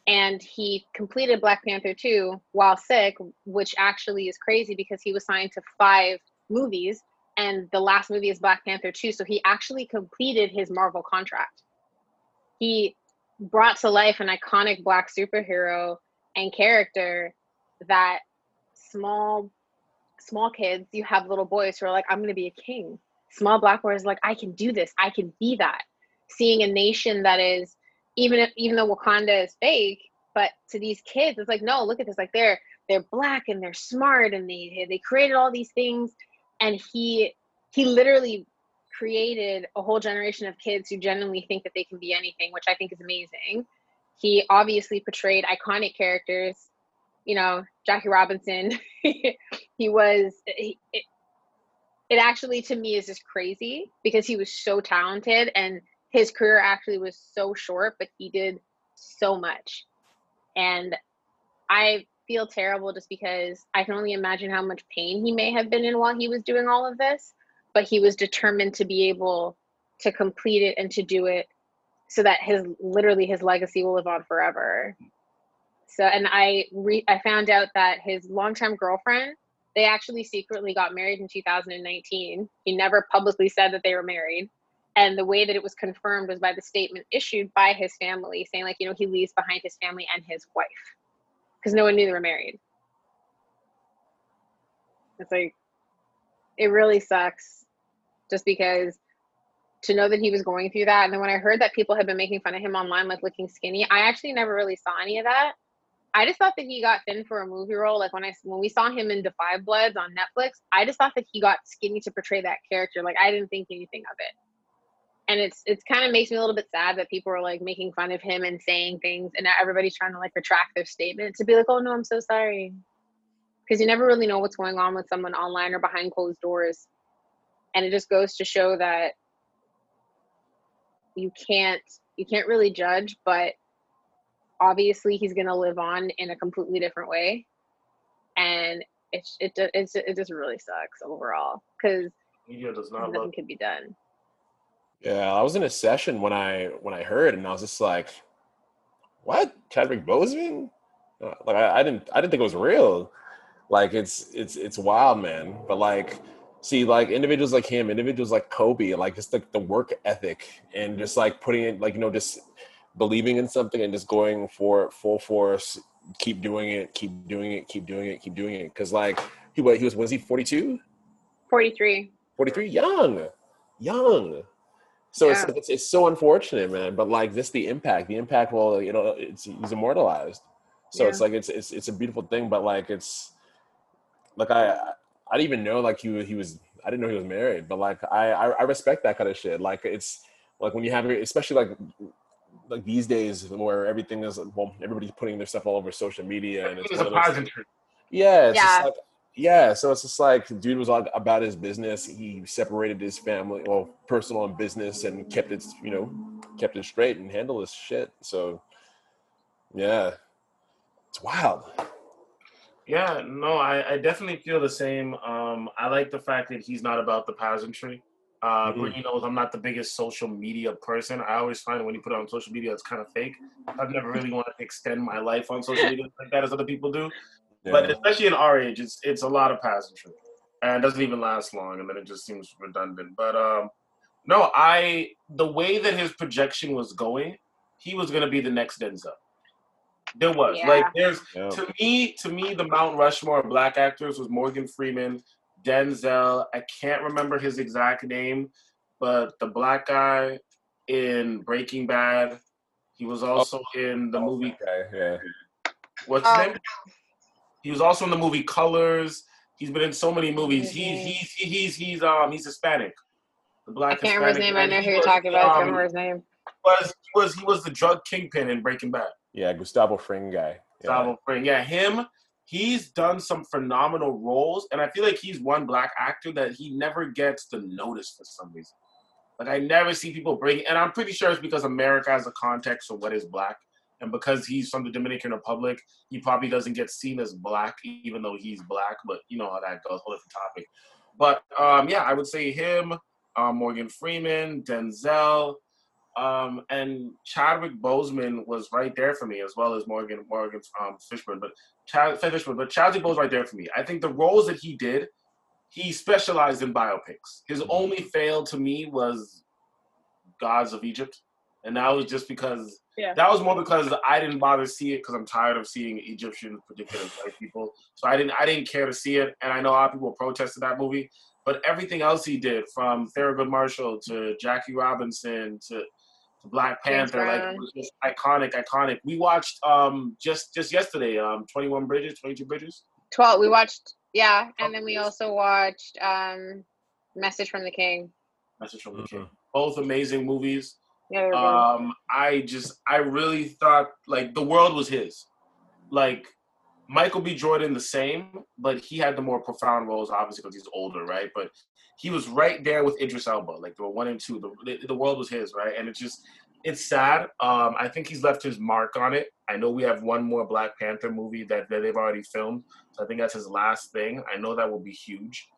And he completed Black Panther 2 while sick, which actually is crazy because he was signed to five movies and the last movie is Black Panther 2. So he actually completed his Marvel contract. He brought to life an iconic black superhero and character that small small kids you have little boys who are like i'm going to be a king small black boys like i can do this i can be that seeing a nation that is even if even though wakanda is fake but to these kids it's like no look at this like they're they're black and they're smart and they they created all these things. And he he literally created a whole generation of kids who genuinely think that they can be anything which i think is amazing. He obviously portrayed iconic characters you know jackie robinson. He was he, it, it actually to me is just crazy because he was so talented and his career actually was so short but he did so much and i feel terrible just because i can only imagine how much pain he may have been in while he was doing all of this but he was determined to be able to complete it and to do it so that his literally his legacy will live on forever. So and I re, I found out that his longtime girlfriend they actually secretly got married in 2019. He never publicly said that they were married. And the way that it was confirmed was by the statement issued by his family saying like, you know, he leaves behind his family and his wife. Because no one knew they were married. It's like it really sucks just because to know that he was going through that. And then when I heard that people had been making fun of him online, like looking skinny, I actually never really saw any of that. I just thought that he got thin for a movie role. Like when I when we saw him in Da 5 Bloods on Netflix, I just thought that he got skinny to portray that character. Like I didn't think anything of it. And it's it's kind of makes me a little bit sad that people are like making fun of him and saying things and now everybody's trying to like retract their statement to be like oh no i'm so sorry. Because you never really know what's going on with someone online or behind closed doors. And it just goes to show that you can't you can't really judge but obviously he's going to live on in a completely different way. And it's it, it's it just really sucks overall because Media does not nothing love. can be done Yeah, I was in a session when I when I heard, and I was just like, "What? Chadwick Boseman? Uh, Like I, I didn't I didn't think it was real. Like it's it's it's wild, man. But like, see, like individuals like him, individuals like Kobe, like just like the work ethic and just like putting it, like you know, just believing in something and just going for it full force, keep doing it, keep doing it, keep doing it, keep doing it. Because like he what he was was he forty two? 43 43 young young so it's, Yeah. it's it's so unfortunate man but like this the impact the impact will you know it's he's immortalized so it's like it's it's it's a beautiful thing but like it's like i i didn't even know like he he was i didn't know he was married but like i i, I respect that kind of shit like it's like when you have especially like like these days where everything is well everybody's putting their stuff all over social media and it's It's a of those- yeah, it's Yeah. just like yeah, so it's just like dude was all about his business. He separated his family, well, personal and business, and kept it, you know, kept it straight and handled his shit. So yeah, it's wild. Yeah, no, I, I definitely feel the same. Um, I like the fact that he's not about the pageantry. Uh, Mhm. Brittany knows I'm not the biggest social media person. I always find when you put it on social media, it's kind of fake. I've never really wanted to extend my life on social media like that as other people do. But especially in our age, it's it's a lot of pageantry, and it doesn't even last long, and then it just seems redundant. But um, no, I the way that his projection was going, he was gonna be the next Denzel. There was Yeah. like there's Yeah. to me to me the Mount Rushmore of black actors was Morgan Freeman, Denzel. I can't remember his exact name, but the black guy in Breaking Bad. He was also in the movie Okay, yeah. What's his Oh. name? He was also in the movie Colors. He's been in so many movies. He's Mhm. he's he's he's um he's Hispanic. The i can't remember his name i man. know who you're talking about i can't um, remember his name Was was he was the drug kingpin in Breaking Bad? Yeah, Gustavo Fring guy. Yeah. Gustavo Fring. Yeah, him. He's done some phenomenal roles, and I feel like he's one black actor that he never gets the notice for some reason. Like I never see people bring, and I'm pretty sure it's because America has a context for what is black, and because he's from the Dominican Republic, he probably doesn't get seen as black, even though he's black. But you know how that goes. Whole different topic. But um, yeah, I would say him, um, Morgan Freeman, Denzel, um, and Chadwick Boseman was right there for me, as well as Morgan Morgan um, Fishburne. But Chad Fishburne, but Chadwick Boseman was right there for me. I think the roles that he did, he specialized in biopics. His Mhm. only fail to me was Gods of Egypt, and that was just because Yeah. that was more because I didn't bother to see it because I'm tired of seeing Egyptian, predicted as white people. So I didn't I didn't care to see it, and I know a lot of people protested that movie. But everything else he did, from Thurgood Marshall to Jackie Robinson to, to Black James Panther, like it was just iconic, iconic. We watched um just just yesterday, um, Twenty One Bridges, Twenty Two Bridges. 12 we watched yeah and then we also watched um message from the king Message from the Mhm. King. Both amazing movies. Yeah they were good. um i just i really thought like the world was his. Like michael b. Jordan the same but he had the more profound roles obviously because he's older right? But he was right there with idris elba like they were one and two the, the, the world was his right? And it's just it's sad. Um i think he's left his mark on it. I know we have one more black panther movie that, that they've already filmed so i think that's his last thing. I know that will be huge.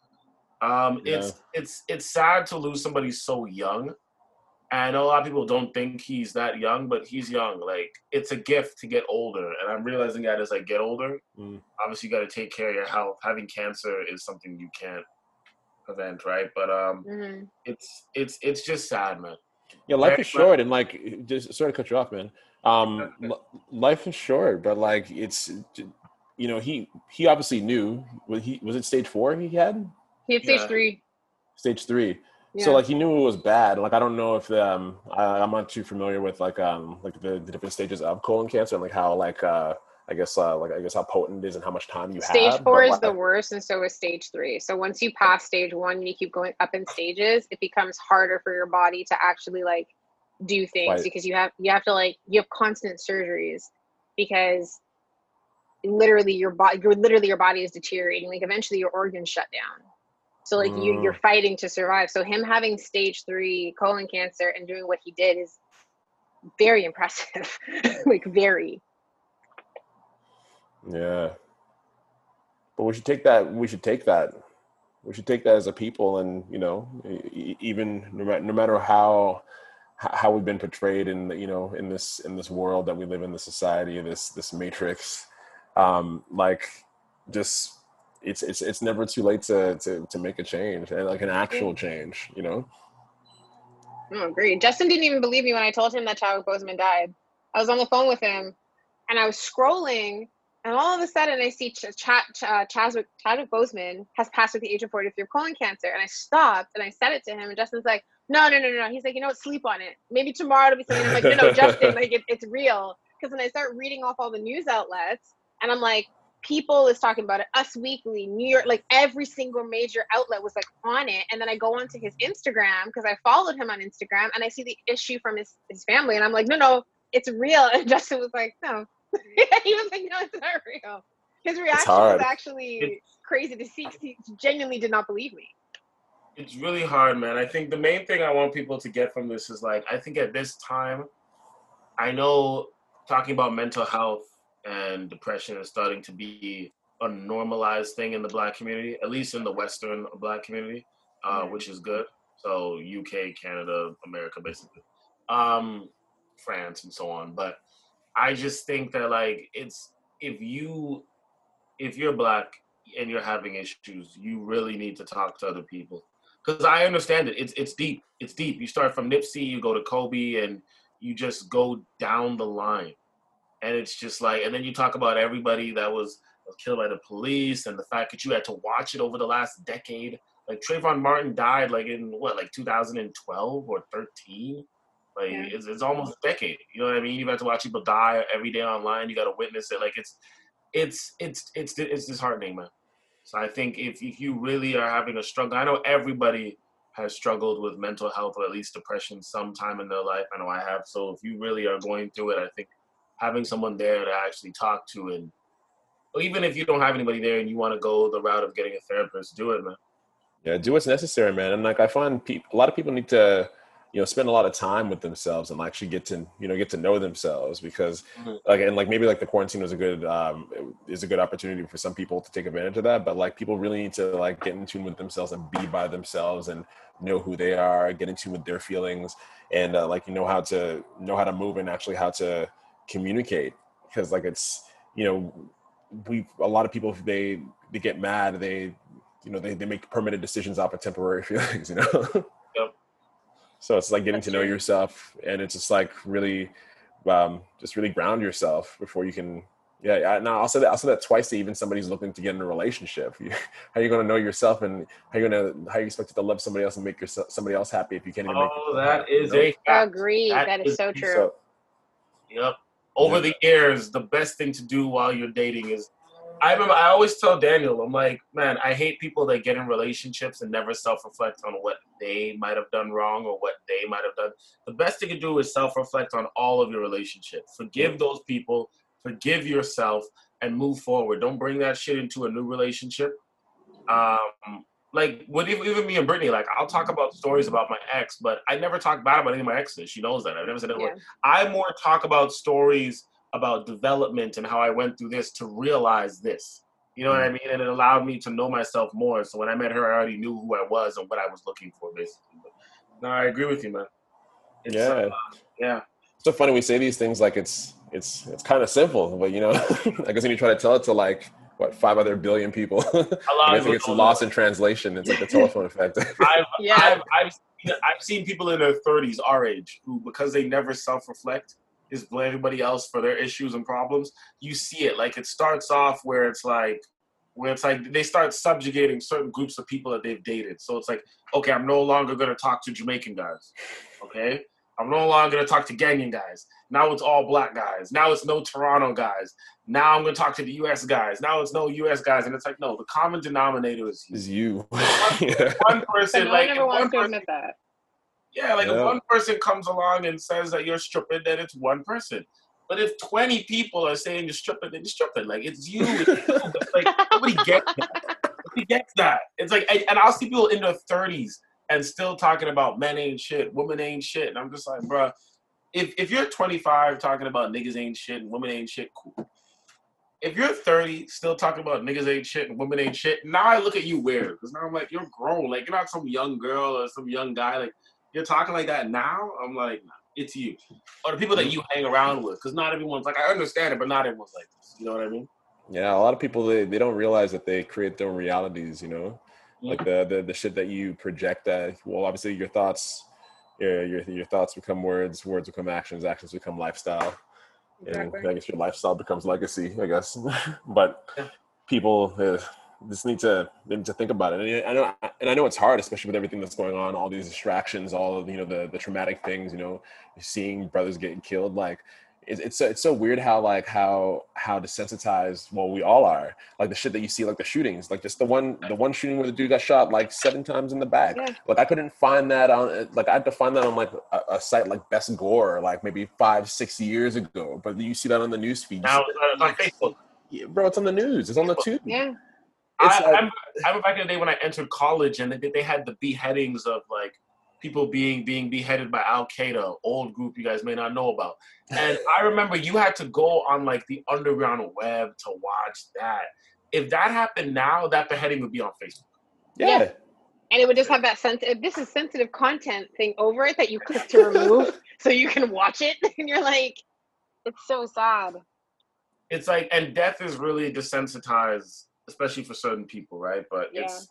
Um it's it's it's sad to lose somebody so young and a lot of people don't think he's that young, but he's young. Like it's a gift to get older, and I'm realizing that as I get older. Mm. Obviously, you got to take care of your health. Having cancer is something you can't prevent, right? But um, Mhm. it's it's it's just sad, man. Yeah, life is short, and like, just sorry to cut you off, man. Um, life is short, but like, it's, you know, he he obviously knew. Was he was it stage four he had? he had stage yeah. three Stage three. Yeah. So like he knew it was bad. Like I don't know if um I, I'm not too familiar with like um like the, the different stages of colon cancer and like how like uh I guess uh, like I guess how potent it is and how much time you have Stage four but, is like, the worst, and so is stage three. So once you pass stage one, and you keep going up in stages. It becomes harder for your body to actually like do things Right. because you have you have to like you have constant surgeries because literally your body, your literally your body is deteriorating. Like eventually your organs shut down. So like you you're fighting to survive. So him having stage three colon cancer and doing what he did is very impressive. like very. Yeah. But we should take that. We should take that. We should take that as a people, and you know, even no matter, no matter how how we've been portrayed in the- you know in this in this world that we live in, the society, this this matrix, um, like just it's it's it's never too late to to to make a change and like an actual change. You know. Oh, great. Justin didn't even believe me when I told him that Chadwick Boseman died. I was on the phone with him and I was scrolling, and all of a sudden I see Ch- Ch- Ch- uh, Chadwick, Chadwick Boseman has passed at the age of 43 of colon cancer. And I stopped and I said it to him, and Justin's like, no, no, no, no. He's like, you know what? Sleep on it. Maybe tomorrow it'll be something. I'm like, no, no, Justin, like it, it's real. Because when I start reading off all the news outlets, and I'm like, People is talking about it. Us Weekly, New York, like every single major outlet was like on it. And then I go onto his Instagram because I followed him on Instagram, and I see the issue from his his family, and I'm like, no, no, it's real. And Justin was like, no. he was like, no, it's not real. His reaction was hard. actually crazy to see. 'cause He genuinely did not believe me. It's really hard, man. I think the main thing I want people to get from this is like, I think at this time, I know talking about mental health and depression is starting to be a normalized thing in the black community, at least in the Western black community, uh, which is good. So UK, Canada, America, basically, um, France, and so on. But I just think that like it's if you if you're black and you're having issues, you really need to talk to other people because I understand it. It's it's deep. It's deep. You start from Nipsey, you go to Kobe, and you just go down the line, and it's just like, and then you talk about everybody that was, killed by the police, and the fact that you had to watch it over the last decade. Like Trayvon Martin died like in what, like 2012 or 13. Like Yeah. it's, it's almost a decade. You know what I mean? You've had to watch people die every day online. You got to witness it. Like it's, it's, it's, it's, it's disheartening, man. So I think if, if you really are having a struggle, I know everybody has struggled with mental health or at least depression sometime in their life. I know I have. So if you really are going through it, I think having someone there to actually talk to and or even if you don't have anybody there and you want to go the route of getting a therapist, do it, man. Yeah, do what's necessary, man. And like I find people, a lot of people need to, you know, spend a lot of time with themselves and actually get to, you know, get to know themselves because, Mhm. like, and like maybe like the quarantine was a good, um, is a good opportunity for some people to take advantage of that. But like people really need to like get in tune with themselves and be by themselves and know who they are, get in tune with their feelings, and uh, like you know how to know how to move and actually how to communicate because like it's you know we a lot of people they they get mad they you know they, they make permanent decisions off of temporary feelings you know Yep. so it's like getting That's to know true. yourself and it's just like really um just really ground yourself before you can yeah I, no i'll say that i'll say that twice to even somebody's looking to get in a relationship you, how are you going to know yourself and how you going to how you expect to love somebody else and make yourself somebody else happy if you can't even make Oh, yourself that happy, you know? a fact. Agreed. That that is is so true. so Yep. Over Yeah. the years, the best thing to do while you're dating is I remember I always tell Daniel, I'm like, man, I hate people that get in relationships and never self reflect on what they might have done wrong or what they might have done. The best thing to do is self reflect on all of your relationships. Forgive those people, forgive yourself, and move forward. Don't bring that shit into a new relationship. Um, like with even even me and Brittany, like I'll talk about stories about my ex, but I never talk bad about any of my exes. She knows that. I've never said that. Yeah. I more talk about stories about development and how I went through this to realize this. You know what I mean? And it allowed me to know myself more. So when I met her, I already knew who I was and what I was looking for, basically. But, no, I agree with you, man. It's, yeah uh, yeah. it's so funny we say these things like it's it's it's kind of simple but you know i guess when you try to tell it to like what five other billion people A lot I of think it's people lost don't in translation. It's like the telephone effect. I've, Yeah. I've, I've, seen, I've seen people in their 30s, our age, who, because they never self reflect, just blame everybody else for their issues and problems. You see it. Like, it starts off where it's like, where it's like they start subjugating certain groups of people that they've dated. So it's like, okay, I'm no longer going to talk to Jamaican guys. Okay. I'm no longer gonna talk to Ghanaian guys. Now it's all black guys. Now it's no Toronto guys. Now I'm gonna talk to the US guys. Now it's no US guys. And it's like, no, the common denominator is you. Is you. One person, no like one one to person, admit that. yeah, like Yeah. if one person comes along and says that you're stripping, then it's one person. But if 20 people are saying you're stripping, then you're stripping. Like it's you. It's you. It's like nobody gets that. Nobody gets that. It's like, and, and I'll see people in their 30s and still talking about men ain't shit, women ain't shit. And I'm just like, bruh, if, if you're 25 talking about niggas ain't shit and women ain't shit, cool. If you're 30 still talking about niggas ain't shit and women ain't shit, now I look at you weird. Because now I'm like, you're grown. Like, you're not some young girl or some young guy. Like, you're talking like that now? I'm like, nah, it's you. Or the people that you hang around with. Because not everyone's like, I understand it, but not everyone's like this. You know what I mean? Yeah, a lot of people they, they don't realize that they create their own realities, you know? Like the, the the shit that you project that well obviously your thoughts your your, your thoughts become words, words become actions, actions become lifestyle. Exactly. And I guess your lifestyle becomes legacy, I guess. but Yeah. people uh, just need to need to think about it. And I know and I know it's hard, especially with everything that's going on, all these distractions, all of you know the the traumatic things, you know, seeing brothers getting killed. Like it's it's so, it's so weird how like how how desensitized well we all are. Like the shit that you see, like the shootings, like just the one the one shooting where the dude got shot like seven times in the back. Yeah. Like I couldn't find that on like I had to find that on like a, a site like Best Gore like maybe five six years ago. But you see that on the news feed. Now see it's on Facebook. yeah, bro, it's on the news. It's on the tube. Yeah. It's I, like- I, remember, I remember back in the day when I entered college and they, they had the beheadings of like people being being beheaded by Al Qaeda, old group you guys may not know about. And I remember you had to go on like the underground web to watch that. If that happened now, that beheading would be on Facebook. Yeah. Yeah. And it would just have that sense if this is sensitive content thing over it that you click to remove so you can watch it. And you're like, it's so sad. It's like, and death is really desensitized, especially for certain people, right? But Yeah. it's,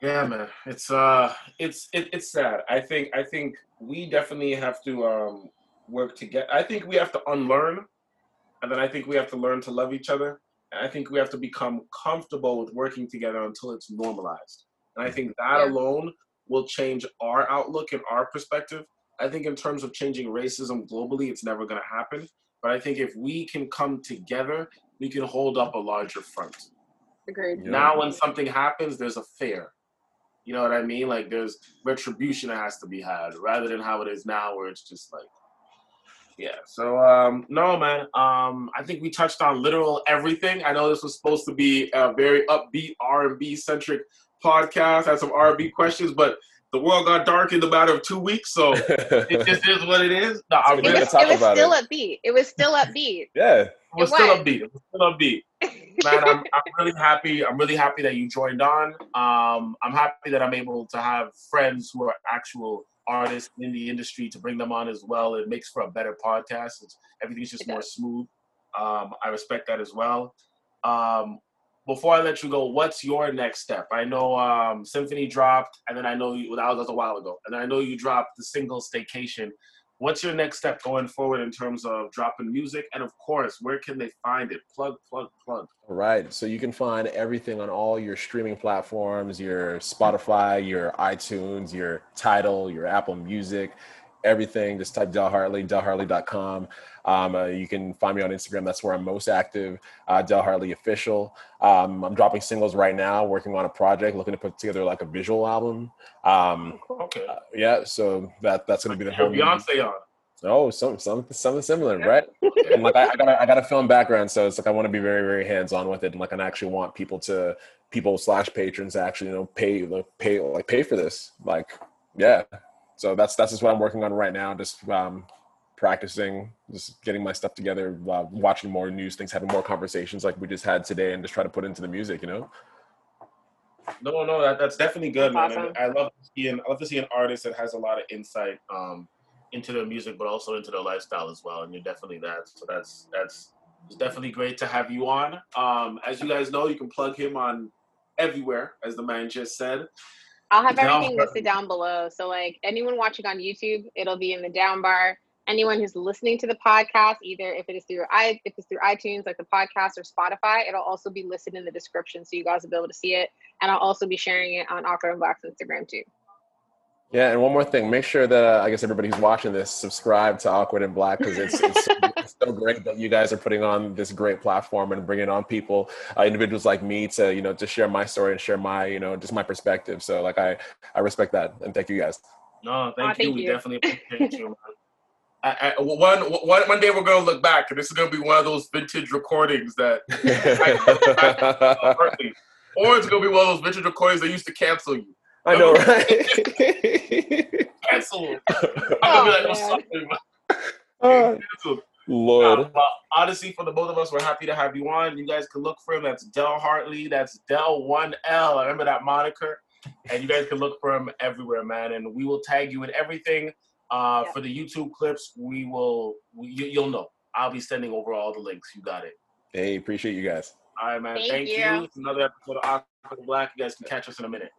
yeah, man, it's uh, it's it, it's sad. I think I think we definitely have to um work together. I think we have to unlearn, and then I think we have to learn to love each other. And I think we have to become comfortable with working together until it's normalized. And I think that Yeah. alone will change our outlook and our perspective. I think in terms of changing racism globally, it's never going to happen. But I think if we can come together, we can hold up a larger front. Agreed. Yeah. Now, when something happens, there's a fair. You know what I mean? Like there's retribution that has to be had, rather than how it is now, where it's just like, yeah. So um, no, man. Um, I think we touched on literal everything. I know this was supposed to be a very upbeat R and B centric podcast. Had some R and B questions, but the world got dark in the matter of two weeks, so it just is what it is. No, I We're It gonna really, was, talk it was about still it. upbeat. It was still upbeat. yeah. it was It still was. upbeat. It was still upbeat. man, I'm, I'm really happy. I'm really happy that you joined on. Um, I'm happy that I'm able to have friends who are actual artists in the industry to bring them on as well. It makes for a better podcast. It's, everything's just more smooth. Um, I respect that as well. Um, before I let you go, what's your next step? I know um, Symphony dropped, and then I know you, that was a while ago, and I know you dropped the single Staycation. What's your next step going forward in terms of dropping music? And of course, where can they find it? Plug, plug, plug. All right. So you can find everything on all your streaming platforms, your Spotify, your iTunes, your Tidal, your Apple Music, everything. Just type Del Hartley, delhartley.com. Um, uh, you can find me on Instagram. That's where I'm most active. Uh, Del Hartley Official. Um, I'm dropping singles right now, working on a project, looking to put together like a visual album. Um, Okay. uh, yeah. So that that's going to be the whole. Beyonce on. Oh, some something something similar, right? and like I, I got a, I got a film background, so it's like I want to be very very hands on with it, and like I actually want people to people slash patrons actually you know pay like pay like pay for this, like yeah. So that's that's just what I'm working on right now, just um, practicing, just getting my stuff together, uh, watching more news things, having more conversations like we just had today, and just try to put into the music, you know. No, no, that, that's definitely good, That's man. And I love seeing I love to see an artist that has a lot of insight um, into their music, but also into their lifestyle as well. And you're definitely that. So that's that's it's definitely great to have you on. Um, as you guys know, you can plug him on everywhere, as the man just said. I'll have everything listed down below. So like anyone watching on YouTube, it'll be in the down bar. Anyone who's listening to the podcast, either if it is through i if it's through iTunes, like the podcast or Spotify, it'll also be listed in the description so you guys will be able to see it. And I'll also be sharing it on Awkward and Black's Instagram too. Yeah, and one more thing. Make sure that uh, I guess everybody who's watching this subscribe to Awkward and Black because it's, it's, so, it's, so, great that you guys are putting on this great platform and bringing on people, uh, individuals like me to you know to share my story and share my you know just my perspective. So like I I respect that and thank you guys. No, thank, oh, thank you. you. We definitely appreciate you. I, I, one, one, one day we're gonna look back, and this is gonna be one of those vintage recordings that, I, or it's gonna be one of those vintage recordings that used to cancel you. I know, right? cancel. I'm gonna be like, something. Oh, Lord. Uh, honestly, for the both of us, we're happy to have you on. You guys can look for him. That's Del Hartley. That's Del One L. I remember that moniker. And you guys can look for him everywhere, man. And we will tag you in everything. Uh, yeah. For the YouTube clips, we will. We, you, will know. I'll be sending over all the links. You got it. Hey, appreciate you guys. All right, man. Thank, Thank you. you. Another episode of Awkward Black. You guys can catch us in a minute.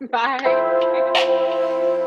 Bye.